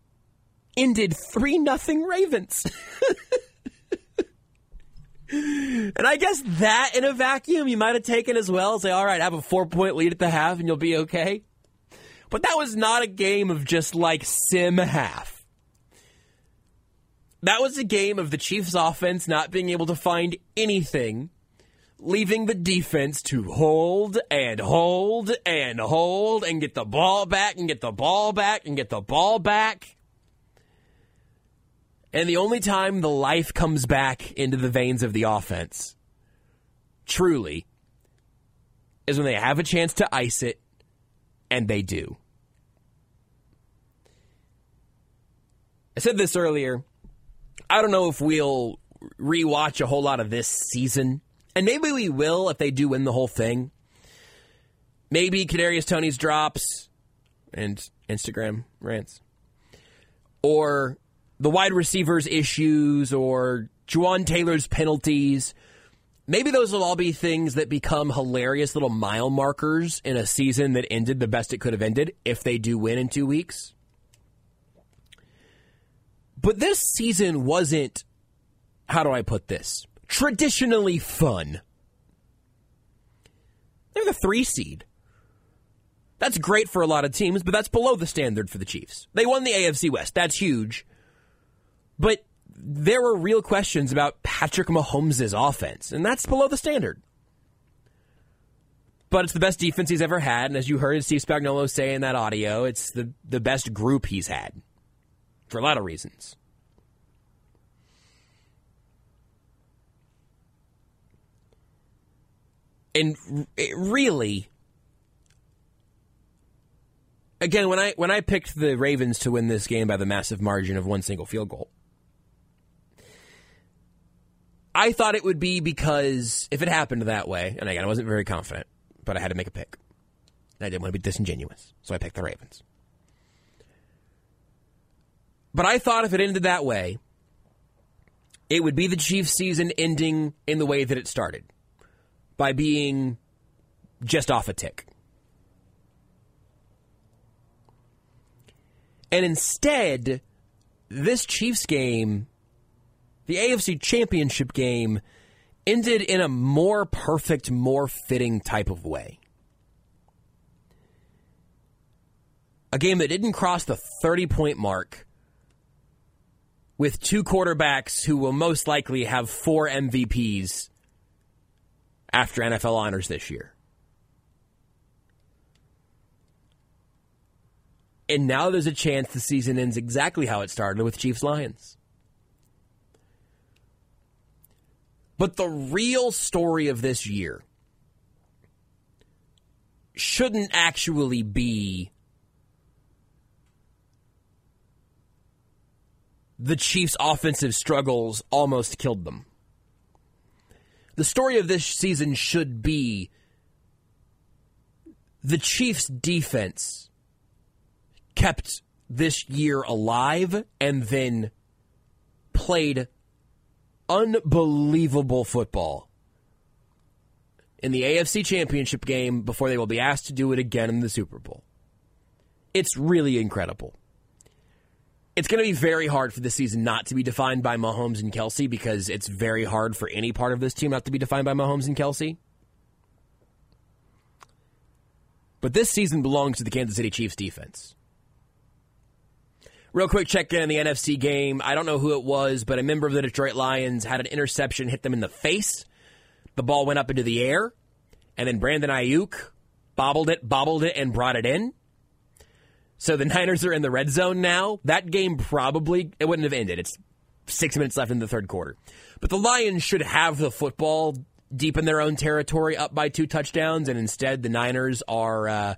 ended 3 nothing Ravens. and I guess that in a vacuum you might have taken as well. Say, all right, I have a four point lead at the half and you'll be okay. But that was not a game of just like sim half. That was a game of the Chiefs offense not being able to find anything leaving the defense to hold and hold and hold and get the ball back and get the ball back and get the ball back. And the only time the life comes back into the veins of the offense, truly, is when they have a chance to ice it, and they do. I said this earlier. I don't know if we'll rewatch a whole lot of this season and maybe we will if they do win the whole thing. Maybe Kadarius Toney's drops and Instagram rants, or the wide receivers issues, or Jawaan Taylor's penalties. Maybe those will all be things that become hilarious little mile markers in a season that ended the best it could have ended if they do win in two weeks. But this season wasn't, how do I put this, traditionally fun. They're the three seed. That's great for a lot of teams, but that's below the standard for the Chiefs. They won the AFC West. That's huge. But there were real questions about Patrick Mahomes' offense, and that's below the standard. But it's the best defense he's ever had, and as you heard Steve Spagnuolo say in that audio, it's the, the best group he's had for a lot of reasons. And really, again, when I when I picked the Ravens to win this game by the massive margin of one single field goal, I thought it would be because if it happened that way, and again, I wasn't very confident, but I had to make a pick. I didn't want to be disingenuous, so I picked the Ravens. But I thought if it ended that way, it would be the Chiefs' season ending in the way that it started by being just off a tick. And instead, this Chiefs game, the AFC Championship game, ended in a more perfect, more fitting type of way. A game that didn't cross the 30 point mark with two quarterbacks who will most likely have four MVPs after NFL honors this year. And now there's a chance the season ends exactly how it started with Chiefs Lions. But the real story of this year shouldn't actually be the Chiefs' offensive struggles almost killed them. The story of this season should be the Chiefs' defense kept this year alive and then played unbelievable football in the AFC Championship game before they will be asked to do it again in the Super Bowl. It's really incredible it's going to be very hard for the season not to be defined by Mahomes and Kelce because it's very hard for any part of this team not to be defined by Mahomes and Kelce. But this season belongs to the Kansas City Chiefs defense. Real quick check in on the NFC game. I don't know who it was, but a member of the Detroit Lions had an interception hit them in the face. The ball went up into the air, and then Brandon Aiyuk bobbled it, bobbled it, and brought it in. So the Niners are in the red zone now. That game probably it wouldn't have ended. It's six minutes left in the third quarter. But the Lions should have the football deep in their own territory, up by two touchdowns, and instead the Niners are uh,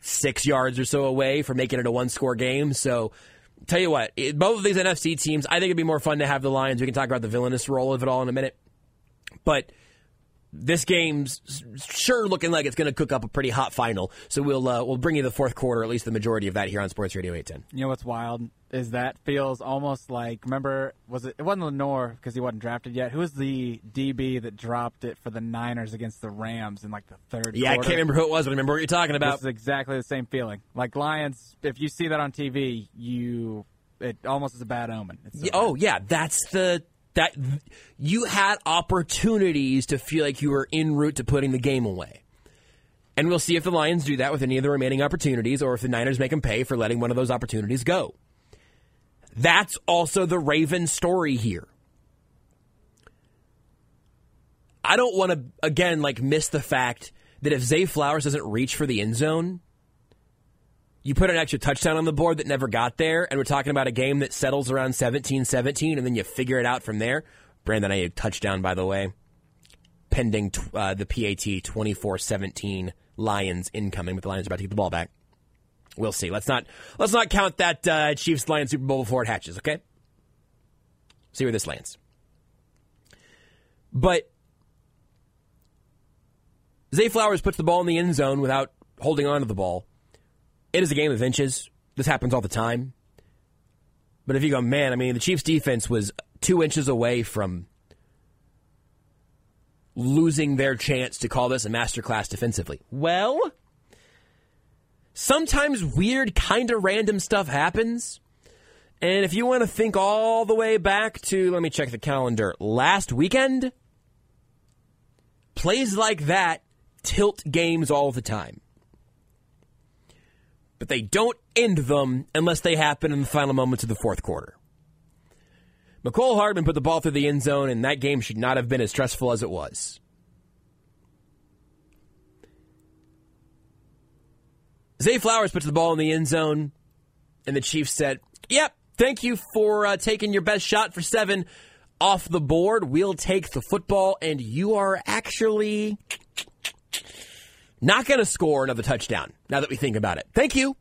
six yards or so away from making it a one-score game. So. Tell you what, it, both of these NFC teams, I think it'd be more fun to have the Lions. We can talk about the villainous role of it all in a minute. But this game's sure looking like it's going to cook up a pretty hot final. So we'll uh, we'll bring you the fourth quarter, at least the majority of that here on Sports Radio 810. You know what's wild is that feels almost like remember was it it wasn't Lenoir because he wasn't drafted yet. Who was the DB that dropped it for the Niners against the Rams in like the third? Yeah, quarter? I can't remember who it was, but I remember what you're talking about. This is exactly the same feeling. Like Lions, if you see that on TV, you it almost is a bad omen. So oh yeah, that's the that you had opportunities to feel like you were en route to putting the game away. And we'll see if the Lions do that with any of the remaining opportunities or if the Niners make them pay for letting one of those opportunities go. That's also the Ravens story here. I don't want to, again, like miss the fact that if Zay Flowers doesn't reach for the end zone, you put an extra touchdown on the board that never got there, and we're talking about a game that settles around 17 17, and then you figure it out from there. Brandon a touchdown, by the way, pending uh, the PAT 24 17 Lions incoming, with the Lions about to get the ball back. We'll see. Let's not let's not count that uh, Chiefs Lions Super Bowl before it hatches. Okay, see where this lands. But Zay Flowers puts the ball in the end zone without holding on to the ball. It is a game of inches. This happens all the time. But if you go, man, I mean, the Chiefs' defense was two inches away from losing their chance to call this a masterclass defensively. Well, sometimes weird, kind of random stuff happens. And if you want to think all the way back to, let me check the calendar, last weekend, plays like that tilt games all the time. But they don't end them unless they happen in the final moments of the fourth quarter. Mecole Hardman put the ball through the end zone, and that game should not have been as stressful as it was. Zay Flowers puts the ball in the end zone, and the Chiefs said, Yep, thank you for uh, taking your best shot for seven off the board. We'll take the football, and you are actually not going to score another touchdown now that we think about it. Thank you.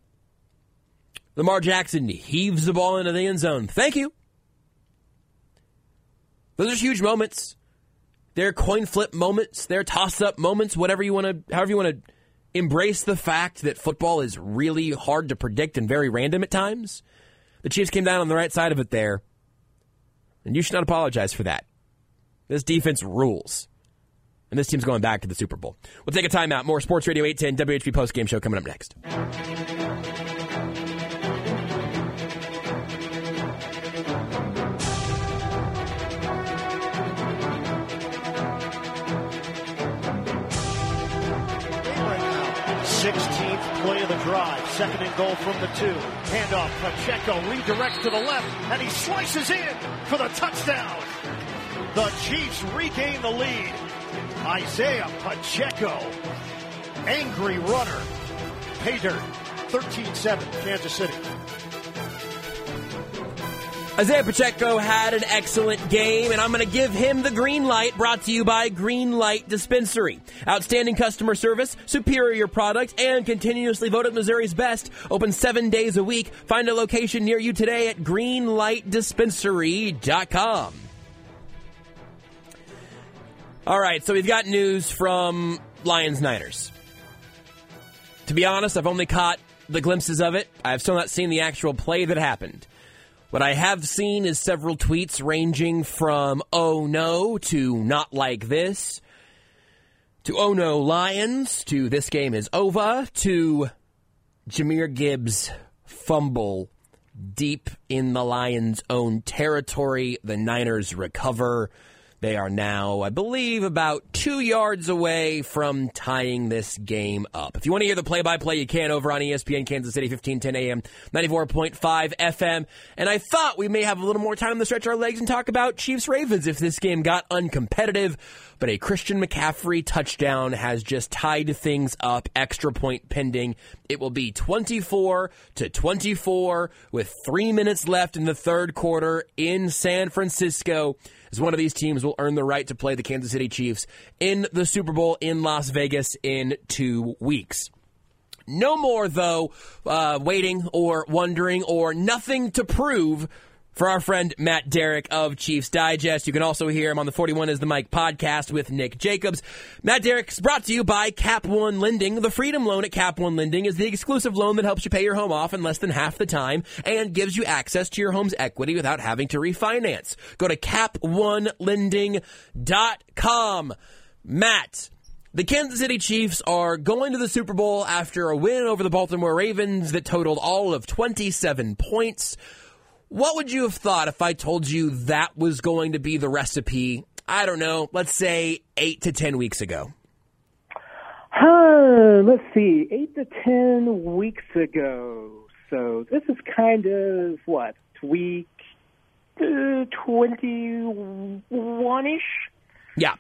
Lamar Jackson heaves the ball into the end zone. Thank you. Those are huge moments. They're coin flip moments. They're toss up moments. Whatever you want to, however you want to embrace the fact that football is really hard to predict and very random at times. The Chiefs came down on the right side of it there, and you should not apologize for that. This defense rules. And this team's going back to the Super Bowl. We'll take a timeout. More Sports Radio 810 WHB postgame show coming up next. 16th play of the drive. Second and goal from the two. Handoff. Pacheco redirects to the left, and he slices in for the touchdown. The Chiefs regain the lead. Isiah Pacheco. Angry runner. Pay dirt. 13-7, Kansas City. Isaiah Pacheco had an excellent game, and I'm going to give him the green light brought to you by Green Light Dispensary. Outstanding customer service, superior product, and continuously voted Missouri's best. Open seven days a week. Find a location near you today at greenlightdispensary.com. All right, so we've got news from Lions Niners. To be honest, I've only caught the glimpses of it. I've still not seen the actual play that happened. What I have seen is several tweets ranging from oh no to not like this to oh no Lions to this game is over to Jahmyr Gibbs fumble deep in the Lions' own territory. The Niners recover. They are now, I believe, about two yards away from tying this game up. If you want to hear the play-by-play, you can over on ESPN Kansas City, 1510 AM, 94.5 FM. And I thought we may have a little more time to stretch our legs and talk about Chiefs Ravens if this game got uncompetitive. But a Christian McCaffrey touchdown has just tied things up. Extra point pending. It will be 24 to 24 with three minutes left in the third quarter in San Francisco as one of these teams will earn the right to play the Kansas City Chiefs in the Super Bowl in Las Vegas in two weeks. No more, though, uh, waiting or wondering or nothing to prove for our friend Matt Derrick of Chiefs Digest. You can also hear him on the 41 is the Mike podcast with Nick Jacobs. Matt Derrick's brought to you by Cap One Lending. The Freedom Loan at Cap One Lending is the exclusive loan that helps you pay your home off in less than half the time and gives you access to your home's equity without having to refinance. Go to caponelending.com. Matt, the Kansas City Chiefs are going to the Super Bowl after a win over the Baltimore Ravens that totaled all of 27 points. What would you have thought if I told you that was going to be the recipe? I don't know, let's say eight to 10 weeks ago. Huh, let's see, eight to ten weeks ago. So this is kind of what week uh, twenty-one ish. Yeah.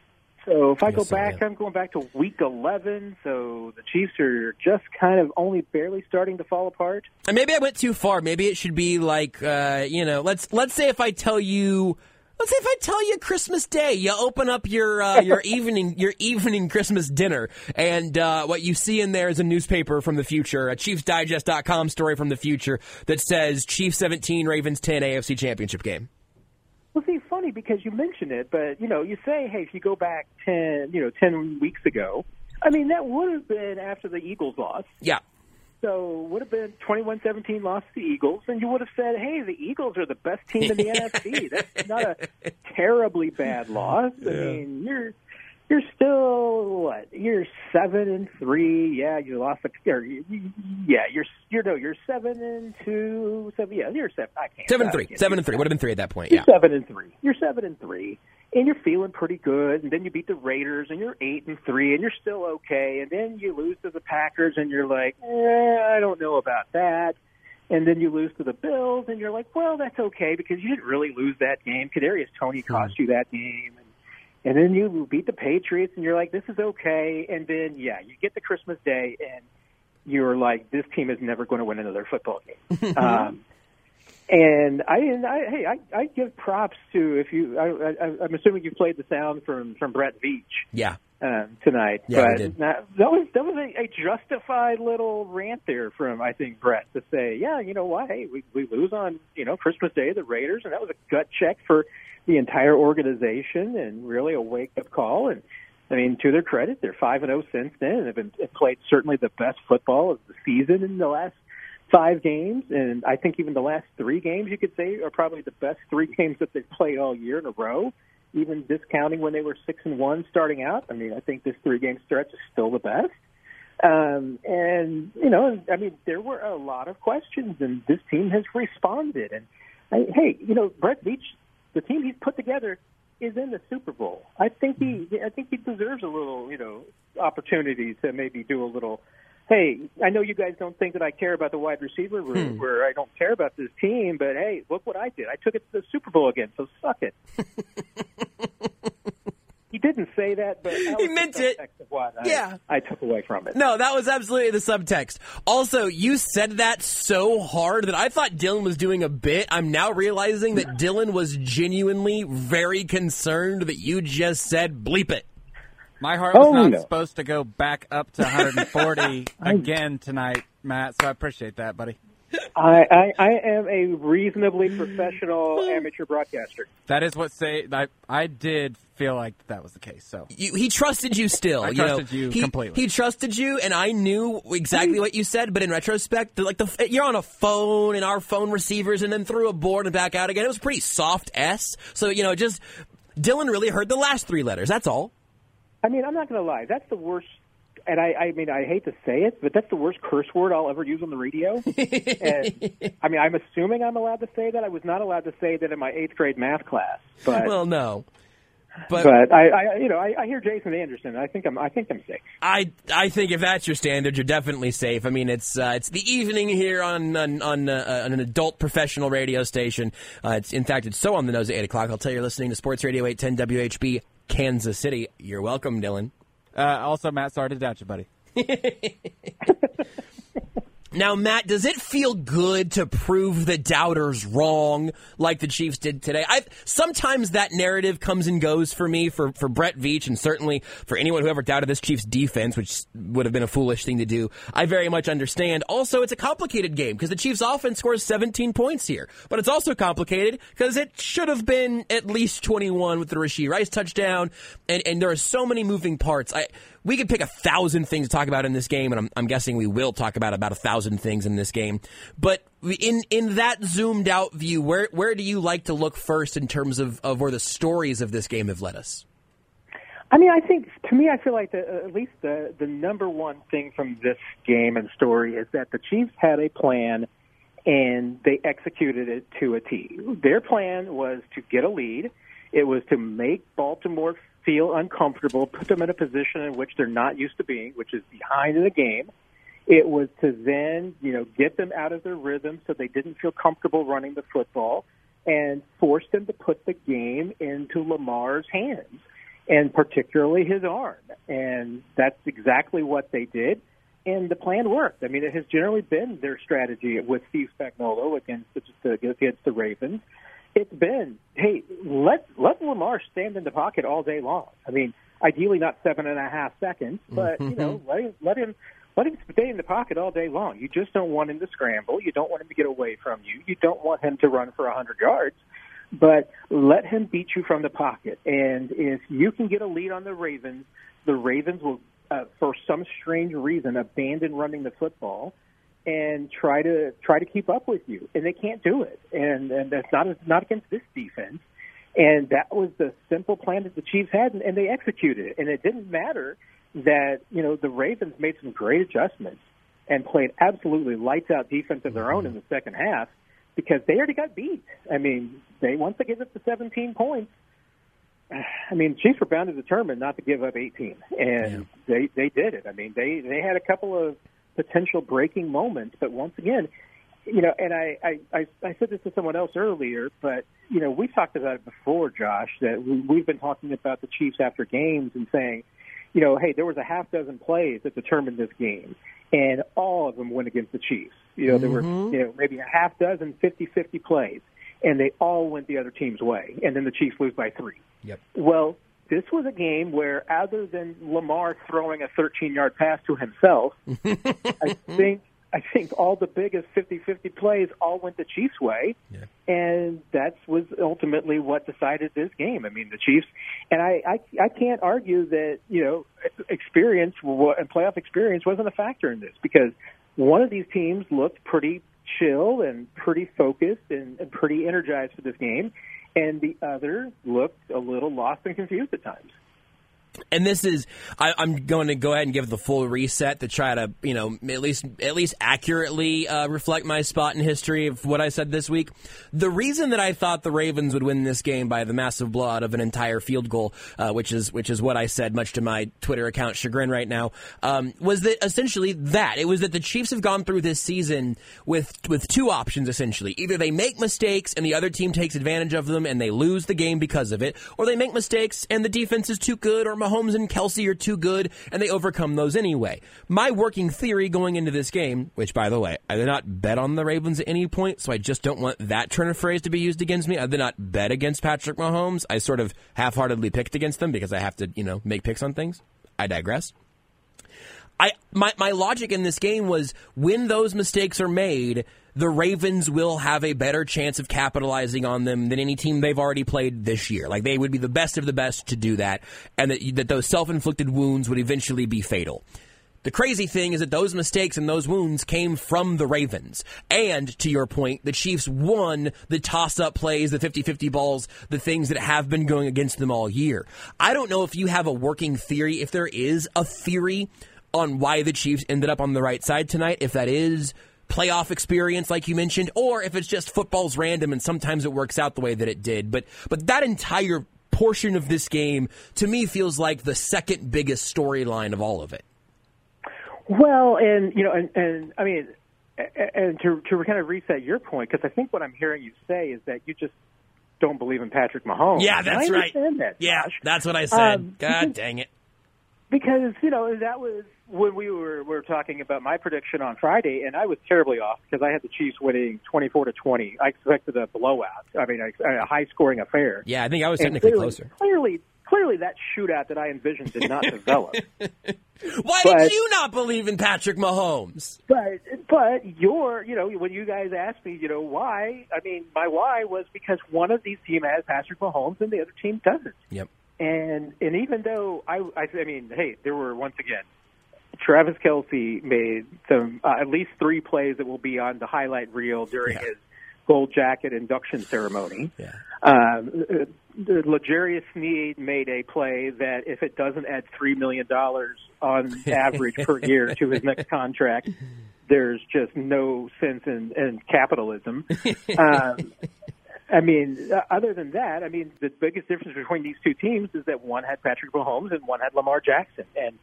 So if I go back. I'm going back to week eleven. So the Chiefs are just kind of only barely starting to fall apart. And maybe I went too far. Maybe it should be like, uh, you know, let's let's say if I tell you, let's say if I tell you Christmas Day, you open up your uh, your evening your evening Christmas dinner, and uh, what you see in there is a newspaper from the future, a ChiefsDigest.com story from the future that says Chiefs 17, Ravens 10, AFC Championship game. Funny because you mentioned it, but you know, you say, hey, if you go back ten, you know, ten weeks ago, I mean, that would have been after the Eagles lost. Yeah. So would have been 21-17 loss to the Eagles, and you would have said, "Hey, the Eagles are the best team in the NFC." That's not a terribly bad loss. I mean, you're you're still what? You're seven and three. Yeah, you lost a. Or, yeah, you're you're no, you're seven and two. Seven. Yeah, you're seven. I can't. Seven and three. Seven and three. Would have been three at that point. You're Yeah. seven and three. You're seven and three, and you're feeling pretty good. And then you beat the Raiders, and you're eight and three, and you're still okay. And then you lose to the Packers, and you're like, eh, I don't know about that. And then you lose to the Bills, and you're like, well, that's okay because you didn't really lose that game. Kadarius Toney cost you that game. And, then you beat the Patriots, and you're like, this is okay. And then, yeah, you get to Christmas Day, and you're like, this team is never going to win another football game. um, and I, and I, hey, I, I give props to if you. I, I, I'm assuming you played the sound from from Brett Veach Yeah. Um, tonight. Yeah, but did. That, that was that was a, a justified little rant there from I think Brett to say, yeah, you know what? Hey, we we lose on you know Christmas Day the Raiders, and that was a gut check for the entire organization, and really a wake up call. And I mean, to their credit, they're five and zero since then, and have been have played certainly the best football of the season in the last five games, and I think even the last three games you could say are probably the best three games that they've played all year in a row. Even discounting when they were six and one starting out, I mean, I think this three game stretch is still the best. Um, and you know, I mean, there were a lot of questions, and this team has responded. And I, hey, you know, Brett Veach, the team he's put together is in the Super Bowl. I think he, I think he deserves a little, you know, opportunity to maybe do a little. Hey, I know you guys don't think that I care about the wide receiver room, Hmm. where I don't care about this team, but hey, look what I did. I took it to the Super Bowl again, so suck it. he didn't say that, but that He was the meant it. what I, Yeah. I took away from it. No, that was absolutely the subtext. Also, you said that so hard that I thought Dylan was doing a bit. I'm now realizing that Dylan was genuinely very concerned that you just said bleep it. My heart was Oh, not no. supposed to go back up to 140 again tonight, Matt. So I appreciate that, buddy. I, I, I am a reasonably professional amateur broadcaster. That is what say. I, I did feel like that was the case. So You, he trusted you still. I you know. trusted you he, completely. He trusted you, and I knew exactly what you said. But in retrospect, like the you're on a phone and our phone receivers, and then through a board and back out again. It was pretty soft S. So you know, just Dylan really heard the last three letters. That's all. I mean, I'm not going to lie. That's the worst. And I, I mean, I hate to say it, but that's the worst curse word I'll ever use on the radio. and I mean, I'm assuming I'm allowed to say that. I was not allowed to say that in my eighth grade math class. But well, no. But, but I, I, you know, I, I hear Jason Anderson. I think I'm, I think I'm safe. I I think if that's your standard, you're definitely safe. I mean, it's uh, it's the evening here on on on, uh, on an adult professional radio station. Uh, it's in fact it's so on the nose at eight o'clock. I'll tell you, you're listening to Sports Radio 810 WHB Kansas City. You're welcome, Dylan. uh, also, Matt, sorry to doubt you, buddy. Now, Matt, does it feel good to prove the doubters wrong like the Chiefs did today? I sometimes that narrative comes and goes for me for for Brett Veach and certainly for anyone who ever doubted this Chiefs defense, which would have been a foolish thing to do. I very much understand. Also, it's a complicated game because the Chiefs offense scores 17 points here, but it's also complicated because it should have been at least 21 with the Rashee Rice touchdown, and and there are so many moving parts. I we could pick a thousand things to talk about in this game, and I'm, I'm guessing we will talk about about a thousand things in this game. But in in that zoomed out view, where where do you like to look first in terms of, of where the stories of this game have led us? I mean, I think to me, I feel like the, uh, at least the the number one thing from this game and story is that the Chiefs had a plan and they executed it to a T. Their plan was to get a lead. It was to make Baltimore feel uncomfortable, put them in a position in which they're not used to being, which is behind in the game. It was to then, you know, get them out of their rhythm so they didn't feel comfortable running the football and force them to put the game into Lamar's hands and particularly his arm. And that's exactly what they did. And the plan worked. I mean, it has generally been their strategy with Steve Spagnuolo against the, against the Ravens. It's been, hey, let let Lamar stand in the pocket all day long. I mean, ideally not seven and a half seconds, but you know, let him let him let him stay in the pocket all day long. You just don't want him to scramble. You don't want him to get away from you. You don't want him to run for a hundred yards but let him beat you from the pocket. And if you can get a lead on the Ravens, the Ravens will uh, for some strange reason, abandon running the football and try to try to keep up with you, and they can't do it. And and that's not not against this defense. And that was the simple plan that the Chiefs had, and, and they executed it. And it didn't matter that you know the Ravens made some great adjustments and played absolutely lights out defense of their own in the second half because they already got beat. I mean, they once they get up to 17 points. I mean, Chiefs were bound to determine not to give up 18, and they they did it. I mean, they they had a couple of potential breaking moments, but once again, you know, and I I I, I said this to someone else earlier, but you know, we talked about it before, Josh, that we, we've been talking about the Chiefs after games and saying, you know, hey, there was a half dozen plays that determined this game, and all of them went against the Chiefs. You know, there were Mhm. you know maybe a half dozen 50-50 plays, and they all went the other team's way, and then the Chiefs lose by three. Yep. Well, this was a game where, other than Lamar throwing a 13-yard pass to himself, I think I think all the biggest 50-50 plays all went the Chiefs' way, and that was ultimately what decided this game. I mean, the Chiefs, and I I, I can't argue that you know experience and playoff experience wasn't a factor in this because one of these teams looked pretty chill and pretty focused and, and pretty energized for this game, and the other looked a little lost and confused at times. And this is, I, I'm going to go ahead and give the full reset to try to, you know, at least at least accurately uh, reflect my spot in history of what I said this week. The reason that I thought the Ravens would win this game by the massive blowout of an entire field goal, uh, which is which is what I said, much to my Twitter account chagrin right now, um, was that essentially that it was that the Chiefs have gone through this season with with two options essentially. Either they make mistakes and the other team takes advantage of them and they lose the game because of it, or they make mistakes and the defense is too good, or Mahomes and Kelce are too good and they overcome those anyway. My working theory going into this game, which by the way, I did not bet on the Ravens at any point, so I just don't want that turn of phrase to be used against me. I did not bet against Patrick Mahomes. I sort of half-heartedly picked against them because I have to, you know, make picks on things. I digress. I my my logic in this game was when those mistakes are made, the Ravens will have a better chance of capitalizing on them than any team they've already played this year. Like they would be the best of the best to do that, and that that those self-inflicted wounds would eventually be fatal. The crazy thing is that those mistakes and those wounds came from the Ravens. And to your point, the Chiefs won the toss up plays, the 50 50 balls, the things that have been going against them all year. I don't know if you have a working theory, if there is a theory on why the Chiefs ended up on the right side tonight, if that is playoff experience like you mentioned or if it's just football's random and sometimes it works out the way that it did but but that entire portion of this game to me feels like the second biggest storyline of all of it Well, and you know, and, and I mean, and to to kind of reset your point, because I think what I'm hearing you say is that you just don't believe in Patrick Mahomes. Yeah, that's I right. That, Yeah, that's what I said. Um, God because- dang it. Because you know that was when we were we were talking about my prediction on Friday, and I was terribly off because I had the Chiefs winning twenty four to twenty. I expected a blowout. I mean, a, a high scoring affair. Yeah, I think I was technically clearly, closer. Clearly, clearly, that shootout that I envisioned did not develop. Why But- did you not believe in Patrick Mahomes? But but your you know when you guys asked me you know why I mean my why was because one of these team has Patrick Mahomes and the other team doesn't. Yep. And and even though I I, I mean hey there were once again Travis Kelce made some uh, at least three plays that will be on the highlight reel during his gold jacket induction ceremony. Yeah. Um, uh, L'Jarius Sneed made a play that if it doesn't add three million dollars on average per year to his next contract, there's just no sense in, in capitalism. Um, I mean, uh, other than that, I mean, the biggest difference between these two teams is that one had Patrick Mahomes and one had Lamar Jackson. And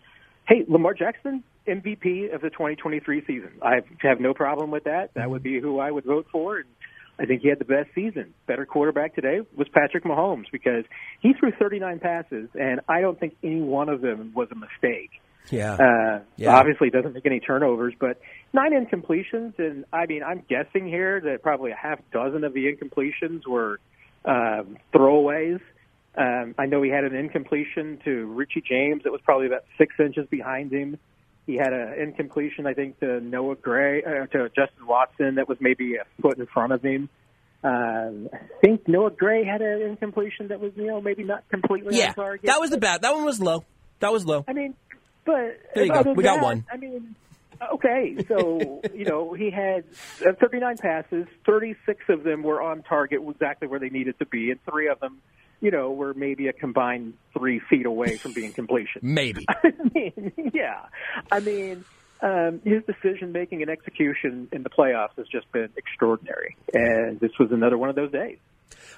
hey, Lamar Jackson, MVP of the 2023 season. I have no problem with that. That would be who I would vote for. And I think he had the best season. Better quarterback today was Patrick Mahomes because he threw 39 passes, and I don't think any one of them was a mistake. Yeah. Uh, Yeah. Obviously, doesn't make any turnovers, but nine incompletions, and I mean, I'm guessing here that probably a half dozen of the incompletions were um, throwaways. Um, I know he had an incompletion to Richie James that was probably about six inches behind him. He had an incompletion, I think, to Noah Gray, uh, to Justin Watson that was maybe a foot in front of him. Um, I think Noah Gray had an incompletion that was, you know, maybe not completely Yeah, on target. that was the bad. That one was low. That was low. I mean, But There you go. We than got that, one. I mean, okay, so you know he had uh, 39 passes, 36 of them were on target, exactly where they needed to be, and three of them, you know, we're maybe a combined three feet away from being completion. Maybe. I mean, yeah. I mean, um, his decision making and execution in the playoffs has just been extraordinary, and this was another one of those days.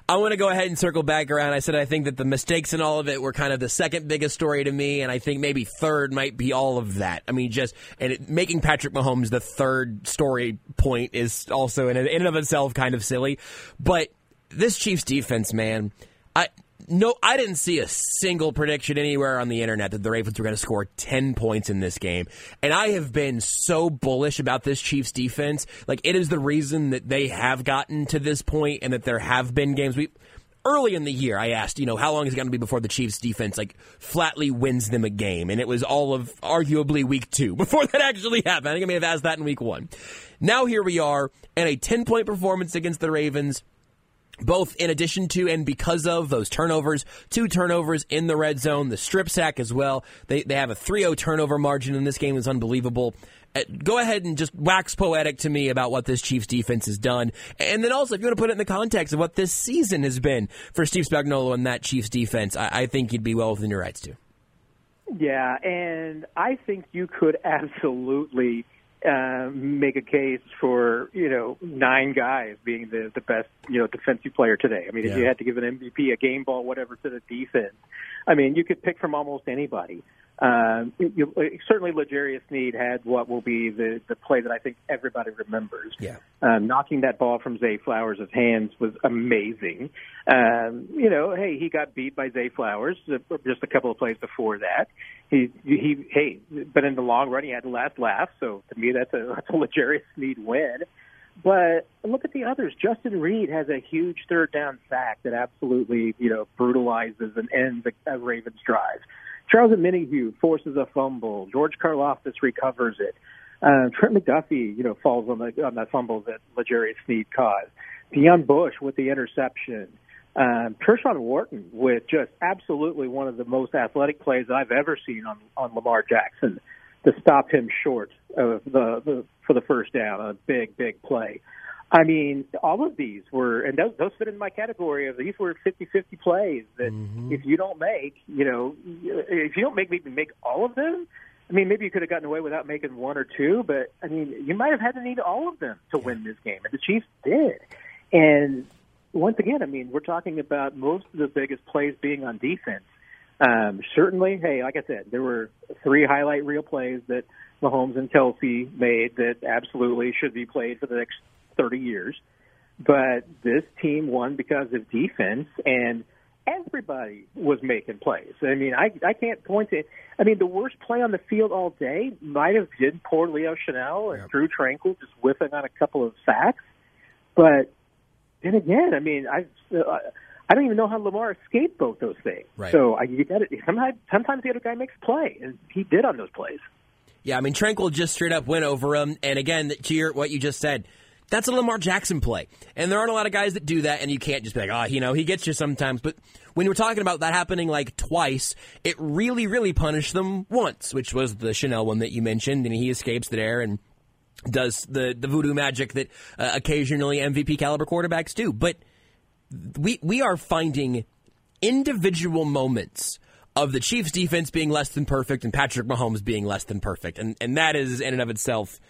I want to go ahead and circle back around. I said I think that the mistakes in all of it were kind of the second biggest story to me, and I think maybe third might be all of that. I mean, just and it, making Patrick Mahomes the third story point is also in, in and of itself kind of silly. But this Chiefs defense, man, I no, I didn't see a single prediction anywhere on the internet that the Ravens were going to score 10 points in this game. And I have been so bullish about this Chiefs defense. Like, it is the reason that they have gotten to this point and that there have been games. We, early in the year, I asked, you know, how long is it going to be before the Chiefs defense, like, flatly wins them a game? And it was all of arguably week two before that actually happened. I think I may have asked that in week one. Now here we are in a 10 point performance against the Ravens both in addition to and because of those turnovers, two turnovers in the red zone, the strip sack as well. They, they have a 3 0 turnover margin in this game is unbelievable. Uh, go ahead and just wax poetic to me about what this Chiefs defense has done. And then also, if you want to put it in the context of what this season has been for Steve Spagnuolo and that Chiefs defense, I, I think you'd be well within your rights to. Yeah, and I think you could absolutely uh, make a case for you know nine guys being the the best you know defensive player today. I mean, if you had to give an MVP, a game ball, whatever to the defense, I mean, you could pick from almost anybody. Um, you, certainly, L'Jarius Sneed had what will be the the play that I think everybody remembers. Yeah. Um, knocking that ball from Zay Flowers' hands was amazing. Um, you know, hey, he got beat by Zay Flowers uh, just a couple of plays before that. He, he, hey, but in the long run, he had the last laugh. So to me, that's a that's a L'Jarius Sneed win. But look at the others. Justin Reid has a huge third down sack that absolutely, you know, brutalizes and ends a, a Ravens drive. Charles Omenihu forces a fumble. George Karlaftis recovers it. Uh, Trent McDuffie, you know, falls on the on that fumble that L'Jarius Sneed caused. Deon Bush with the interception. Um, Tershawn Wharton with just absolutely one of the most athletic plays I've ever seen on on Lamar Jackson to stop him short of the, the for the first down, a big big play. I mean, all of these were, and those, those fit in my category of these were 50-50 plays that if you don't make, you know, if you don't make maybe make all of them, I mean, maybe you could have gotten away without making one or two, but I mean, you might have had to need all of them to win this game, and the Chiefs did. And once again, I mean, we're talking about most of the biggest plays being on defense. Um, certainly, hey, like I said, there were three highlight reel plays that Mahomes and Kelce made that absolutely should be played for the next 30 years. But this team won because of defense, and everybody was making plays. I mean, I I can't point to. I mean, the worst play on the field all day might have been poor Leo Chenal and Drue Tranquill just whiffing on a couple of sacks. But then again, I mean, I uh, I don't even know how Lamar escaped both those things. Right. So I, you got it. Sometimes sometimes the other guy makes a play, and he did on those plays. Yeah, I mean, Tranquill just straight up went over him. And again, to your, what you just said, that's a Lamar Jackson play. And there aren't a lot of guys that do that, and you can't just be like, oh, you know, he gets you sometimes. But when we're talking about that happening like twice, it really, really punished them once, which was the Chenal one that you mentioned, and he escapes the air and does the, the voodoo magic that uh, occasionally MVP caliber quarterbacks do. But we we are finding individual moments of the Chiefs defense being less than perfect and Patrick Mahomes being less than perfect. And and that is in and of itself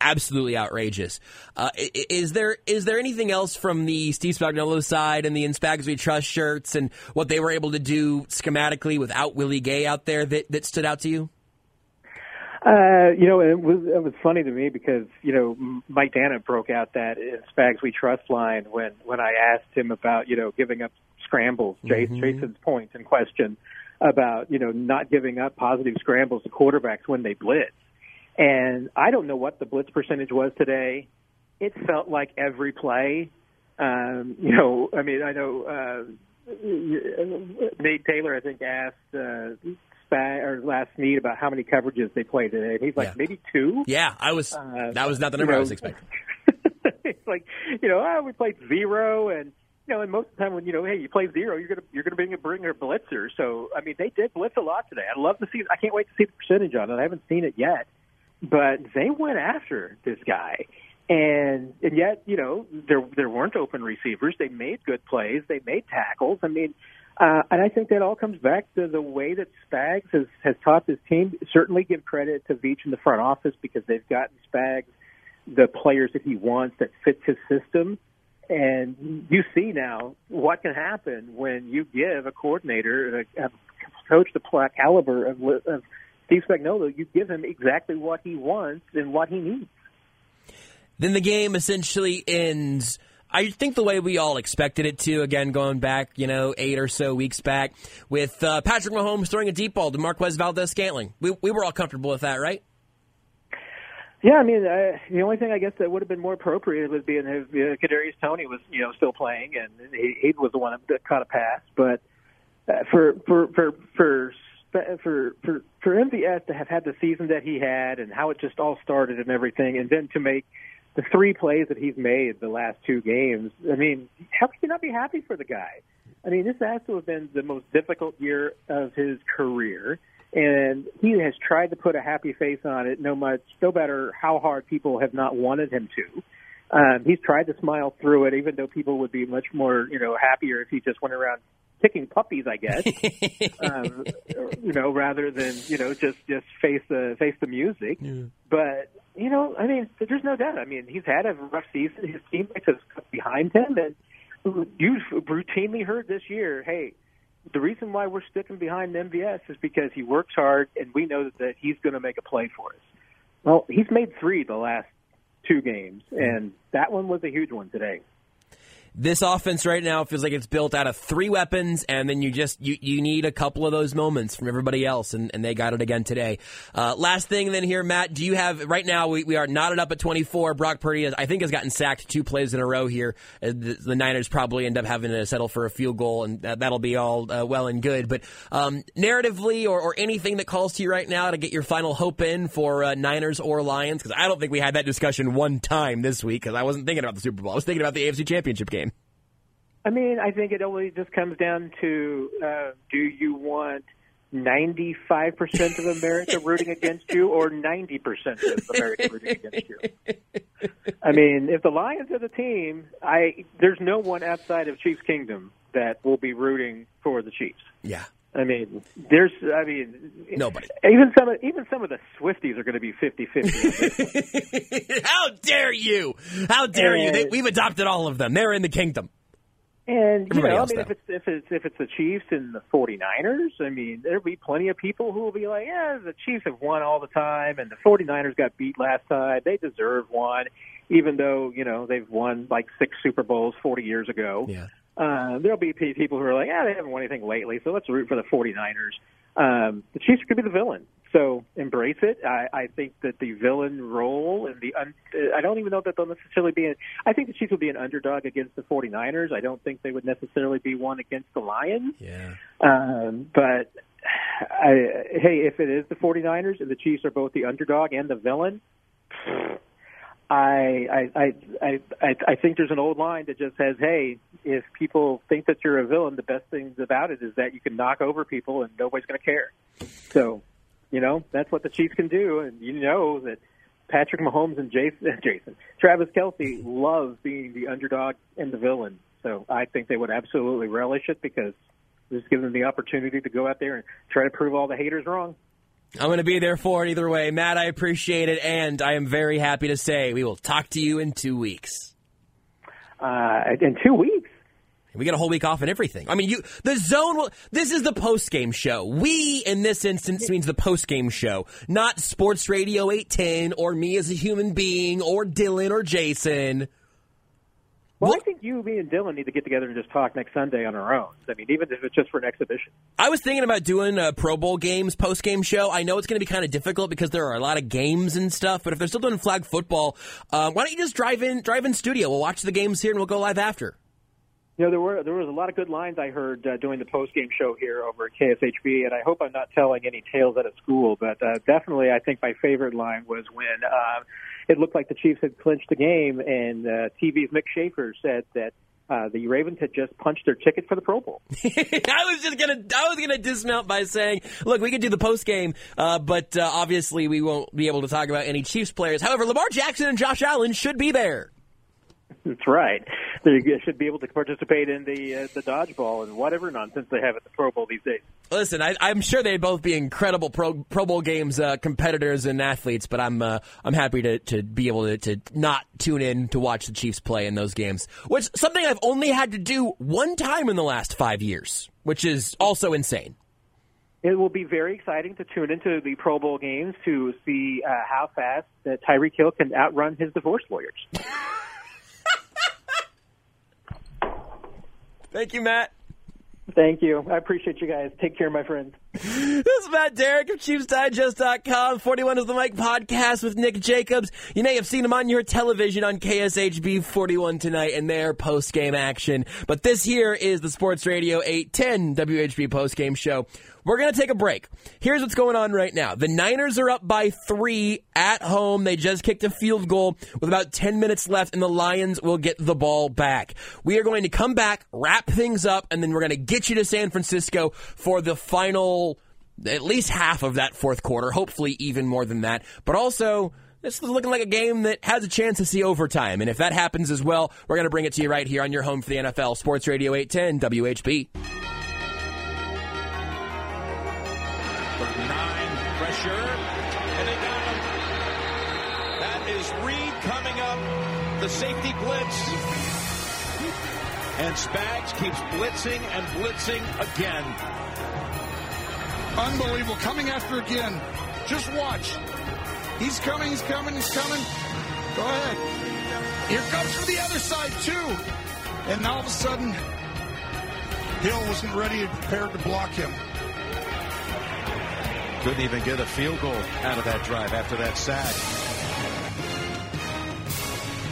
absolutely outrageous. Uh, is there is there anything else from the Steve Spagnuolo side and the In Spags We Trust shirts and what they were able to do schematically without Willie Gay out there that, that stood out to you? Uh, you know, it was it was funny to me because you know Mike Danna broke out that in Spags We Trust line when when I asked him about you know giving up scrambles, Mhm. Jason's point in question about you know not giving up positive scrambles to quarterbacks when they blitz, and I don't know what the blitz percentage was today. It felt like every play. Um, you know, I mean, I know uh, Nate Taylor, I think, asked uh, Spag or last meet about how many coverages they played today. And he's like, Yeah. maybe two. Yeah, I was. Uh, that was not the you number I was expecting. it's like, you know, oh, we played zero, and you know, and most of the time when you know, hey, you play zero, you're gonna you're gonna bring a bring a blitzer. So I mean, they did blitz a lot today. I'd love to see. I can't wait to see the percentage on it. I haven't seen it yet, but they went after this guy, and and yet you know there there weren't open receivers. They made good plays. They made tackles. I mean. Uh, and I think that all comes back to the way that Spags has, has taught this team. Certainly give credit to Veach in the front office because they've gotten Spags the players that he wants that fits his system. And you see now what can happen when you give a coordinator, a, a coach the caliber of, of Steve Spagnuolo, you give him exactly what he wants and what he needs. Then the game essentially ends. I think the way we all expected it to, again, going back, you know, eight or so weeks back, with uh, Patrick Mahomes throwing a deep ball to Marquez Valdes Scantling. We, we were all comfortable with that, right? Yeah, I mean, I, the only thing I guess that would have been more appropriate would be if uh, Kadarius Toney was, you know, still playing, and he, he was the one that caught a pass. But uh, for for for for for for for MVS to have had the season that he had, and how it just all started and everything, and then to make the three plays that he's made the last two games, I mean, how can you not be happy for the guy? I mean, this has to have been the most difficult year of his career and he has tried to put a happy face on it, no much, no matter how hard people have not wanted him to. Um, he's tried to smile through it, even though people would be much more, you know, happier if he just went around kicking puppies, I guess, um, you know, rather than you know just just face the face the music. Yeah. But you know, I mean, there's no doubt. I mean, he's had a rough season. His teammates have behind him, and you've routinely heard this year, hey, the reason why we're sticking behind MVS is because he works hard, and we know that he's going to make a play for us. Well, he's made three the last two games, and that one was a huge one today. This offense right now feels like it's built out of three weapons, and then you just you, you need a couple of those moments from everybody else, and, and they got it again today. Uh, last thing then here, Matt, do you have right now? We, we are knotted up at 24. Brock Purdy, has, I think, has gotten sacked two plays in a row here. Uh, the, the, Niners probably end up having to settle for a field goal, and that, will be all uh, well and good. But um, narratively, or, or anything that calls to you right now to get your final hope in for uh, Niners or Lions, because I don't think we had that discussion one time this week because I wasn't thinking about the Super Bowl. I was thinking about the AFC Championship game. I mean, I think it only just comes down to uh, do you want 95% of America rooting against you or 90% of America rooting against you? I mean, if the Lions are the team, I there's no one outside of Chiefs Kingdom that will be rooting for the Chiefs. Yeah. I mean, there's, I mean, nobody. Even some, of, even some of the Swifties are going to be 50-50. How dare you? How dare and, you? They, we've adopted all of them. They're in the kingdom. And you Everybody know, I mean, if it's if it's if it's the Chiefs and the 49ers, I mean, there'll be plenty of people who will be like, "Yeah, the Chiefs have won all the time, and the 49ers got beat last time. They deserve one, even though you know they've won like six Super Bowls 40 years ago." Yeah. Uh, there'll be people who are like, "Yeah, they haven't won anything lately, so let's root for the 49ers." Um, the Chiefs could be the villain, so embrace it. I, I think that the villain role and the un, I don't even know that they'll necessarily be. I think the Chiefs will be an underdog against the 49ers. I don't think they would necessarily be one against the Lions. Yeah. Um, but I, hey, if it is the 49ers and the Chiefs are both the underdog and the villain, I I I I I think there's an old line that just says, "Hey, if people think that you're a villain, the best things about it is that you can knock over people and nobody's going to care." So you know, that's what the Chiefs can do, and you know that Patrick Mahomes and Jason, Jason Travis Kelce love being the underdog and the villain. So I think they would absolutely relish it because this gives them the opportunity to go out there and try to prove all the haters wrong. I'm going to be there for it either way. Matt, I appreciate it, and I am very happy to say we will talk to you in two weeks. Uh, in two weeks? We get a whole week off and everything. I mean, you the zone. Will, this is the post game show. We in this instance means the post game show, not Sports Radio eight ten or me as a human being or Dylan or Jason. Well, I think you, me, and Dylan need to get together and just talk next Sunday on our own. I mean, even if it's just for an exhibition. I was thinking about doing a Pro Bowl games post game show. I know it's going to be kind of difficult because there are a lot of games and stuff. But if they're still doing flag football, uh, why don't you just drive in, drive in studio? We'll watch the games here and we'll go live after. You know, there were there was a lot of good lines I heard uh, during the post game show here over at KSHB, and I hope I'm not telling any tales out of school, but uh, definitely I think my favorite line was when uh, it looked like the Chiefs had clinched the game, and uh, TV's Mick Schaefer said that uh, the Ravens had just punched their ticket for the Pro Bowl. I was just gonna, I was gonna dismount by saying, look, we could do the post game, uh, but uh, obviously we won't be able to talk about any Chiefs players. However, Lamar Jackson and Josh Allen should be there. That's right. They should be able to participate in the uh, the dodgeball and whatever nonsense they have at the Pro Bowl these days. Listen, I, I'm sure they'd both be incredible Pro, Pro Bowl games uh, competitors and athletes, but I'm uh, I'm happy to, to be able to, to not tune in to watch the Chiefs play in those games, which something I've only had to do one time in the last five years, which is also insane. It will be very exciting to tune into the Pro Bowl games to see uh, how fast that Tyreek Hill can outrun his divorce lawyers. Thank you, Matt. Thank you. I appreciate you guys. Take care, my friends. This is Matt Derrick of ChiefsDigest.com. 41 is the Mic podcast with Nick Jacobs. You may have seen him on your television on KSHB 41 tonight in their post-game action. But this here is the Sports Radio 810 WHB post-game show. We're going to take a break. Here's what's going on right now. The Niners are up by three at home. They just kicked a field goal with about 10 minutes left, and the Lions will get the ball back. We are going to come back, wrap things up, and then we're going to get you to San Francisco for the final, at least half of that fourth quarter, hopefully even more than that. But also, this is looking like a game that has a chance to see overtime. And if that happens as well, we're going to bring it to you right here on your home for the NFL, Sports Radio 810 WHB. Safety blitz. And Spags keeps blitzing and blitzing again. Unbelievable. Coming after again. Just watch. He's coming, he's coming, he's coming. Go ahead. Here comes from the other side, too. And now, all of a sudden, Hill wasn't ready and prepared to block him. Couldn't even get a field goal out of that drive after that sack.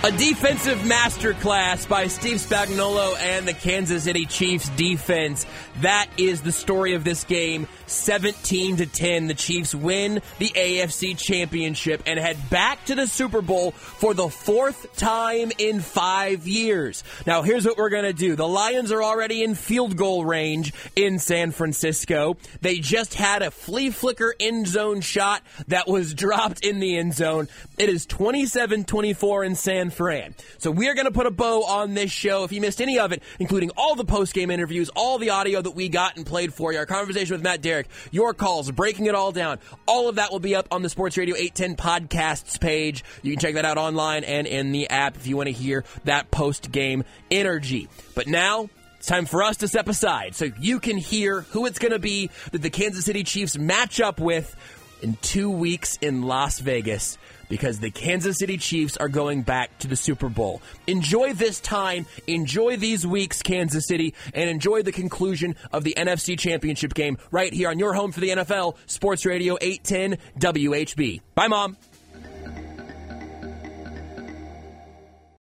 A defensive masterclass by Steve Spagnuolo and the Kansas City Chiefs defense. That is the story of this game. 17 to 10. The Chiefs win the AFC championship and head back to the Super Bowl for the fourth time in five years. Now, here's what we're going to do. The Lions are already in field goal range in San Francisco. They just had a flea flicker end zone shot that was dropped in the end zone. It is 27 24 in San Fran. So we are going to put a bow on this show. If you missed any of it, including all the post game interviews, all the audio that we got and played for you, our conversation with Matt Derrick, your calls, breaking it all down, all of that will be up on the Sports Radio 810 podcasts page. You can check that out online and in the app if you want to hear that post game energy. But now, it's time for us to step aside so you can hear who it's going to be that the Kansas City Chiefs match up with in two weeks in Las Vegas because the Kansas City Chiefs are going back to the Super Bowl. Enjoy this time, enjoy these weeks, Kansas City, and enjoy the conclusion of the NFC Championship game right here on your home for the NFL, Sports Radio 810 WHB. Bye, Mom.